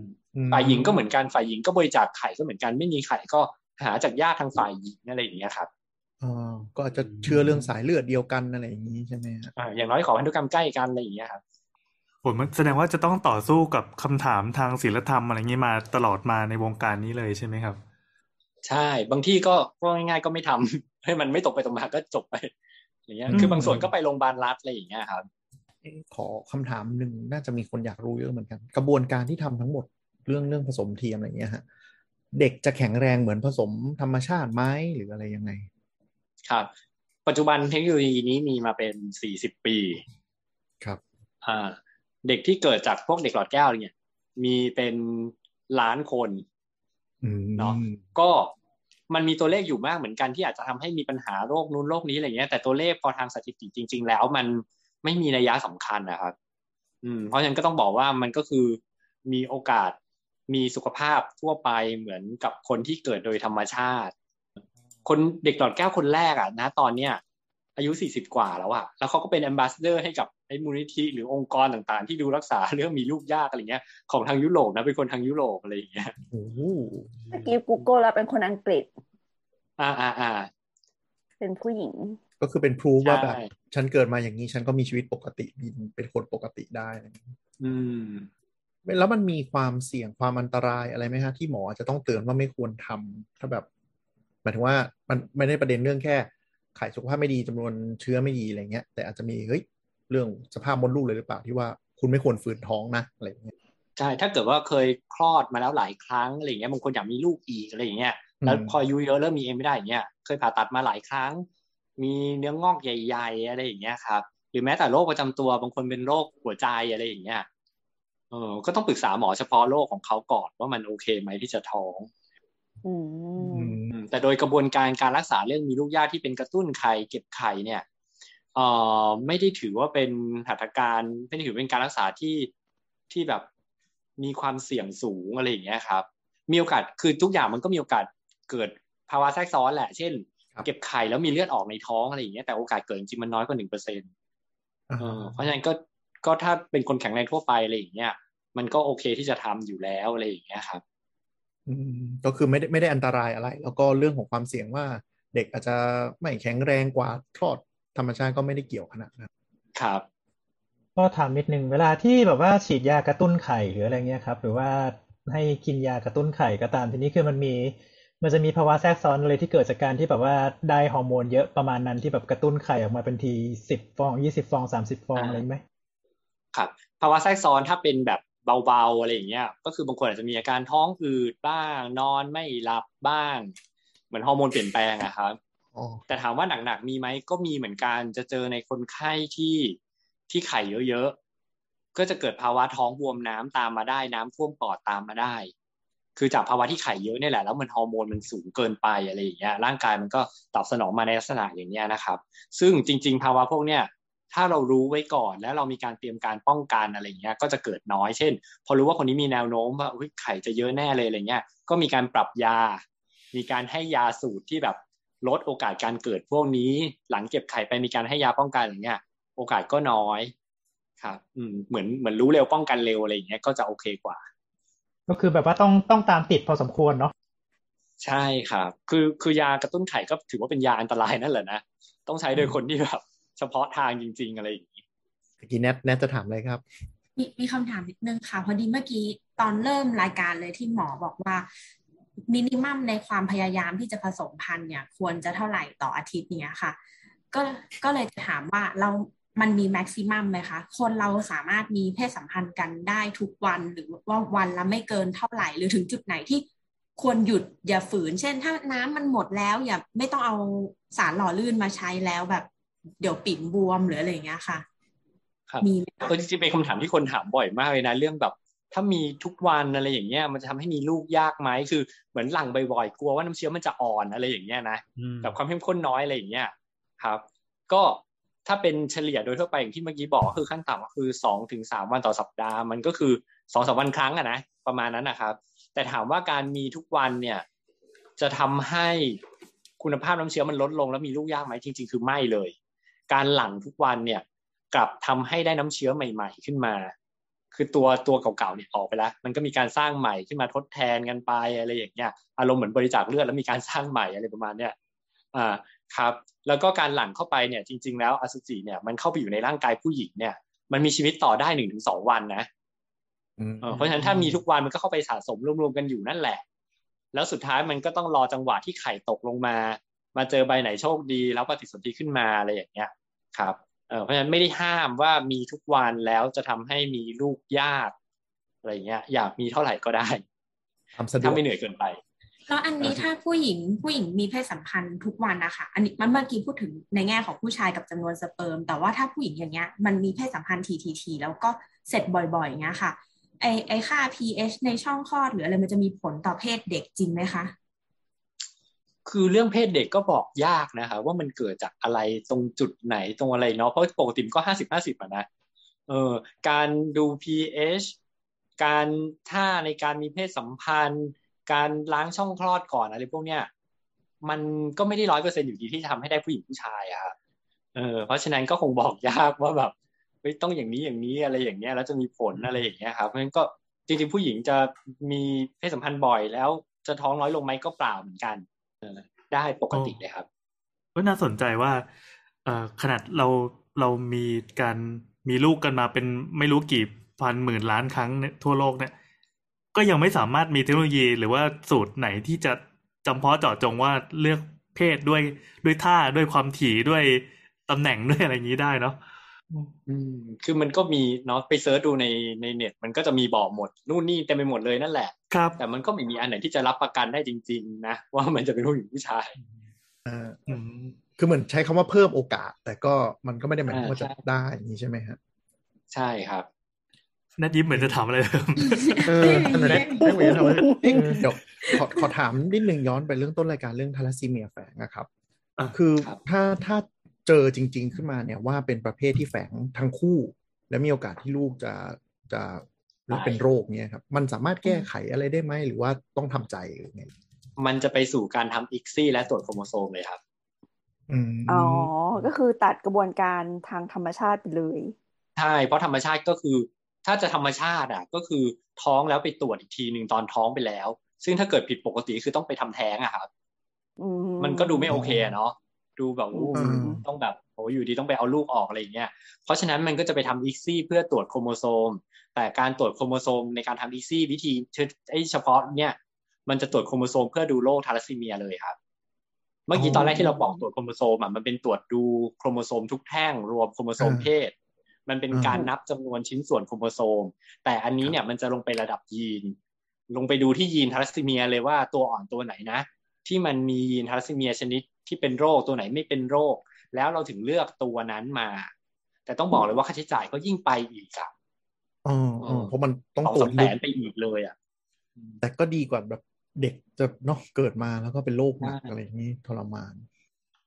ฝ่ายหญิงก็เหมือนกันฝ่ายหญิงก็บริจาคไข่ก็เหมือนกัน ไม่มีไข่ก็หาจากญาติทางฝ่ายหญิงอะไรอย่างเงี้ยครับอ๋อก็อาจจะเชื่อเรื่องสายเลือดเดียวกันอะไรอย่างนี้ใช่ไหมฮะอ่าอย่างน้อยขอพันธุกรรมใกล้กันอะไรอย่างเงี้ยครับ ผมแสดงว่าจะต้องต่อสู้กับคำถามทางศีลธรรมอะไรอย่างนี้มาตลอดมาในวงการนี้เลยใช่ไหมครับ ใช่บางที่ก็ก็ง่ายๆก็ไม่ทำให้มันไม่ตกไปตรงมาก็จบไปอย่างเงี้ยคือบางส่วนก็ไปโรงพยาบาลรัฐอะไรอย่างเงี้ยครับเอ๊ะขอคำถามหนึ่งน่าจะมีคนอยากรู้เยอะเหมือนกัน กระบวนการที่ทำทั้งหมดเรื่องเรื่องผสมเทียมอะไรอย่างเงี้ยฮะเด็กจะแข็งแรงเหมือนผสมธรรมชาติไหมหรืออะไรยังไง ครับ ปัจจุบันเทคโนโลยีนี้มีมาเป็นสี่สิบปี ครับ อ่า เด็กที่เกิดจากพวกเด็กหลอดแก้วเนี่ย มีเป็นล้านคนอืมเนาะก็มันมีตัวเลขอยู่มากเหมือนกันที่อาจจะทำให้มีปัญหาโรคนู้นโรคนี้อะไรเงี้ยแต่ตัวเลขพอทางสถิติจริง ๆ แล้วมันไม่มีนัยยะสำคัญนะครับ อืม เพราะฉะนั้นก็ต้องบอกว่ามันก็คือมีโอกาสมีสุขภาพทั่วไปเหมือนกับคนที่เกิดโดยธรรมชาติ คนเด็กหลอดแก้วคนแรกอะนะ ตอนเนี้ย อายุสี่สิบกว่าแล้วอะแล้วเขาก็เป็นแอมบาสเดอร์ให้กับไอ้มูลนิธิหรือองค์กรต่างๆ ที่ดูรักษาเรื่องมีลูกยากอะไรเงี้ย ของทางยุโรปนะเป็นคนทางยุโรปอะไรอย่างเงี้ยโอ้โหเมื่อกี้ Google แล้วเป็นคนอังกฤษ อ่าอ่าอ่าเป็นผู้หญิง ก็คือเป็นพรูฟว่าแบบใช่ฉันเกิดมาอย่างนี้ฉันก็มีชีวิตปกติมีเป็นคนปกติได้อะไรอย่างนี้อืมแล้วมันมีความเสี่ยงความอันตรายอะไรไหมฮะที่หมอจะต้องเตือนว่าไม่ควรทำถ้าแบบหมายถึงว่ามันไม่ได้ประเด็นเรื่องแค่ ไข่สุขภาพไม่ดีจำนวนเชื้อไม่ดีอะไรเงี้ย แต่อาจจะมีเฮ้ยเรื่องสภาพมดลูกเลยหรือเปล่าที่ว่าคุณไม่ควรฝืนท้องนะอะไรอย่างเงี้ยใช่ถ้าเกิดว่าเคยคลอดมาแล้วหลายครั้งอะไรอย่างเงี้ยบางคนอยากมีลูกอีกอะไรอย่างเงี้ยแล้วอืมพออายุเยอะเริ่มมีเองไม่ได้อย่างเงี้ยเคยผ่าตัดมาหลายครั้ง มีเนื้องอกใหญ่ๆอะไรอย่างเงี้ยครับหรือแม้แต่โรคประจำตัวบางคนเป็นโรคหัวใจอะไรอย่างเงี้ยเออก็ต้องปรึกษาหมอเฉพาะโรคของเขาก่อนว่ามันโอเคไหมที่จะท้อง อืมอืมอืม แต่โดยกระบวนการการรักษาเรื่องมีลูกยากที่เป็นกระตุ้นไข่เก็บไข่เนี่ยเอ่อไม่ได้ถือว่าเป็นหัตถการไม่ได้ถือเป็นการรักษาที่ที่แบบมีความเสี่ยงสูงอะไรอย่างเงี้ยครับ มีโอกาสคือทุกอย่างมันก็มีโอกาสเกิดภาวะแทรกซ้อนแหละ เช่นครับเก็บไข่แล้วมีเลือดออกในท้องอะไรอย่างเงี้ยแต่โอกาสเกิดจริงๆมันน้อยกว่าหนึ่งเปอร์เซ็นต์อ่าเพราะฉะนั้นก็ก็ถ้าเป็นคนแข็งแรงทั่วไปอะไรอย่างเงี้ยมันก็โอเคที่จะทำอยู่แล้วอะไรอย่างเงี้ยครับอืม ก็คือไม่ได้ไม่ได้อันตรายอะไร แล้วก็เรื่องของความเสี่ยงว่าเด็กอาจจะไม่แข็งแรงกว่าคลอดธรรมชาติก็ไม่ได้เกี่ยวขนาดนั้นครับก็ถามนิดนึงเวลาที่แบบว่าฉีดยากระตุ้นไข่หรืออะไรเงี้ยครับ หรือว่าให้กินยากระตุ้นไข่ก็ตามทีนี้คือมันมี มันจะมีภาวะแทรกซ้อนอะไรที่เกิดจากการที่แบบว่าได้ฮอร์โมนเยอะประมาณนั้นที่แบบกระตุ้นไข่ออกมาเป็นทีสิบฟองยี่สิบฟองสามสิบฟองอะไรไหมครับภาวะแทรกซ้อนถ้าเป็นแบบ เบาๆอะไรอย่างเงี้ย ก็คือบางคนอาจจะมีอาการท้องอืดบ้าง นอนไม่หลับบ้าง เหมือนฮอร์โมนเปลี่ยนแปลงอะครับอ๋อแต่ถามว่าหนักๆมีไหมก็มีเหมือนกันจะเจอในคนไข้ที่ที่ไข่เยอะๆก็จะเกิดภาวะท้องบวมน้ำตามมาได้น้ำท่วมปอดตามมาได้ คือจากภาวะที่ไข่เยอะเนี่ยแหละแล้วมันฮอร์โมนมันสูงเกินไปอะไรอย่างเงี้ยร่างกายมันก็ตอบสนองมาในลักษณะอย่างเงี้ยนะครับ ซึ่งจริง ๆ ภาวะพวกเนี้ย ถ้าเรารู้ไว้ก่อนแล้วเรามีการเตรียมการป้องกันอะไรอย่างเงี้ยก็จะเกิดน้อย เช่น พอรู้ว่าคนนี้มีแนวโน้มว่าอุ๊ยไข่จะเยอะแน่เลยอะไรเงี้ยก็มีการปรับยา มีการให้ยาสูตรที่แบบลดโอกาสการเกิดพวกนี้ หลังเก็บไข่ไปมีการให้ยาป้องกันอย่างเงี้ย โอกาสก็น้อยครับอืมเหมือนเหมือนรู้เร็วป้องกันเร็วอะไรอย่างเงี้ยก็จะโอเคกว่า ก็คือแบบว่าต้องต้องตามติดพอสมควรเนาะใช่ครับ คือคือยากระตุ้นไข่ก็ถือว่าเป็นยาอันตรายนั่นแหละนะต้องใช้โดยคนที่แบบ เฉพาะทางจริง ๆ อะไรอย่างนี้เมื่อกี้แนทแนทจะถามอะไรครับ มีมีคำถามนิดนึงค่ะ พอดีเมื่อกี้ตอนเริ่มรายการเลยที่หมอบอกว่ามินิมัมในความพยายามที่จะผสมพันธุ์เนี่ย ควรจะเท่าไหร่ต่ออาทิตย์เนี้ยค่ะ ก็ก็เลยจะถามว่าเรามันมีแม็กซิมัมไหมคะ คนเราสามารถมีเพศสัมพันธ์กันได้ทุกวันหรือว่าวันละไม่เกินเท่าไหร่ หรือถึงจุดไหนที่ควรหยุดอย่าฝืน เช่น ถ้าน้ำมันหมดแล้วอย่าไม่ต้องเอาสารหล่อลื่นมาใช้แล้วแบบ เดี๋ยวปิ่มบวมหรืออะไรอย่างเงี้ยค่ะ ครับมีไหมคะเออจริงๆเป็นคำถามที่คนถามบ่อยมากเลยนะเรื่องแบบ ถ้ามีทุกวันอะไรอย่างเงี้ยมันจะทำให้มีลูกยากไหมคือเหมือนหลังบ่อยๆกลัวว่าน้ำเชื้อมันจะอ่อนอะไรอย่างเงี้ยนะอืมแบบความเข้มข้นน้อยอะไรอย่างเงี้ยครับ ก็ถ้าเป็นเฉลี่ยโดยทั่วไปอย่างที่เมื่อกี้บอกก็คือขั้นต่ำก็คือสองถึงสามวันต่อสัปดาห์มันก็คือสองสามวันครั้งอะนะประมาณนั้นนะครับ แต่ถามว่าการมีทุกวันเนี่ยจะทำให้คุณภาพน้ำเชื้อมันลดลงแล้วมีลูกยากไหมจริง ๆ คือไม่เลย การหลั่งทุกวันเนี่ยกลับทำให้ได้น้ำเชื้อใหม่ ๆ ขึ้นมา คือตัวตัวเก่าๆเนี่ยออกไปแล้ว มันก็มีการสร้างใหม่ขึ้นมาทดแทนกันไปอะไรอย่างเงี้ยอารมณ์เหมือนบริจาคเลือดแล้วมีการสร้างใหม่อะไรประมาณเนี้ยอ่าครับ แล้วก็การหลั่งเข้าไปเนี่ยจริง ๆ แล้วอสุจิเนี่ยมันเข้าไปอยู่ในร่างกายผู้หญิงเนี่ย มันมีชีวิตต่อได้หนึ่งถึงสองวันนะอืมเออเพราะฉะนั้นถ้ามีทุกวันมันก็เข้าไปสะสมรวมๆกันอยู่นั่นแหละ แล้วสุดท้ายมันก็ต้องรอจังหวะที่ไข่ตกลงมา มาเจอใบไหนโชคดี แล้วปฏิสนธิขึ้นมาอะไรอย่างเงี้ยครับเออเพราะฉะนั้นไม่ได้ห้ามว่ามีทุกวันแล้วจะทำให้มีลูกยากอะไรอย่างเงี้ย อยากมีเท่าไหร่ก็ได้ทำสะดวถ้ากไม่เหนื่อยเกินไปแล้วอันนี้ถ้าผู้หญิงผู้หญิงมีเพศสัมพันธ์ทุกวันนะคะ อันนี้มันเมื่อกี้พูดถึงในแง่ของผู้ชายกับจำนวนสเปิร์ม แต่ว่าถ้าผู้หญิงอย่างเงี้ยมันมีเพศสัมพันธ์ทีทีทีแล้วก็เสร็จบ่อยๆอย่างเงี้ยค่ะไอไอค่า pH ในช่องคลอดหรืออะไรมันจะมีผลต่อเพศเด็กจริงไหมคะ คือเรื่องเพศเด็กก็บอกยากนะคะ ว่ามันเกิดจากอะไรตรงจุดไหนตรงอะไรเนาะเพราะปกติมันก็ห้าสิบห้าสิบนะเออการดู pH การท่าในการมีเพศสัมพันธ์ การล้างช่องคลอดก่อนอะไรพวกเนี้ยมันก็ไม่ได้ร้อยเปอร์เซ็นอยู่ดีที่ทำให้ได้ผู้หญิงผู้ชายอะครับเออเพราะฉะนั้นก็คงบอกยากว่าแบบต้องอย่างนี้อย่างนี้อะไรอย่างเงี้ยแล้วจะมีผลอะไรอย่างเงี้ยครับเพราะฉะนั้นก็จริงๆผู้หญิงจะมีเพศสัมพันธ์บ่อยแล้วจะท้องน้อยลงไหมก็เปล่าเหมือนกัน ได้ปกติเลยครับก็น่าสนใจว่าเอ่อขนาดเราเรามีการมีลูกกันมาเป็นไม่รู้กี่พันหมื่นล้านครั้งเนี่ยทั่วโลกเนี่ย ก็ยังไม่สามารถมีเทคโนโลยีหรือว่าสูตรไหนที่จะจำเพาะเจาะจงว่าเลือกเพศด้วยด้วยท่าด้วยความถี่ด้วยตำแหน่งด้วยอะไรอย่างนี้ได้เนาะ อืมคือมันก็มีเนาะไปเซิร์ชดูในในเน็ต มันก็จะมีบอกหมดนู่นนี่เต็มไปหมดเลยนั่นแหละครับแต่มันก็ไม่มีอันไหนที่จะรับประกันได้จริง ๆ นะ ว่ามันจะเป็นผู้หญิงผู้ชายอ่าอืมคือเหมือนใช้คำว่าเพิ่มโอกาส แต่ก็มันก็ไม่ได้หมายความว่าจะได้อย่างนี้ใช่ไหมฮะใช่ครับนัดยิ้มเหมือนจะถามอะไรเพิ่มเออนั่นแหละไม่เหมือนทำอะเอ๊ะเดี๋ยวขอขอถามนิดนึงย้อนไปเรื่องต้นรายการเรื่องทาลัสซีเมียแฝงนะครับ คือถ้าถ้า เจอจริง ๆ ขึ้นมาเนี่ยว่าเป็นประเภทที่แฝงทั้งคู่ และมีโอกาสที่ลูกจะจะหรือเป็นโรคเนี่ยครับ มันสามารถแก้ไขอะไรได้ไหมหรือว่าต้องทำใจหรือไงมันจะไปสู่การทำอีกซี่และตรวจโครโมโซมเลยครับอืมอ๋อ ก็คือตัดกระบวนการทางธรรมชาติไปเลย ใช่ เพราะธรรมชาติก็คือ ถ้าจะธรรมชาติอะ ก็คือท้องแล้วไปตรวจอีกทีหนึ่งตอนท้องไปแล้ว ซึ่งถ้าเกิดผิดปกติคือต้องไปทำแท้งอะครับอืมันก็ดูไม่โอเคอะเนาะ ดูแบบโอ้อืมต้องแบบโอ้อยู่ดีต้องไปเอาลูกออกอะไรอย่างเงี้ยเพราะฉะนั้นมันก็จะไปทำ ICSI เพื่อตรวจโครโมโซม แต่การตรวจโครโมโซมในการทำ ICSI วิธีไอ้เฉพาะเนี่ยมันจะตรวจโครโมโซมเพื่อดูโรคธาลัสซีเมียเลยครับ เมื่อกี้ตอนแรกที่เราบอกตรวจโครโมโซมอะมันเป็นตรวจดูโครโมโซมทุกแท่งรวมโครโมโซมอ่าเพศ มันเป็นการนับจำนวนชิ้นส่วนโครโมโซม แต่อันนี้เนี่ยมันจะลงไประดับยีน ลงไปดูที่ยีนธาลัสซีเมียเลยว่าตัวอ่อนตัวไหนนะ ที่มันมียีนธาลัสซีเมียชนิด ที่เป็นโรคตัวไหนไม่เป็นโรค แล้วเราถึงเลือกตัวนั้นมา แต่ต้องบอกเลยว่าค่าใช้จ่ายก็ยิ่งไปอีกอะอ๋ออ๋อเพราะมันต้องสองตรวสาจมแสลึกนไปอีกเลยอะแต่ก็ดีกว่าแบบเด็กจะเนาะเกิดมาแล้วก็เป็นโรคหนักใช่อะไรอย่างนี้ทรมาน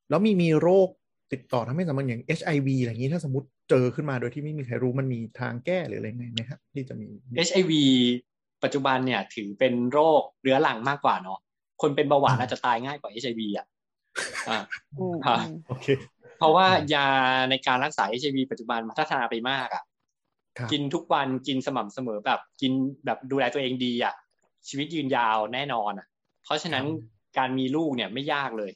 แล้วมีมีโรคติดต่อทำให้สมพันธ์อย่าง HIV อะไรอย่างนี้ถ้าสมมติเจอขึ้นมาโดยที่ไม่มีใครรู้มันมีทางแก้หรืออะไรไงไหมครับที่จะมี HIV ปัจจุบันเนี่ยถือเป็นโรคเรื้อรังมากกว่าเนาะคนเป็นเบาหวานอาจจะตายง่ายกว่า HIV อะ อ่าอืมครับอืมโอเค เพราะว่ายาในการรักษา HIV ปัจจุบันมันพัฒนาไปมากอะครับกินทุกวันกินสม่ำเสมอแบบกินแบบดูแลตัวเองดีอะ ชีวิตยืนยาวแน่นอนอะ เพราะฉะนั้นการมีลูกเนี่ยไม่ยากเลย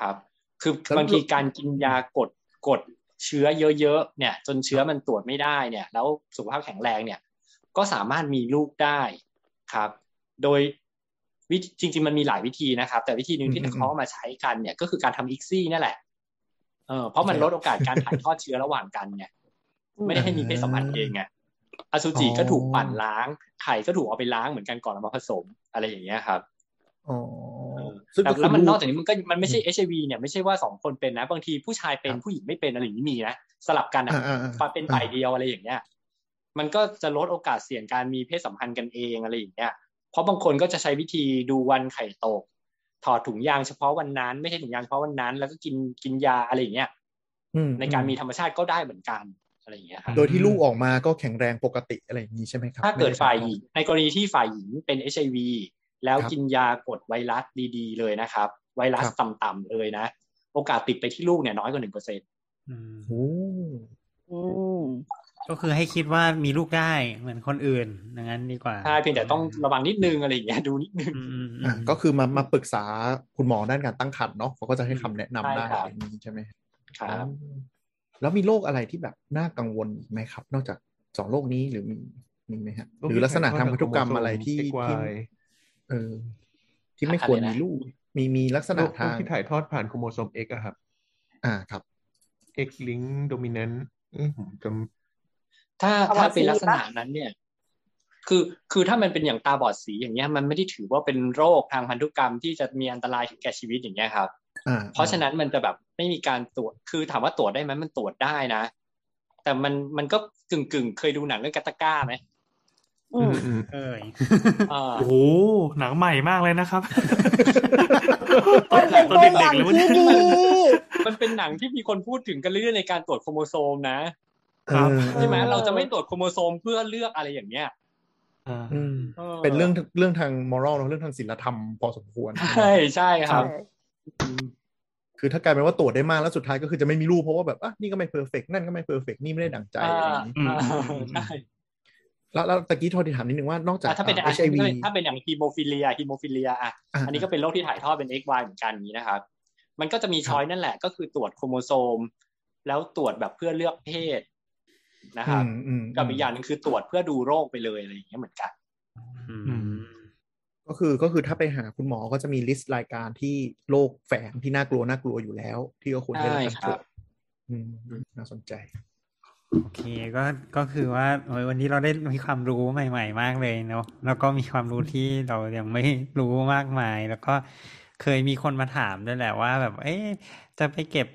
ครับ คือแล้วบางทีการกินยากดกดเชื้อเยอะๆเนี่ย จนเชื้อมันตรวจไม่ได้เนี่ย แล้วสุขภาพแข็งแรงเนี่ย ก็สามารถมีลูกได้ครับ โดย วิธีจริง ๆ มันมีหลายวิธีนะครับ แต่วิธีหนึ่งที่อืมเขาเอามาใช้กันเนี่ยก็คือการทำอีกซี่นั่นแหละเออเพราะมันลดโอกาสการถ่ายทอดเชื้อระหว่างกันไงไม่ได้ให้มีเพศสัมพันธ์เองไงอสุจิก็ถูกปั่นล้างไข่ก็ถูกเอาไปล้างเหมือนกันก่อนเอามาผสมอะไรอย่างเงี้ยครับอ๋อเออซึ่งแต่ก็คืแล้วมันลูนอกจากนี้มันก็มันไม่ใช่ HIV เนี่ยไม่ใช่ว่าสองคนเป็นนะบางทีผู้ชายเป็นครับผู้หญิงไม่เป็นอะไรอย่างนี้มีนะสลับกันอะอ่าอ่าอ่าฝ่ายเป็นฝ่ายเดียวอะไรอย่างเงี้ย มันก็จะลดโอกาสเสี่ยงการมีเพศสัมพันธ์กันเองอะไรอย่างเงี้ย เพราะบางคนก็จะใช้วิธีดูวันไข่ตก ถอดถุงยางเฉพาะวันนั้น ไม่ใช่ถุงยางเฉพาะวันนั้น แล้วก็กินกินยาอะไรอย่างเงี้ยอืมในการมีธรรมชาติก็ได้เหมือนกันอะไรอย่างเงี้ยครับโดยที่ลูกออกมาก็แข็งแรงปกติอะไรอย่างนี้ใช่ไหมครับถ้าเกิดไม่ไฝ่ายหญิงในกรณีที่ฝ่ายหญิงเป็น HIV แล้วครับกินยากดไวรัสดีๆเลยนะครับ ไวรัสครับต่ำๆเลยนะ โอกาสติดไปที่ลูกเนี่ยน้อยกว่าหนึ่งเปอร์เซ็นต์อืมโอ้อืม ก็คือให้คิดว่ามีลูกได้เหมือนคนอื่นอย่างนั้นดีกว่าใช่เพียงแต่ต้องระวังนิดนึงอะไรอย่างเงี้ยดูนิดนึงอืมอืมอือะมก็คือมามาปรึกษาคุณหมอด้านการตั้งครรภ์เนาะเขาก็จะให้คำแนะนำใช่ได้ครับอย่างนี้ใช่ไหมครับอืมแล้วมีโรคอะไรที่แบบน่ากังวลอีกไหมครับ นอกจากสองโรคนี้หรือมีมีไหมฮะหรือลักษณะทางพันธุกรรมอะไรที่ที่เออที่ไม่ควรมีลูก มีมีลักษโรณะคทางที่ถ่ายทอดผ่านโครโมโซม X อะครับ อ่าครับ X link dominant เอ้ยผมจ ถ้าตาบอดถ้าเป็นสีลักษณะปะนั้นเนี่ย คือคือถ้ามันเป็นอย่างตาบอดสีอย่างเงี้ย มันไม่ได้ถือว่าเป็นโรคทางพันธุกรรมที่จะมีอันตรายถึงแก่ชีวิตอย่างเงี้ยครับอ่าเพราะฉะนั้นมันจะแบบไม่มีการตรวจคือถามว่าตรวจได้ไหมมันตรวจได้นะ แต่มันมันก็กึ่งกึ่งๆเคยดูหนังเรื่องกาตาก้าไหมำอืมอืมเอ้ยอ่าโอ้โหหนังใหม่มากเลยนะครับมันเป็นตัวอย่างที่ดีมันเป็นหนังที่มีคนพูดถึงกันเรื่อยๆในการตรวจโครโมโซมนะเออ ใช่ไหมเราจะไม่ตรวจโครโมโซมเพื่อเลือกอะไรอย่างเงี้ยอ่าอืมออเป็นเรื่องเรื่องทาง moral เนอะเรื่องทางศีลธรรมพอสมควร ใช่ใช่ครับ คือถ้ากลายเป็นว่าตรวจได้มากแล้วสุดท้ายก็คือจะไม่มีลูกเพราะว่าแบบอะนี่ก็ไม่ perfect นั่นก็ไม่ perfect นี่ไม่ได้ดั่งใจอะไรอย่างนี้อ่าอืมอ่าใช่แล้วแล้วตะกี้โทษทีถามนิดนึงว่านอกจากแต่ถ้าเป็น HIVถ้าเป็นอย่างฮีโมฟีเลียฮีโมฟีเลียอะอันนี้ก็เป็นโรคที่ถ่ายทอดเป็น XY เหมือนกันอย่างนี้นะครับ มันก็จะมี choice นั่นแหละ ก็คือตรวจโครโมโซม แล้วตรวจแบบเพื่อเลือกเพศ นะครับกับอีกอย่างหนึ่งคือตรวจเพื่อดูโรคไปเลยอะไรอย่างเงี้ยเหมือนกันอืมก็คือก็คือถ้าไปหาคุณหมอก็จะมี list รายการที่โรคแฝงที่น่ากลัวน่ากลัวอยู่แล้ว ที่ก็ควรได้รับการใช่ตรวครับอืมน่าสนใจโอเคก็ก็คือว่าโอ้ยวันนี้เราได้มีความรู้ใหม่ ๆ มากเลยเนาะแล้วก็มีความรู้ที่เรายังไม่รู้มากมาย แล้วก็เคยมีคนมาถามด้วยแหละว่า แบบ เอ๊ะจะไปเก็บ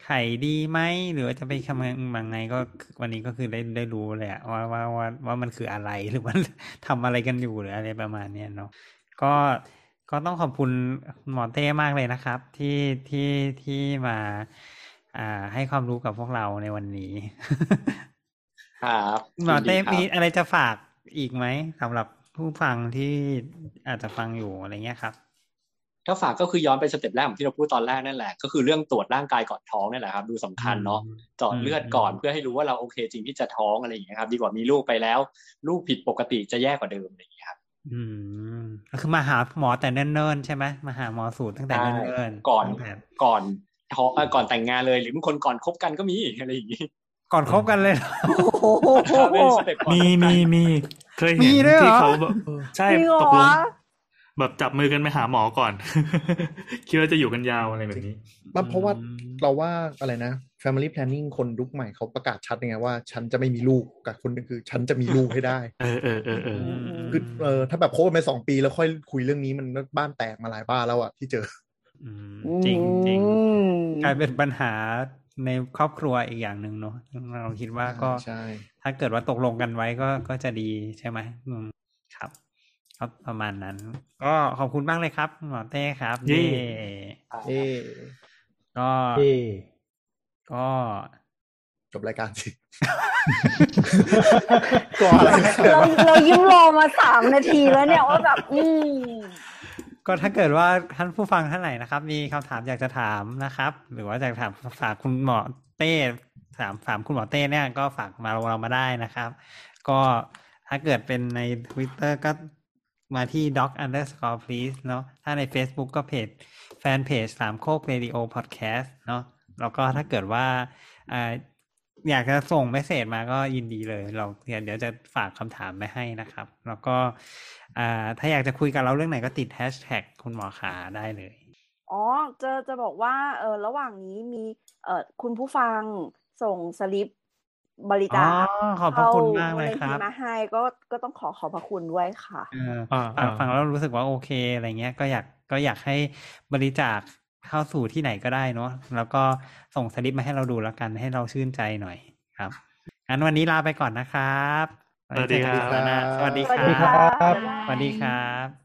ไข่ดีไหมหรือว่าจะไปทำยังไงก็วันนี้ก็คือได้ได้รู้เลยอะว่าว่าว่าว่ามันคืออะไรหรือมันทำอะไรกันอยู่หรืออะไรประมาณเนี้ยเนาะก็ก็ต้องขอบคุณหมอเต้มากเลยนะครับ ที่ที่ที่มาอ่าให้ความรู้กับพวกเราในวันนี้ครับหมอเต้ยินดีครับมีอะไรจะฝากอีกไหมสำหรับผู้ฟังที่อาจจะฟังอยู่อะไรเงี้ยครับ ถ้าฝากก็คือย้อนไปสเต็ปแรกของที่เราพูดตอนแรกนั่นแหละ ก็คือเรื่องตรวจร่างกายก่อนท้องนั่นแหละครับ ดูสำคัญเนาะเจาะเลือดก่อนเพื่อให้รู้ว่าเราโอเคจริงที่จะท้องอะไรอย่างเงี้ยครับ ดีกว่ามีลูกไปแล้ว ลูกผิดปกติจะแย่กว่าเดิมอะไรอย่างเงี้ยครับอืมก็คือมาหาหมอแต่เนิ่นๆใช่ไหมมาหาหมอสูตรตั้งแต่ใช่เนิ่นๆก่อนตั้งแต่ก่อนท้องเอ่อก่อนแต่งงานเลยหรือบางคนก่อนคบกันก็มีอะไรอย่างงี้ก่อนคบกันเลยเหรอเป็นสเต็ปก่อนมีมีมีเคยมีเห็นด้วยเหรอที่เขาแบบใช่จริงเหรอตกลง แบบจับมือกันไปหาหมอก่อน คิดว่าจะอยู่กันยาวอะไรแบบนี้มันเพราะว่าอืมเราว่าอะไรนะ Family Planning คนยุคใหม่เขาประกาศชัดยังไงว่า ฉันจะไม่มีลูกกับคนหนึงคือ ฉันจะมีลูกให้ได้ เออเออเออเออคือเออถ้าแบบโคบกันไปสองปีแล้วค่อยคุยเรื่องนี้มันบ้านแตกมาหลายบ้านแล้วอะที่เจออืมจริงจริงกลายเป็นปัญหาในครอบครัวอีกอย่างหนึ่งเนอะเราคิดว่าก็ใช่ถ้าเกิดว่าตกลงกันไว้ก็ก็จะดีใช่ไหมอืมครับ ครับประมาณนั้น ก็ขอบคุณมากเลยครับหมอเต้ครับเย่เอ๊ก็เย่ก็จบรายการสิก็อะไรเราเรายิ้มรอมาสามนาทีแล้วเนี่ยว่าแบบอืมก็ถ้าเกิดว่าท่านผู้ฟังท่านไหนนะครับ มีคำถามอยากจะถามนะครับ หรือว่าอยากถามฝากคุณหมอเต้ถามถามคุณหมอเต้เนี่ยก็ฝากมาเรามาได้นะครับ ก็ถ้าเกิดเป็นใน Twitter ก็ มาที่ doc underscore please เนาะถ้าใน Facebook ก็เพจแฟนเพจสามโคกเรดิโอพอดแคสต์เนาะแล้วก็ถ้าเกิดว่าอยากจะส่งเมสเซจมาก็ยินดีเลย เราเดี๋ยวจะฝากคำถามไปให้นะครับ แล้วก็ถ้าอยากจะคุยกับเราเรื่องไหนก็ติดแฮชแท็กคุณหมอขาได้เลย อ๋อจะจะบอกว่าเออระหว่างนี้มีเออคุณผู้ฟังส่งสลิป บริจาคอ๋อขอบพระคุณมากเลยครับข้มูลนิธิมาให้ก็ก็ต้องขอขอบพระคุณด้วยค่ะเอออ่าฟังอ่าฟังแล้วรู้สึกว่าโอเคอะไรเงี้ยก็อยากก็อยากให้บริจาคเข้าสู่ที่ไหนก็ได้เนาะแล้วก็ส่งสลิปมาให้เราดูแล้วกันให้เราชื่นใจหน่อยครับงั้นวันนี้ลาไปก่อนนะครับ สวัสดีครับไว้เจอกันอีกครั้งหน้าสวัสดีสวัสดีคค่ะรับบ๊ายบายสวัสดีครับ